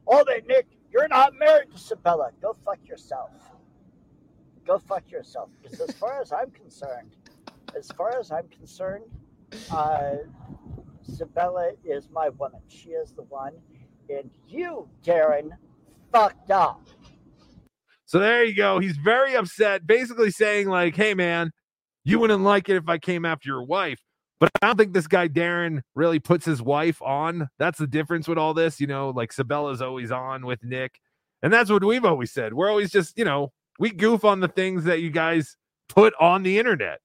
Oh, they Nick, you're not married to Sabella. Go fuck yourself. Go fuck yourself. Because as far as I'm concerned, as far as I'm concerned, uh, is my woman. She is the one. And you, Darren, fucked up. So there you go. He's very upset, basically saying, like, hey, man, you wouldn't like it if I came after your wife. But I don't think this guy, Darren, really puts his wife on. That's the difference with all this. You know, like Sabella's always on with Nick. And that's what we've always said. We're always just, you know, we goof on the things that you guys put on the internet.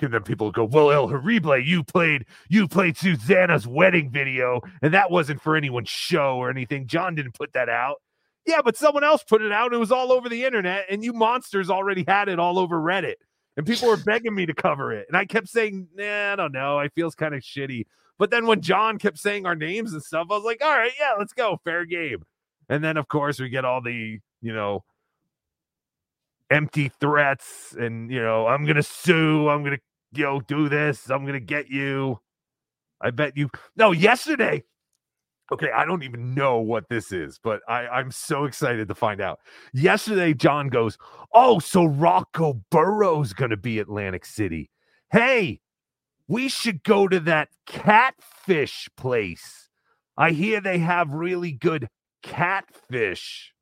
And then people go, well, El Horrible, you played you played Susanna's wedding video, and that wasn't for anyone's show or anything. John didn't put that out. Yeah, but someone else put it out. It was all over the internet, and you monsters already had it all over Reddit. And people were begging me to cover it. And I kept saying, nah, I don't know. I feels kind of shitty. But then when John kept saying our names and stuff, I was like, all right, yeah, let's go. Fair game. And then, of course, we get all the, you know, empty threats and, you know, I'm to sue. I'm to, you know, do this. I'm to get you. I bet you. No, yesterday. Okay, I don't even know what this is, but I, I'm so excited to find out. Yesterday, John goes, Oh, so Rocco Burrow's to be Atlantic City. Hey, we should go to that catfish place. I hear they have really good catfish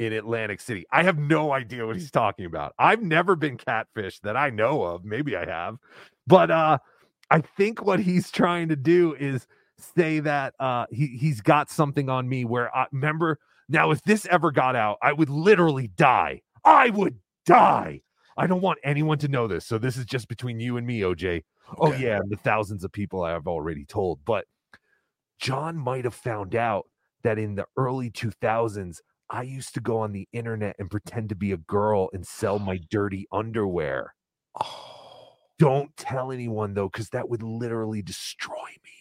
in Atlantic City. I have no idea what he's talking about. I've never been catfish that I know of. Maybe I have. But uh I think what he's trying to do is say that uh he he's got something on me where I remember now if this ever got out, I would literally die. I would die. I don't want anyone to know this. So this is just between you and me, OJ. Oh yeah, and the thousands of people I have already told. But John might have found out that in the early 2000s, I used to go on the internet and pretend to be a girl and sell my dirty underwear. Oh. Don't tell anyone though, because that would literally destroy me.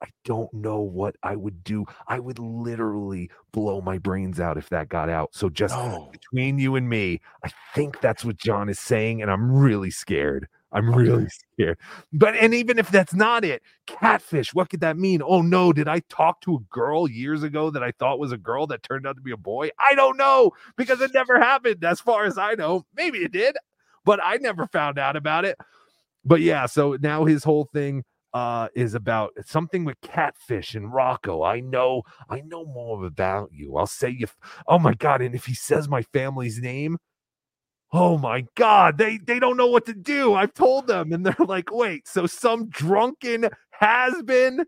I don't know what I would do. I would literally blow my brains out if that got out. So just between you and me, I think that's what John is saying, and I'm really scared. I'm really scared. But and even if that's not it, catfish, what could that mean? Oh no, did I talk to a girl years ago that I thought was a girl that turned out to be a boy? I don't know because it never happened as far as I know. Maybe it did, but I never found out about it. But yeah, so now his whole thing uh is about something with catfish and Rocco. I know, I know more about you. I'll say if oh my god, and if he says my family's name, oh my god, they they don't know what to do. I've told them, and they're like, wait, so some drunken has been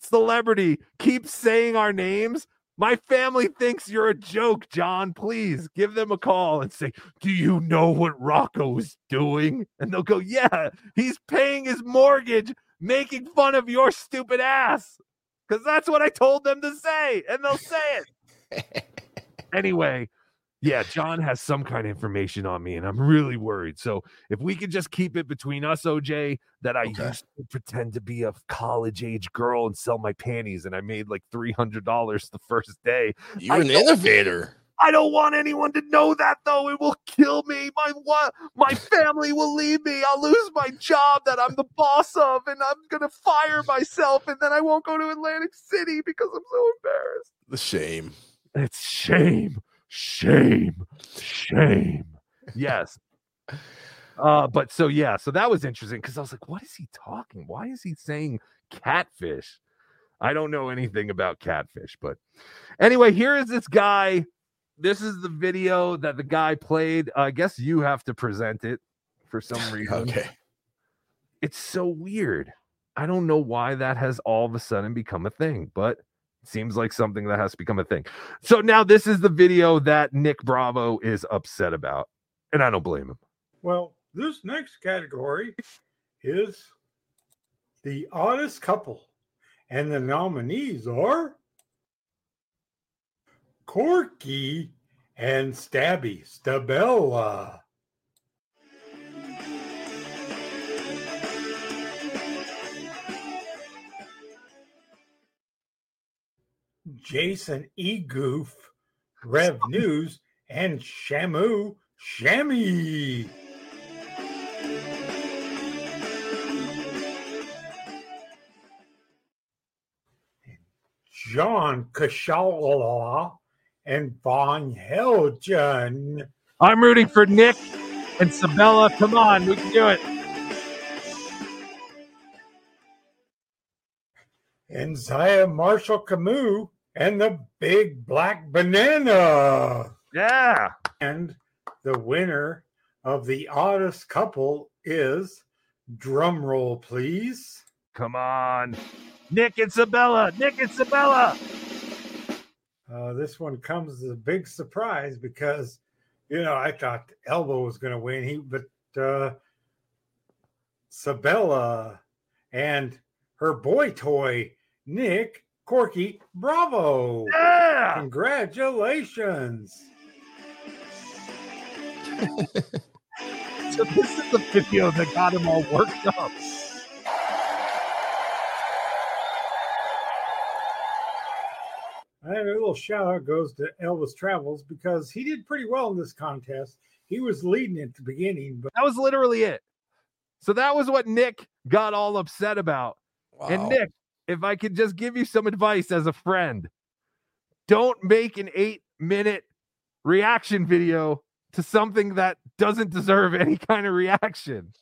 celebrity keeps saying our names. My family thinks you're a joke, John. Please give them a call and say, Do you know what Rocco is doing? And they'll go, Yeah, he's paying his mortgage, making fun of your stupid ass. Because that's what I told them to say. And they'll say it. anyway, yeah, John has some kind of information on me, and I'm really worried. So if we could just keep it between us, OJ, that I used to pretend to be a college age girl and sell my panties, and I made like three hundred dollars the first day. You're I an innovator. I don't want anyone to know that though. It will kill me. My what? My family will leave me. I'll lose my job that I'm the boss of, and I'm gonna fire myself, and then I won't go to Atlantic City because I'm so embarrassed. The shame. It's shame, shame, shame. Yes. Uh, but so yeah, so that was interesting because I was like, what is he talking? Why is he saying catfish? I don't know anything about catfish, but anyway, here is this guy. This is the video that the guy played. I guess you have to present it for some reason. Okay. It's so weird. I don't know why that has all of a sudden become a thing, but seems like something that has to become a thing. So now this is the video that Nick Bravo is upset about, and I don't blame him. Well, this next category is the oddest couple, and the nominees are Corky and Stabby Stabella. Jason E. Goof, Rev News, and Shamu Shammy. John Kashala and Von Helgen. I'm rooting for Nick and Sabella. Come on, we can do it. and Zaya Marshall Camus and the Big Black Banana. Yeah. And the winner of the oddest couple is drum roll, please. Come on. Nick and Sabella. Nick and Sabella. Uh, this one comes as a big surprise because, you know, I thought Elbow was going to win. He, but uh, Sabella and her boy toy Nick Corky, bravo! Yeah! Congratulations! So this is the video that got him all worked up. And a little shout out goes to Elvis Travels because he did pretty well in this contest. He was leading at the beginning, but That was literally it. So that was what Nick got all upset about. And Nick, if I could just give you some advice as a friend, don't make an eight minute reaction video to something that doesn't deserve any kind of reaction.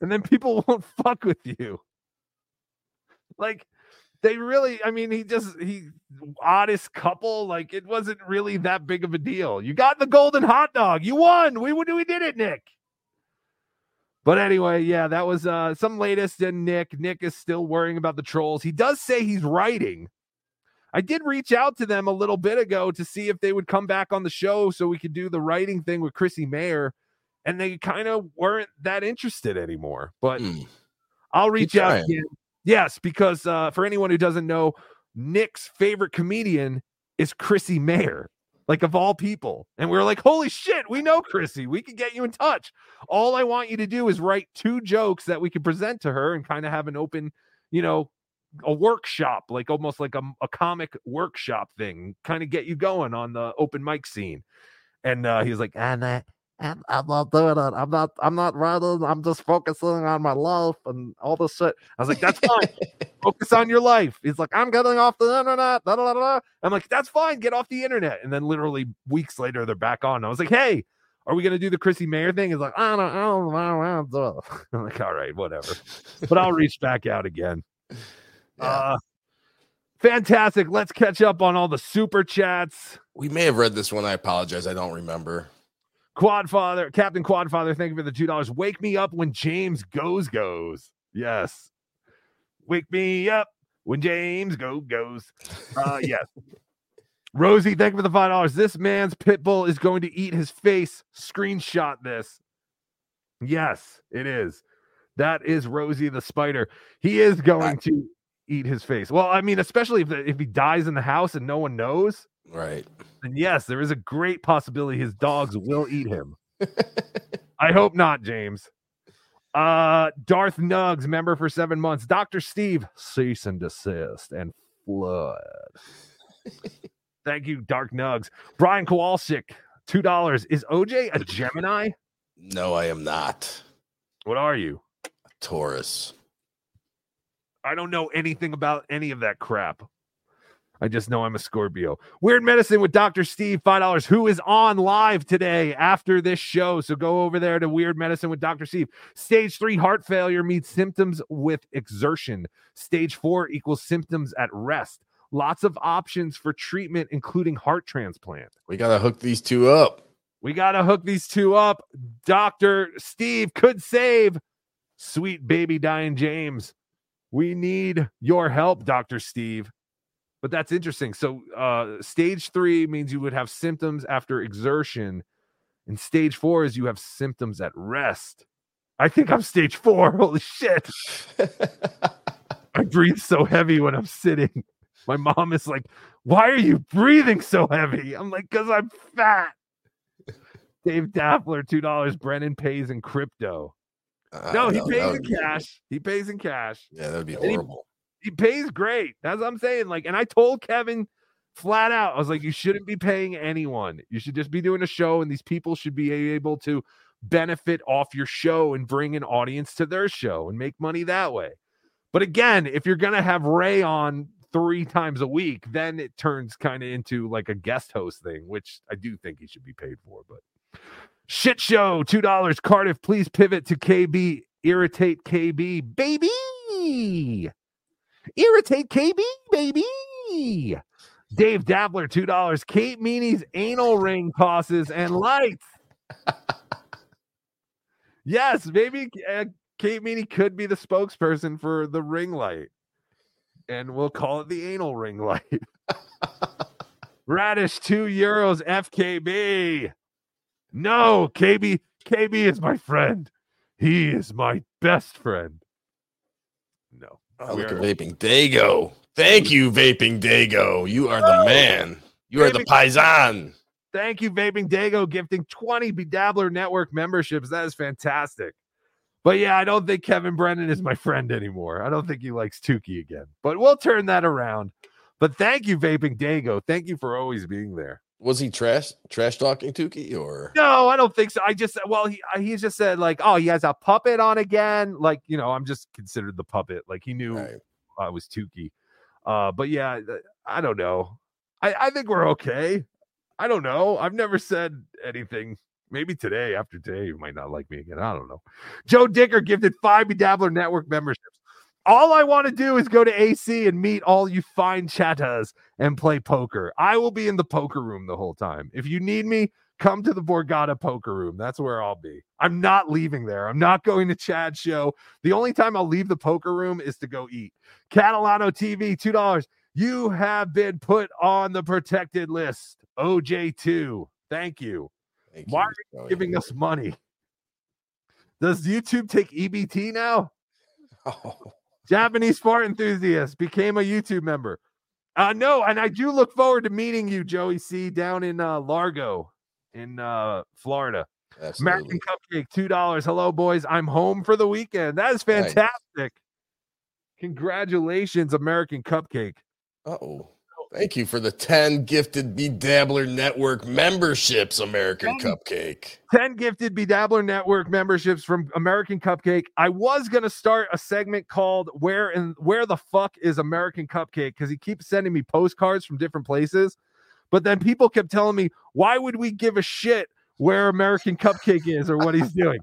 And then people won't fuck with you. Like, they really, I mean, he just, he, oddest couple, like, it wasn't really that big of a deal. You got the golden hot dog. You won. We, we did it, Nick. But anyway, yeah, that was uh some latest in Nick. Nick is still worrying about the trolls. He does say he's writing. I did reach out to them a little bit ago to see if they would come back on the show so we could do the writing thing with Chrissy Mayr, and they kind of weren't that interested anymore. But I'll reach out trying. again. Yes, because uh, for anyone who doesn't know, Nick's favorite comedian is Chrissy Mayr, like of all people. And we are like, holy shit, we know Chrissy. We can get you in touch. All I want you to do is write two jokes that we can present to her and kind of have an open, you know, a workshop, like almost like a, a comic workshop thing, kind of get you going on the open mic scene. And uh, he was like, and uh, I'm, I'm not doing it. I'm not. I'm not writing. I'm just focusing on my life and all this shit. I was like, that's fine. Focus on your life. He's like, I'm getting off the internet. Da, da, da. I'm like, that's fine. Get off the internet. And then literally weeks later, they're back on. I was like, hey, are we gonna do the Chrissy Mayr thing? He's like, I don't, I don't, I don't, do I'm like, all right, whatever. But I'll reach back out again. Uh, fantastic. Let's catch up on all the super chats. We may have read this one. I apologize. I don't remember. Quadfather, Captain Quadfather, thank you for the two dollars. Wake me up when James goes goes. Yes. Wake me up when James go goes. Uh yes. Rosie, thank you for the five dollars. This man's pit bull is going to eat his face. Screenshot this. Yes, it is. That is Rosie the spider. He is going to eat his face. Well, I mean, especially if the, if he dies in the house and no one knows. Right. And yes, there is a great possibility his dogs will eat him. I hope not, James. Uh Darth Nugs, member for seven months. Dr. Steve, cease and desist and flood. Thank you, Dark Nugs. Brian Kowalczyk, two dollars. Is OJ a Gemini? No, I am not. What are you? Taurus. I don't know anything about any of that crap. I just know I'm a Scorpio. Weird Medicine with Dr. Steve, $5, who is on live today after this show. So go over there to Weird Medicine with Dr. Steve. Stage three heart failure meets symptoms with exertion. Stage four equals symptoms at rest. Lots of options for treatment, including heart transplant. We got to hook these two up. We got to hook these two up. Dr. Steve could save sweet baby dying James. We need your help, Dr. Steve. But that's interesting. So, uh, stage three means you would have symptoms after exertion, and stage four is you have symptoms at rest. I think I'm stage four. Holy shit. I breathe so heavy when I'm sitting. My mom is like, Why are you breathing so heavy? I'm like, Because I'm fat. Dave Dappler, $2. Brennan pays in crypto. no, he no, pays in be- cash. He pays in cash. Yeah, that would be horrible. He, pays great. That's what I'm saying. Like, and I told Kevin flat out, I was like, you shouldn't be paying anyone. You should just be doing a show, and these people should be able to benefit off your show and bring an audience to their show and make money that way. But again, if you're gonna have Ray on three times a week, then it turns kind of into like a guest host thing, which I do think he should be paid for. But shit show, two dollars. Cardiff, please pivot to KB. Irritate KB, baby. Irritate KB, baby. Dave Dabbler, two dollars. Kate Meany's anal ring tosses and lights. yes, maybe uh, Kate Meany could be the spokesperson for the ring light, and we'll call it the anal ring light. Radish, two euros. FKB. No, KB. KB is my friend. He is my best friend. No. Oh, look at vaping. Dago. Thank you, Vaping Dago. You are the man. You are the paisan. Thank you, Vaping Dago, gifting 20 BeDabbler Network memberships. That is fantastic. But yeah, I don't think Kevin Brennan is my friend anymore. I don't think he likes Tukey again. But we'll turn that around. But thank you, Vaping Dago. Thank you for always being there. Was he trash trash talking Tukey or No, I don't think so. I just well, he he just said like, oh, he has a puppet on again. Like you know, I'm just considered the puppet. Like he knew I was Tukey. Uh, but yeah, I don't know. I I think we're okay. I don't know. I've never said anything. Maybe today, after today, you might not like me again. I don't know. Joe Dicker gifted five BeDabbler Network memberships. All I want to do is go to AC and meet all you fine chattas and play poker. I will be in the poker room the whole time. If you need me, come to the Borgata poker room. That's where I'll be. I'm not leaving there. I'm not going to Chad's show. The only time I'll leave the poker room is to go eat. Catalano TV, $2. You have been put on the protected list. OJ2. Thank you. Why are you giving us money? Does YouTube take EBT now? Japanese fart enthusiast became a YouTube member. Uh no, and I do look forward to meeting you, Joey C, down in uh Largo in uh Florida. American Cupcake, two dollars. Hello, boys. I'm home for the weekend. That is Nice. fantastic. Congratulations, American Cupcake. Uh oh. Thank you for the 10 gifted BeDabbler Network memberships, American Cupcake. 10 gifted BeDabbler Network memberships from American Cupcake. I was going to start a segment called Where and Where the Fuck is American Cupcake because he keeps sending me postcards from different places. But then people kept telling me, why would we give a shit where American Cupcake is or what he's doing?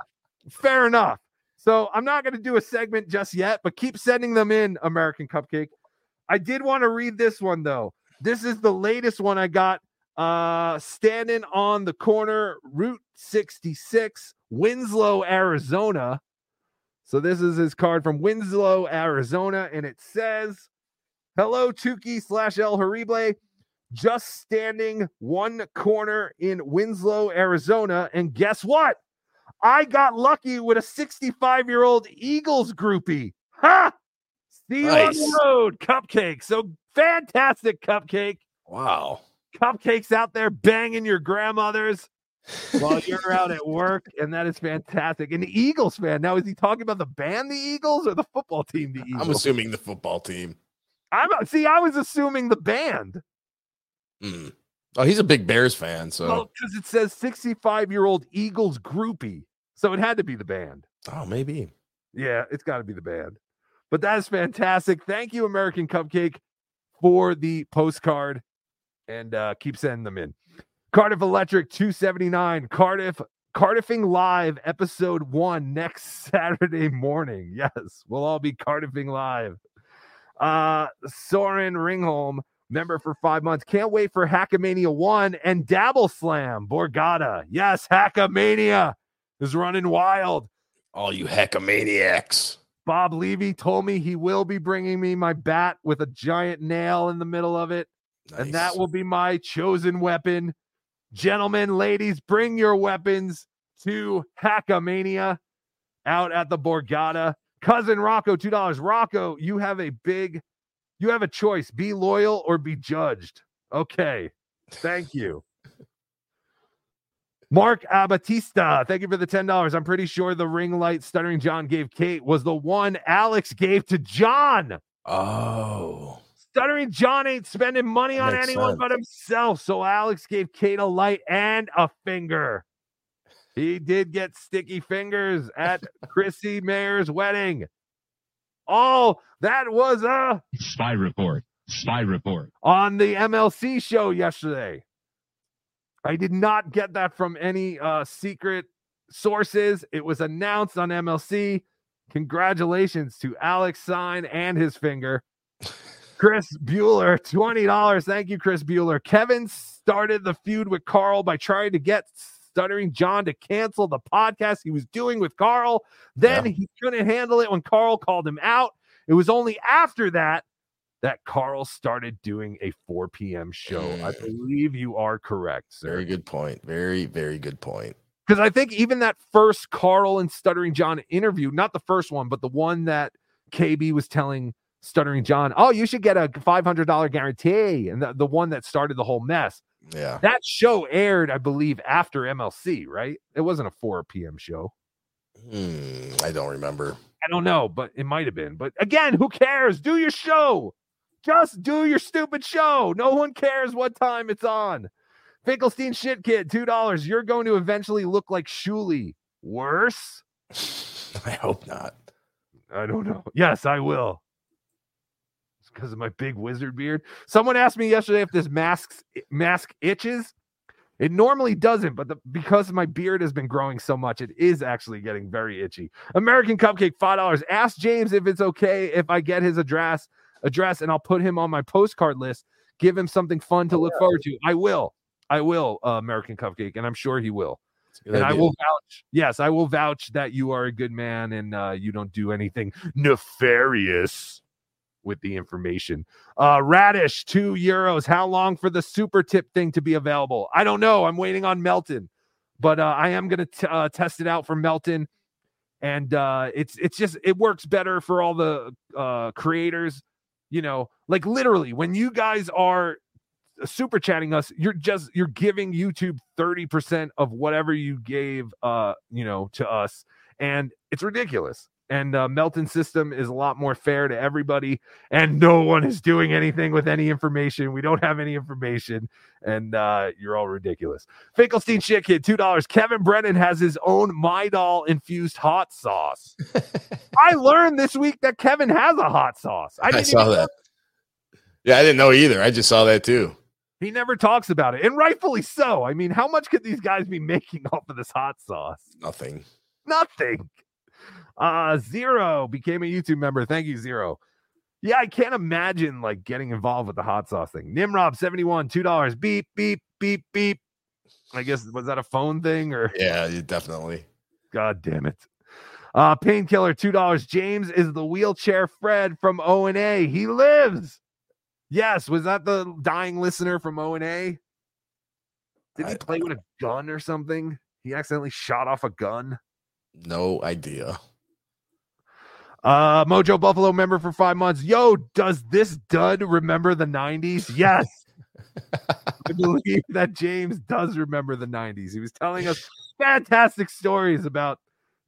Fair enough. So I'm not going to do a segment just yet, but keep sending them in, American Cupcake. I did want to read this one though. This is the latest one I got. Uh, standing on the corner, Route 66, Winslow, Arizona. So this is his card from Winslow, Arizona, and it says, "Hello, Tukey slash El Horrible. Just standing one corner in Winslow, Arizona, and guess what? I got lucky with a 65 year old Eagles groupie. Ha! See you on the road, cupcake. So fantastic, cupcake. Wow. Cupcakes out there banging your grandmothers while you're out at work, and that is fantastic. And the Eagles fan. Now, is he talking about the band, the Eagles, or the football team, the Eagles? I'm assuming the football team. I'm see. I was assuming the band. Hmm. Oh, he's a big Bears fan, so Well, because it says 65 year old Eagles groupie, so it had to be the band. oh, maybe. Yeah, it's got to be the band. But that is fantastic. Thank you, American Cupcake, for the postcard and uh, keep sending them in. Cardiff Electric 279, Cardiff, Cardiffing Live, episode one next Saturday morning. Yes, we'll all be Cardiffing Live. Uh, Soren Ringholm, member for five months. Can't wait for Hackamania 1 and Dabble Slam, Borgata. Yes, Hackamania is running wild. All you heckamaniacs. Bob Levy told me he will be bringing me my bat with a giant nail in the middle of it, and that will be my chosen weapon. Gentlemen, ladies, bring your weapons to Hackamania out at the Borgata. Cousin Rocco, two dollars. Rocco, you have a big, you have a choice: be loyal or be judged. Okay, thank you. Mark Abatista, thank you for the $10. I'm pretty sure the ring light Stuttering John gave Kate was the one Alex gave to John. Oh. Stuttering John ain't spending money on Makes anyone sense. but himself. So Alex gave Kate a light and a finger. He did get sticky fingers at Chrissy Mayr's wedding. Oh, that was a Spy report. Spy report. on the MLC show yesterday. I did not get that from any uh, secret sources. It was announced on MLC. Congratulations to Alex Stein and his finger. Chris Bueller, $20. Thank you, Chris Bueller. Kevin started the feud with Carl by trying to get Stuttering John to cancel the podcast he was doing with Carl. Then he couldn't handle it when Carl called him out. It was only after that that Carl started doing a 4 p.m. show. I believe you are correct, sir. Very good point. Very, very good point. Because I think even that first Carl and Stuttering John interview, not the first one, but the one that KB was telling Stuttering John, oh, you should get a $500 guarantee. And the, the one that started the whole mess. Yeah. That show aired, I believe, after MLC, right? It wasn't a 4 p.m. show. Hmm, I don't remember. I don't know, but it might have been. But again, who cares? Do your show. Just do your stupid show. No one cares what time it's on. Finkelstein shit kid, two dollars. You're going to eventually look like Shuli. Worse? I hope not. I don't know. Yes, I will. It's because of my big wizard beard. Someone asked me yesterday if this mask mask itches. It normally doesn't, but the, because my beard has been growing so much, it is actually getting very itchy. American Cupcake, five dollars. Ask James if it's okay if I get his address, address, and I'll put him on my postcard list. Give him something fun to look forward to. I will, I will, uh, American Cupcake, and I'm sure he will. And I will vouch. Yes, I will vouch that you are a good man and uh, you don't do anything nefarious with the information. Uh, Radish, two euros. How long for the super tip thing to be available? I don't know. I'm waiting on Melton, but uh, I am going to uh, test it out for Melton. And uh, it's it's just it works better for all the uh, creators. You know, like literally when you guys are super chatting us, you're just you're giving YouTube 30% of whatever you gave uh, you know, to us. And it's ridiculous. And uh, Melton system is a lot more fair to everybody, and no one is doing anything with any information. We don't have any information, and uh, you're all ridiculous. Finkelstein shit kid, two dollars. Kevin Brennan has his own Midol infused hot sauce. I learned this week that Kevin has a hot sauce. I, I, saw even know that. Yeah, I didn't know either. I just saw that too. He never talks about it, and rightfully so. I mean, how much could these guys be making off of this hot sauce? Nothing. Nothing. Uh, Zero became a YouTube member. Thank you, Zero. Yeah, I can't imagine like getting involved with the hot sauce thing. Nimrob seventy one, two dollars. Beep beep beep beep. I guess was that a phone thing or? Yeah, definitely. God damn it. Uh, painkiller, two dollars. James is the wheelchair Fred from O and A. He lives. Yes, was that the dying listener from O and A? Did he play with a gun or something? He accidentally shot off a gun. No idea. Uh, Mojo Buffalo member for five months. Yo, does this dud remember the 90s? Yes. I believe that James does remember the 90s. He was telling us fantastic stories about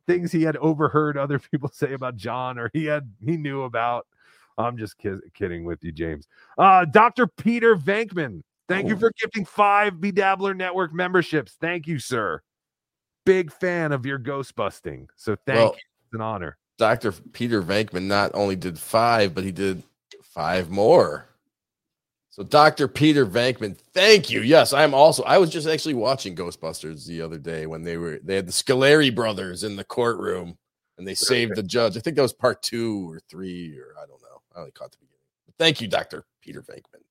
things he had overheard other people say about John or he had he knew about. I'm just kid- kidding with you, James. Uh, Dr. Peter Venkman. Thank you for gifting five BeDabbler Network memberships. Thank you, sir. Big fan of your ghost busting. So thank Well, you. It's an honor. Dr. Peter Venkman not only did five, but he did five more. So Dr. Peter Venkman, thank you. Yes, I'm also I was just actually watching Ghostbusters the other day when they were they had the Scoleri brothers in the courtroom and they saved the judge. I think that was part two or three, or I don't know. I only caught the beginning. But thank you, Dr. Peter Venkman.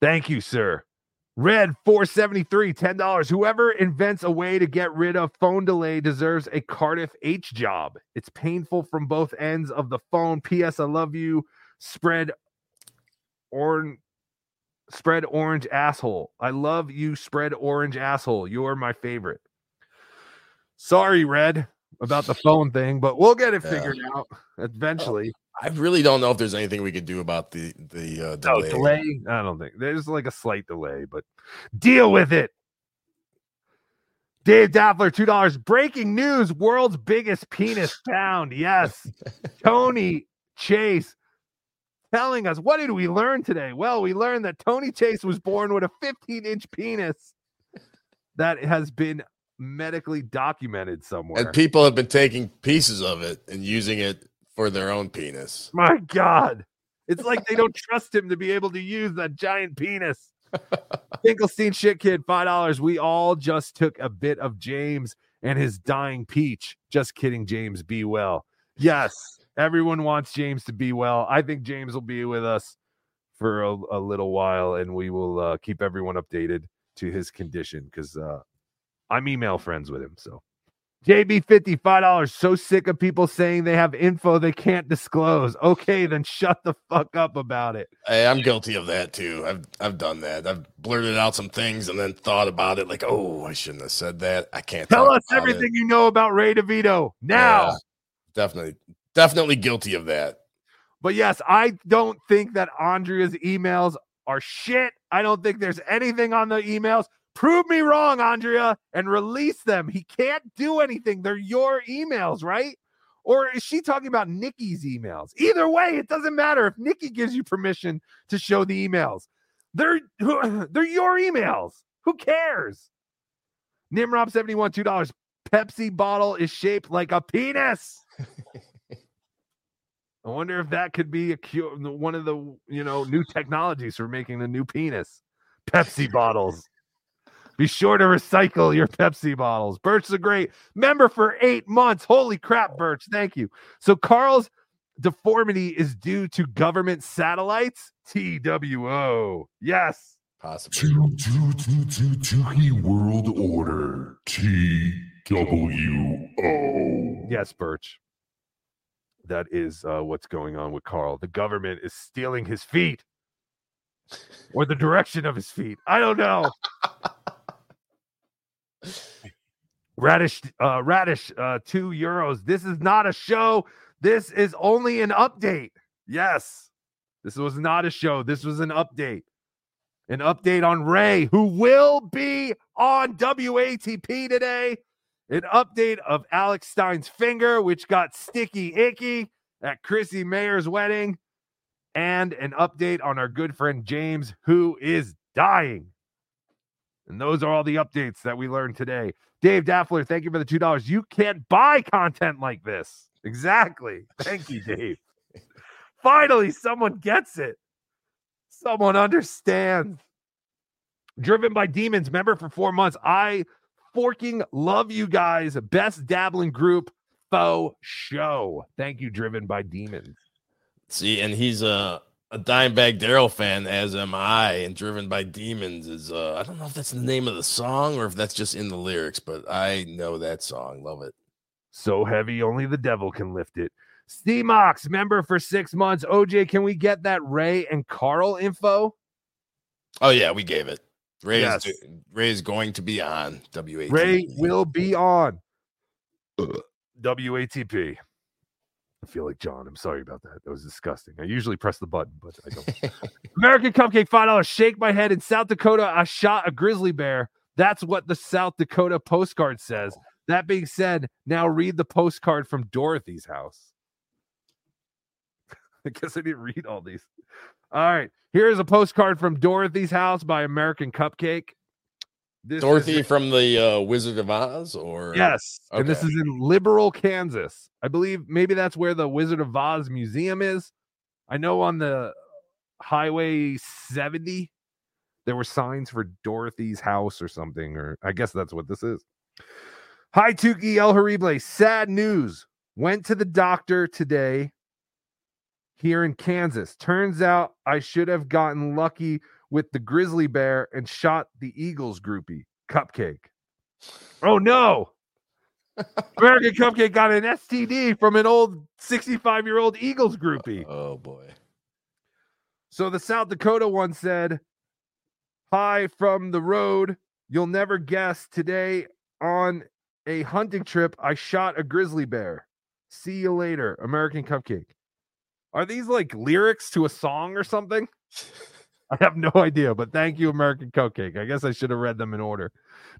Thank you, sir. Red 473, $10. Whoever invents a way to get rid of phone delay deserves a Cardiff H job. It's painful from both ends of the phone. P.S. I love you. Spread orange spread orange asshole. I love you, spread orange asshole. You're my favorite. Sorry, Red, about the phone thing, but we'll get it Yeah. figured out eventually. I really don't know if there's anything we could do about the the uh, delay. delay? I don't think there's like a slight delay, but deal with it. Dave Daffler, two dollars. Breaking news: world's biggest penis found. Yes, Tony Chase telling us. What did we learn today? Well, we learned that Tony Chase was born with a 15-inch penis that has been medically documented somewhere. And people have been taking pieces of it and using it for their own penis. My God. It's like they don't trust him to be able to use that giant penis. Finkelstein shit kid, five dollars. We all just took a bit of James and his dying peach. Just kidding, James. Be well. Yes, everyone wants James to be well. I think James will be with us for a, a little while, and we will uh, keep everyone updated to his condition because uh, I'm email friends with him. So JB fifty five dollars. So sick of people saying they have info they can't disclose. Okay, then shut the fuck up about it. Hey, I'm guilty of that too. I've I've done that. I've blurted out some things and then thought about it like, oh, I shouldn't have said that. I can't Tell us about it. everything you know about Ray DeVito now. Yeah, definitely, definitely guilty of that. But yes, I don't think that Andrea's emails are shit. I don't think there's anything on the emails. Prove me wrong, Andrea, and release them. He can't do anything. They're your emails, right? Or is she talking about Nikki's emails? Either way, it doesn't matter if Nikki gives you permission to show the emails. They're they're your emails. Who cares? Nimrob 71, $2. Pepsi bottle is shaped like a penis. I wonder if that could be a cure, one of the you know new technologies for making the new penis. Pepsi bottles. Be sure to recycle your Pepsi bottles. Birch is a great member for eight months. Holy crap, Birch. Thank you. So Carl's deformity is due to government satellites. TWO. Yes. Possibly. To, to, to, to he world order. T W O. Yes, Birch. That is uh, what's going on with Carl. The government is stealing his feet or the direction of his feet. I don't know. Radish, uh, Radish, uh, two euros. This is not a show. This is only an update. Yes, this was not a show. This was an update. An update on Ray, who will be on WATP today. An update of Alex Stein's finger, which got sticky icky at Chrissy Mayr's wedding. And an update on our good friend James, who is dying. And those are all the updates that we learned today. Dave Daffler, thank you for the $2. You can't buy content like this. Exactly. Thank you, Dave. Finally, someone gets it. Someone understands. Driven by Demons, member for four months. I forking love you guys. Best dabbling group faux show. Thank you, Driven by Demons. See, and he's a a Dimebag Darrell fan, as am I, and Driven by Demons is uh I don't know if that's the name of the song or if that's just in the lyrics, but I know that song. Love it. So heavy, only the devil can lift it. Steamox, member for six months. OJ, can we get that Ray and Carl info? Oh yeah, we gave it. Ray Yes. is Ray is going to be on WAT. Ray will be on WATP. I feel like John. I'm sorry about that. That was disgusting. I usually press the button, but I don't. American Cupcake, five dollars. Shake my head. In South Dakota, I shot a grizzly bear. That's what the South Dakota postcard says. Oh. That being said, now read the postcard from Dorothy's house. I guess I didn't read all these. All right. Here's a postcard from Dorothy's house by American Cupcake. This is- Dorothy from the uh, Wizard of Oz, or Yes. And this is in Liberal, Kansas. I believe maybe that's where the Wizard of Oz Museum is. I know on the Highway 70, there were signs for Dorothy's house or something, or I guess that's what this is. Hi, Tukey El Horrible. Sad news. Went to the doctor today here in Kansas. Turns out I should have gotten lucky with the grizzly bear and shot the Eagles groupie, Cupcake. Oh no. American Cupcake got an STD from an old 65 year old Eagles groupie. Oh boy. So the South Dakota one said, Hi from the road. You'll never guess today on a hunting trip, I shot a grizzly bear. See you later, American Cupcake. Are these like lyrics to a song or something? I have no idea, but thank you, American Cupcake. I guess I should have read them in order.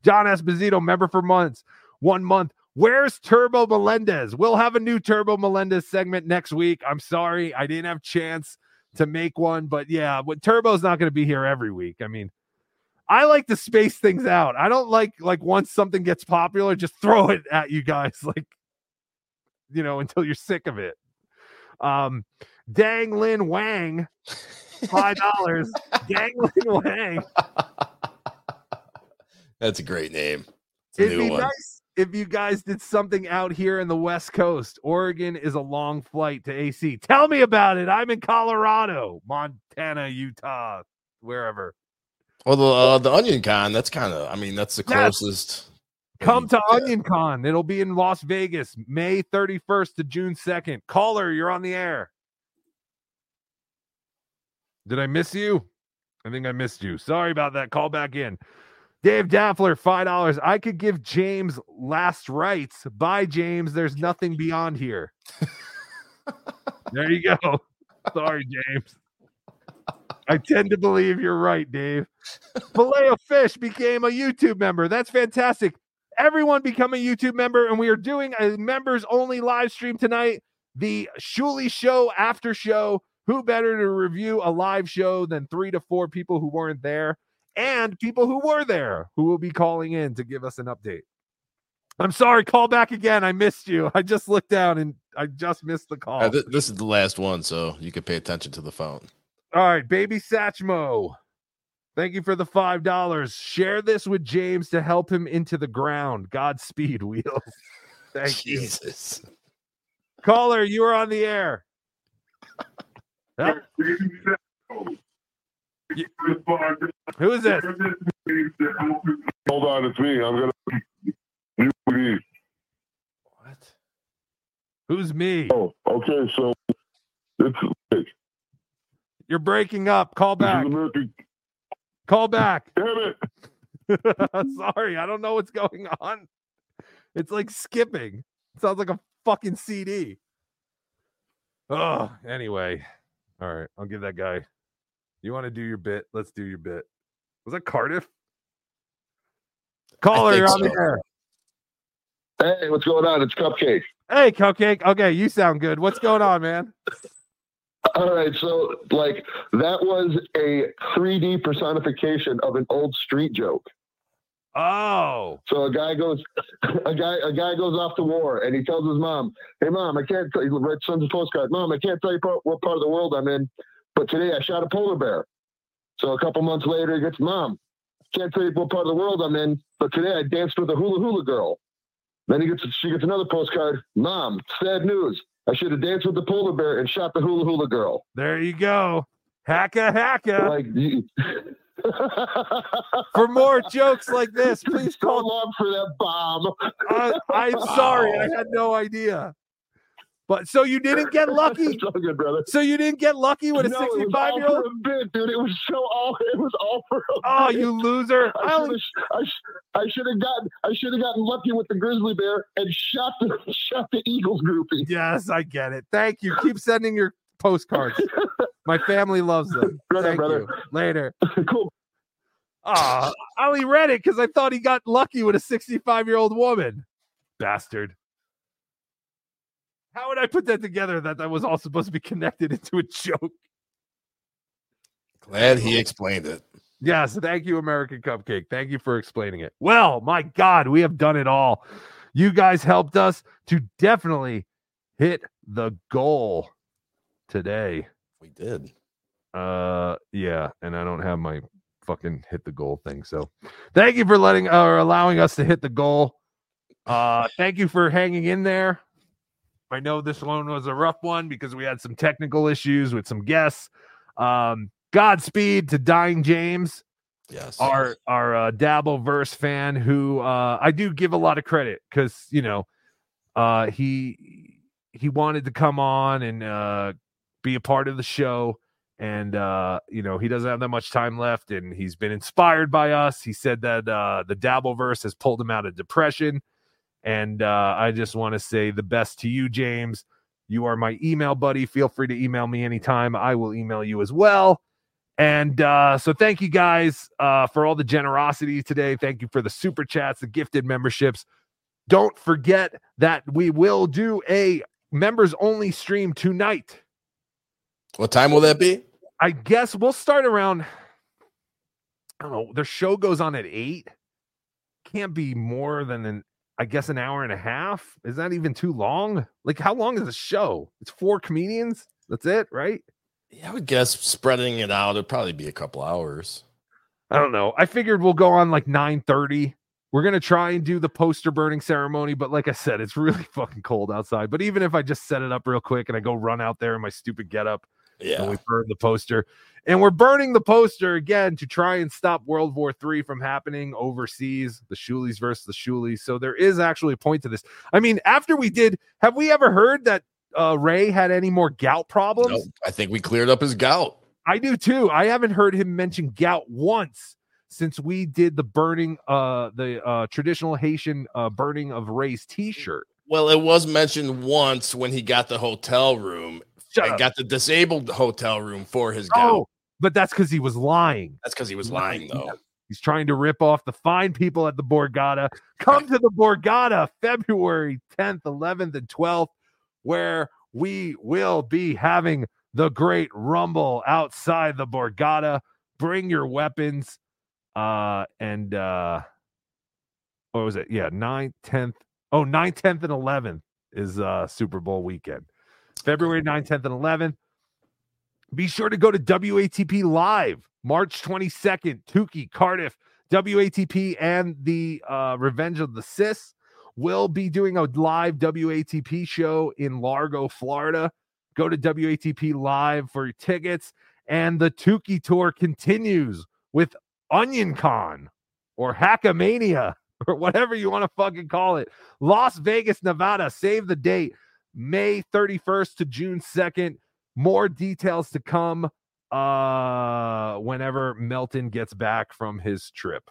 John Esposito, member for months, one month. Where's Turbo Melendez? We'll have a new Turbo Melendez segment next week. I'm sorry, I didn't have chance to make one, but yeah, but Turbo's not going to be here every week. I mean, I like to space things out. I don't like like once something gets popular, just throw it at you guys, like you know, until you're sick of it. Um, Dang Lin Wang, five dollars. Dang Lin Wang. That's a great name. A It'd be one. nice if you guys did something out here in the West Coast. Oregon is a long flight to AC. Tell me about it. I'm in Colorado, Montana, Utah, wherever. Well, the uh, the Onion Con. That's kind of. I mean, that's the Yes. closest. Come to Onion Con. It'll be in Las Vegas, May 31st to June 2nd. Caller, you're on the air. Did I miss you? I think I missed you. Sorry about that. Call back in. Dave Daffler, $5. I could give James last rights. Bye, James. There's nothing beyond here. there you go. Sorry, James. I tend to believe you're right, Dave. Filet of Fish became a YouTube member. That's fantastic. Everyone become a YouTube member, and we are doing a members only live stream tonight. The Shuli Show after show. Who better to review a live show than three to four people who weren't there and people who were there who will be calling in to give us an update? I'm sorry, call back again. I missed you. I just looked down and I just missed the call. Uh, th- this is the last one, so you can pay attention to the phone. All right, baby Satchmo. Thank you for the five dollars. Share this with James to help him into the ground. Godspeed, Wheels. Thank you. Jesus. you. Caller, you are on the air. Who is this? Hold on, it's me. I'm gonna mute me. Who's me? Oh, okay. So it's like, You're breaking up. Call back. Call back. Damn it. Sorry, I don't know what's going on. It's like skipping. sounds like a fucking CD. Oh, anyway. All right, I'll give that guy. You want to do your bit? Let's do your bit. Was that Cardiff? Caller, think you're on the air. Hey, what's going on? It's Cupcake. Hey, Cupcake. Okay, you sound good. What's going on, man? All right, so like that was a 3D personification of an old street joke. Oh. So a guy goes, a guy, a guy goes off to war, and he tells his mom, "Hey, mom, I can't tell you." He sends a postcard. Mom, I can't tell you part, what part of the world I'm in, but today I shot a polar bear. So a couple months later, he gets, "Mom, can't tell you what part of the world I'm in, but today I danced with a hula hula girl." Then he gets, she gets another postcard. Mom, sad news. I should have danced with the polar bear and shot the hula hula girl. There you go. Hacka hacka. Like, For more jokes like this, please so call. long for that bomb. Uh, I'm sorry, I had no idea. But so you didn't get lucky. All good, brother. So you didn't get lucky with a No, 65 year old bit, dude. It was so all. It was all for. A Oh, bit. you loser! I I should have. I, sh- I should have gotten. I should have gotten lucky with the grizzly bear and shot the shot the Eagles groupie. Yes, I get it. Thank you. Keep sending your postcards. My family loves them. Brother, Thank brother. you. Later. cool. Ah, I only read it because I thought he got lucky with a 65 year old woman. Bastard. How would I put that together that that was all supposed to be connected into a joke? Glad he explained it. Yes, thank you, American Cupcake. Thank you for explaining it. Well, my God, we have done it all. You guys helped us to definitely hit the goal today. We did. Uh, yeah, and I don't have my fucking hit the goal thing. So, thank you for letting or allowing us to hit the goal. Uh, thank you for hanging in there. I know this one was a rough one because we had some technical issues with some guests. Um, Godspeed to Dying James. Yes. Our our uh, Dabbleverse fan who uh, I do give a lot of credit because you know uh, he he wanted to come on and uh, be a part of the show and uh, you know he doesn't have that much time left and he's been inspired by us. He said that uh, the dabbleverse has pulled him out of depression and uh, i just want to say the best to you james. You are my email buddy. Feel free to email me anytime. I will email you as well. And uh, so thank you guys uh, for all the generosity today. Thank you for the super chats the gifted memberships. Don't forget that we will do a members only stream tonight What time will that be? I guess we'll start around. I don't know. Their show goes on at eight. Can't be more than an, I guess, an hour and a half. Is that even too long? Like, how long is the show? It's four comedians. That's it, right? Yeah, I would guess spreading it out, it'd probably be a couple hours. I don't know. I figured we'll go on like nine thirty. We're gonna try and do the poster burning ceremony, but like I said, it's really fucking cold outside. But even if I just set it up real quick and I go run out there in my stupid getup, Yeah. we burn the poster, and we're burning the poster again to try and stop World War III from happening overseas. The Shulis versus the Shulis. So there is actually a point to this. I mean, after we did, have we ever heard that uh, Ray had any more gout problems? Nope. I think we cleared up his gout. I do too. I haven't heard him mention gout once since we did the burning, uh, the uh, traditional Haitian uh, burning of Ray's T-shirt. Well, it was mentioned once when he got the hotel room Shut and up. got the disabled hotel room for his gout. Oh, but that's because he was lying. That's because he was lying, though. He's trying to rip off the fine people at the Borgata. Come to the Borgata February 10th, 11th, and 12th, where we will be having the great rumble outside the Borgata. Bring your weapons. Uh, and uh, what was it? Yeah, 9th, 10th. Oh, 9th, 10th, and 11th is uh Super Bowl weekend. February 9th, 10th, and 11th. Be sure to go to WATP Live March 22nd. Tukey, Cardiff, WATP, and the uh, Revenge of the Cis will be doing a live WATP show in Largo, Florida. Go to WATP Live for tickets. And the Tukey tour continues with Onion Con or Hackamania or whatever you want to fucking call it. Las Vegas, Nevada. Save the date. May 31st to June 2nd. More details to come uh whenever Melton gets back from his trip,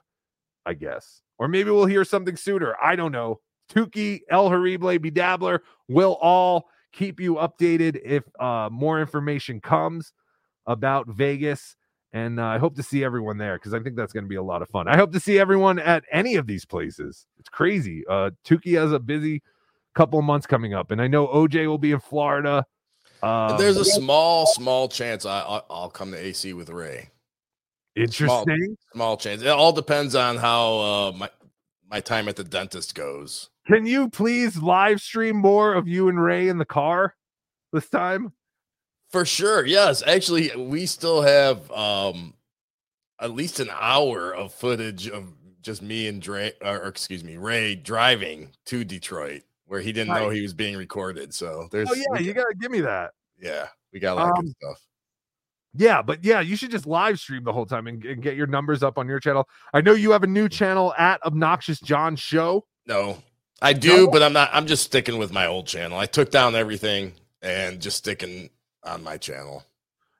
I guess. Or maybe we'll hear something sooner. I don't know. Tukey, El Horrible, BeDabbler will all keep you updated if uh more information comes about Vegas. And uh, I hope to see everyone there because I think that's going to be a lot of fun. I hope to see everyone at any of these places. It's crazy. Uh, Tukey has a busy couple of months coming up, and I know OJ will be in Florida. Uh, there's a small, small chance I, I, I'll come to AC with Ray. Small, Interesting. small chance. It all depends on how uh, my my time at the dentist goes. Can you please live stream more of you and Ray in the car this time? For sure. Yes. Actually, we still have um at least an hour of footage of just me and Dre or, or excuse me, Ray driving to Detroit where he didn't know he was being recorded. So there's Oh yeah, we you got- gotta give me that. yeah, we got a lot of Um, good stuff. Yeah, but yeah, you should just live stream the whole time and, and get your numbers up on your channel. I know you have a new channel at Obnoxious John Show. No. I do, but I'm not I'm just sticking with my old channel. I took down everything and just sticking on my channel.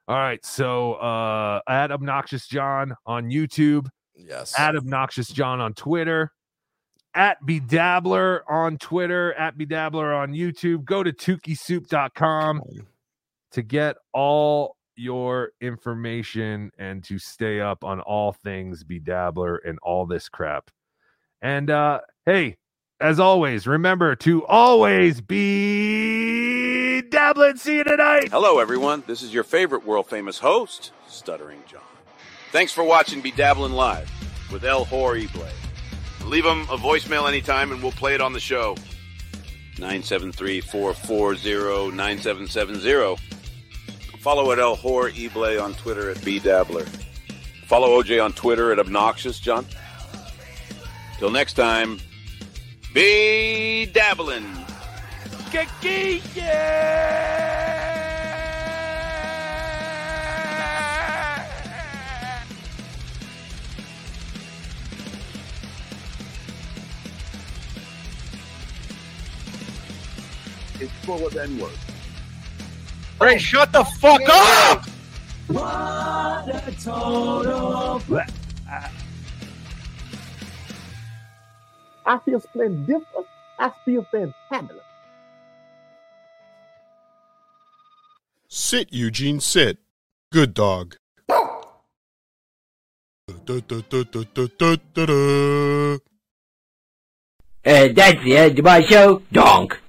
All right, so uh at Obnoxious John on YouTube, Yes. at Obnoxious John on Twitter, at BeDabbler on Twitter, at BeDabbler on YouTube. Go to tukisoup.com to get all your information and to stay up on all things BeDabbler and all this crap. And uh hey, as always, remember to always be dabbling. See you tonight. Hello, everyone. This is your favorite world famous host, Stuttering John. Thanks for watching Be Dabbling Live with El Horrible. Leave them a voicemail anytime and we'll play it on the show. 973 440 9770. Follow at El Horrible on Twitter at BeDabbler. Follow OJ on Twitter at Obnoxious John. Till next time, be dabbling. It's full of N words. Ray, shut the fuck up! What a total. I feel splendiferous. I feel fantabulous. Sit, Eugene, sit. Good dog. Uh, that's the end of my show. Donk.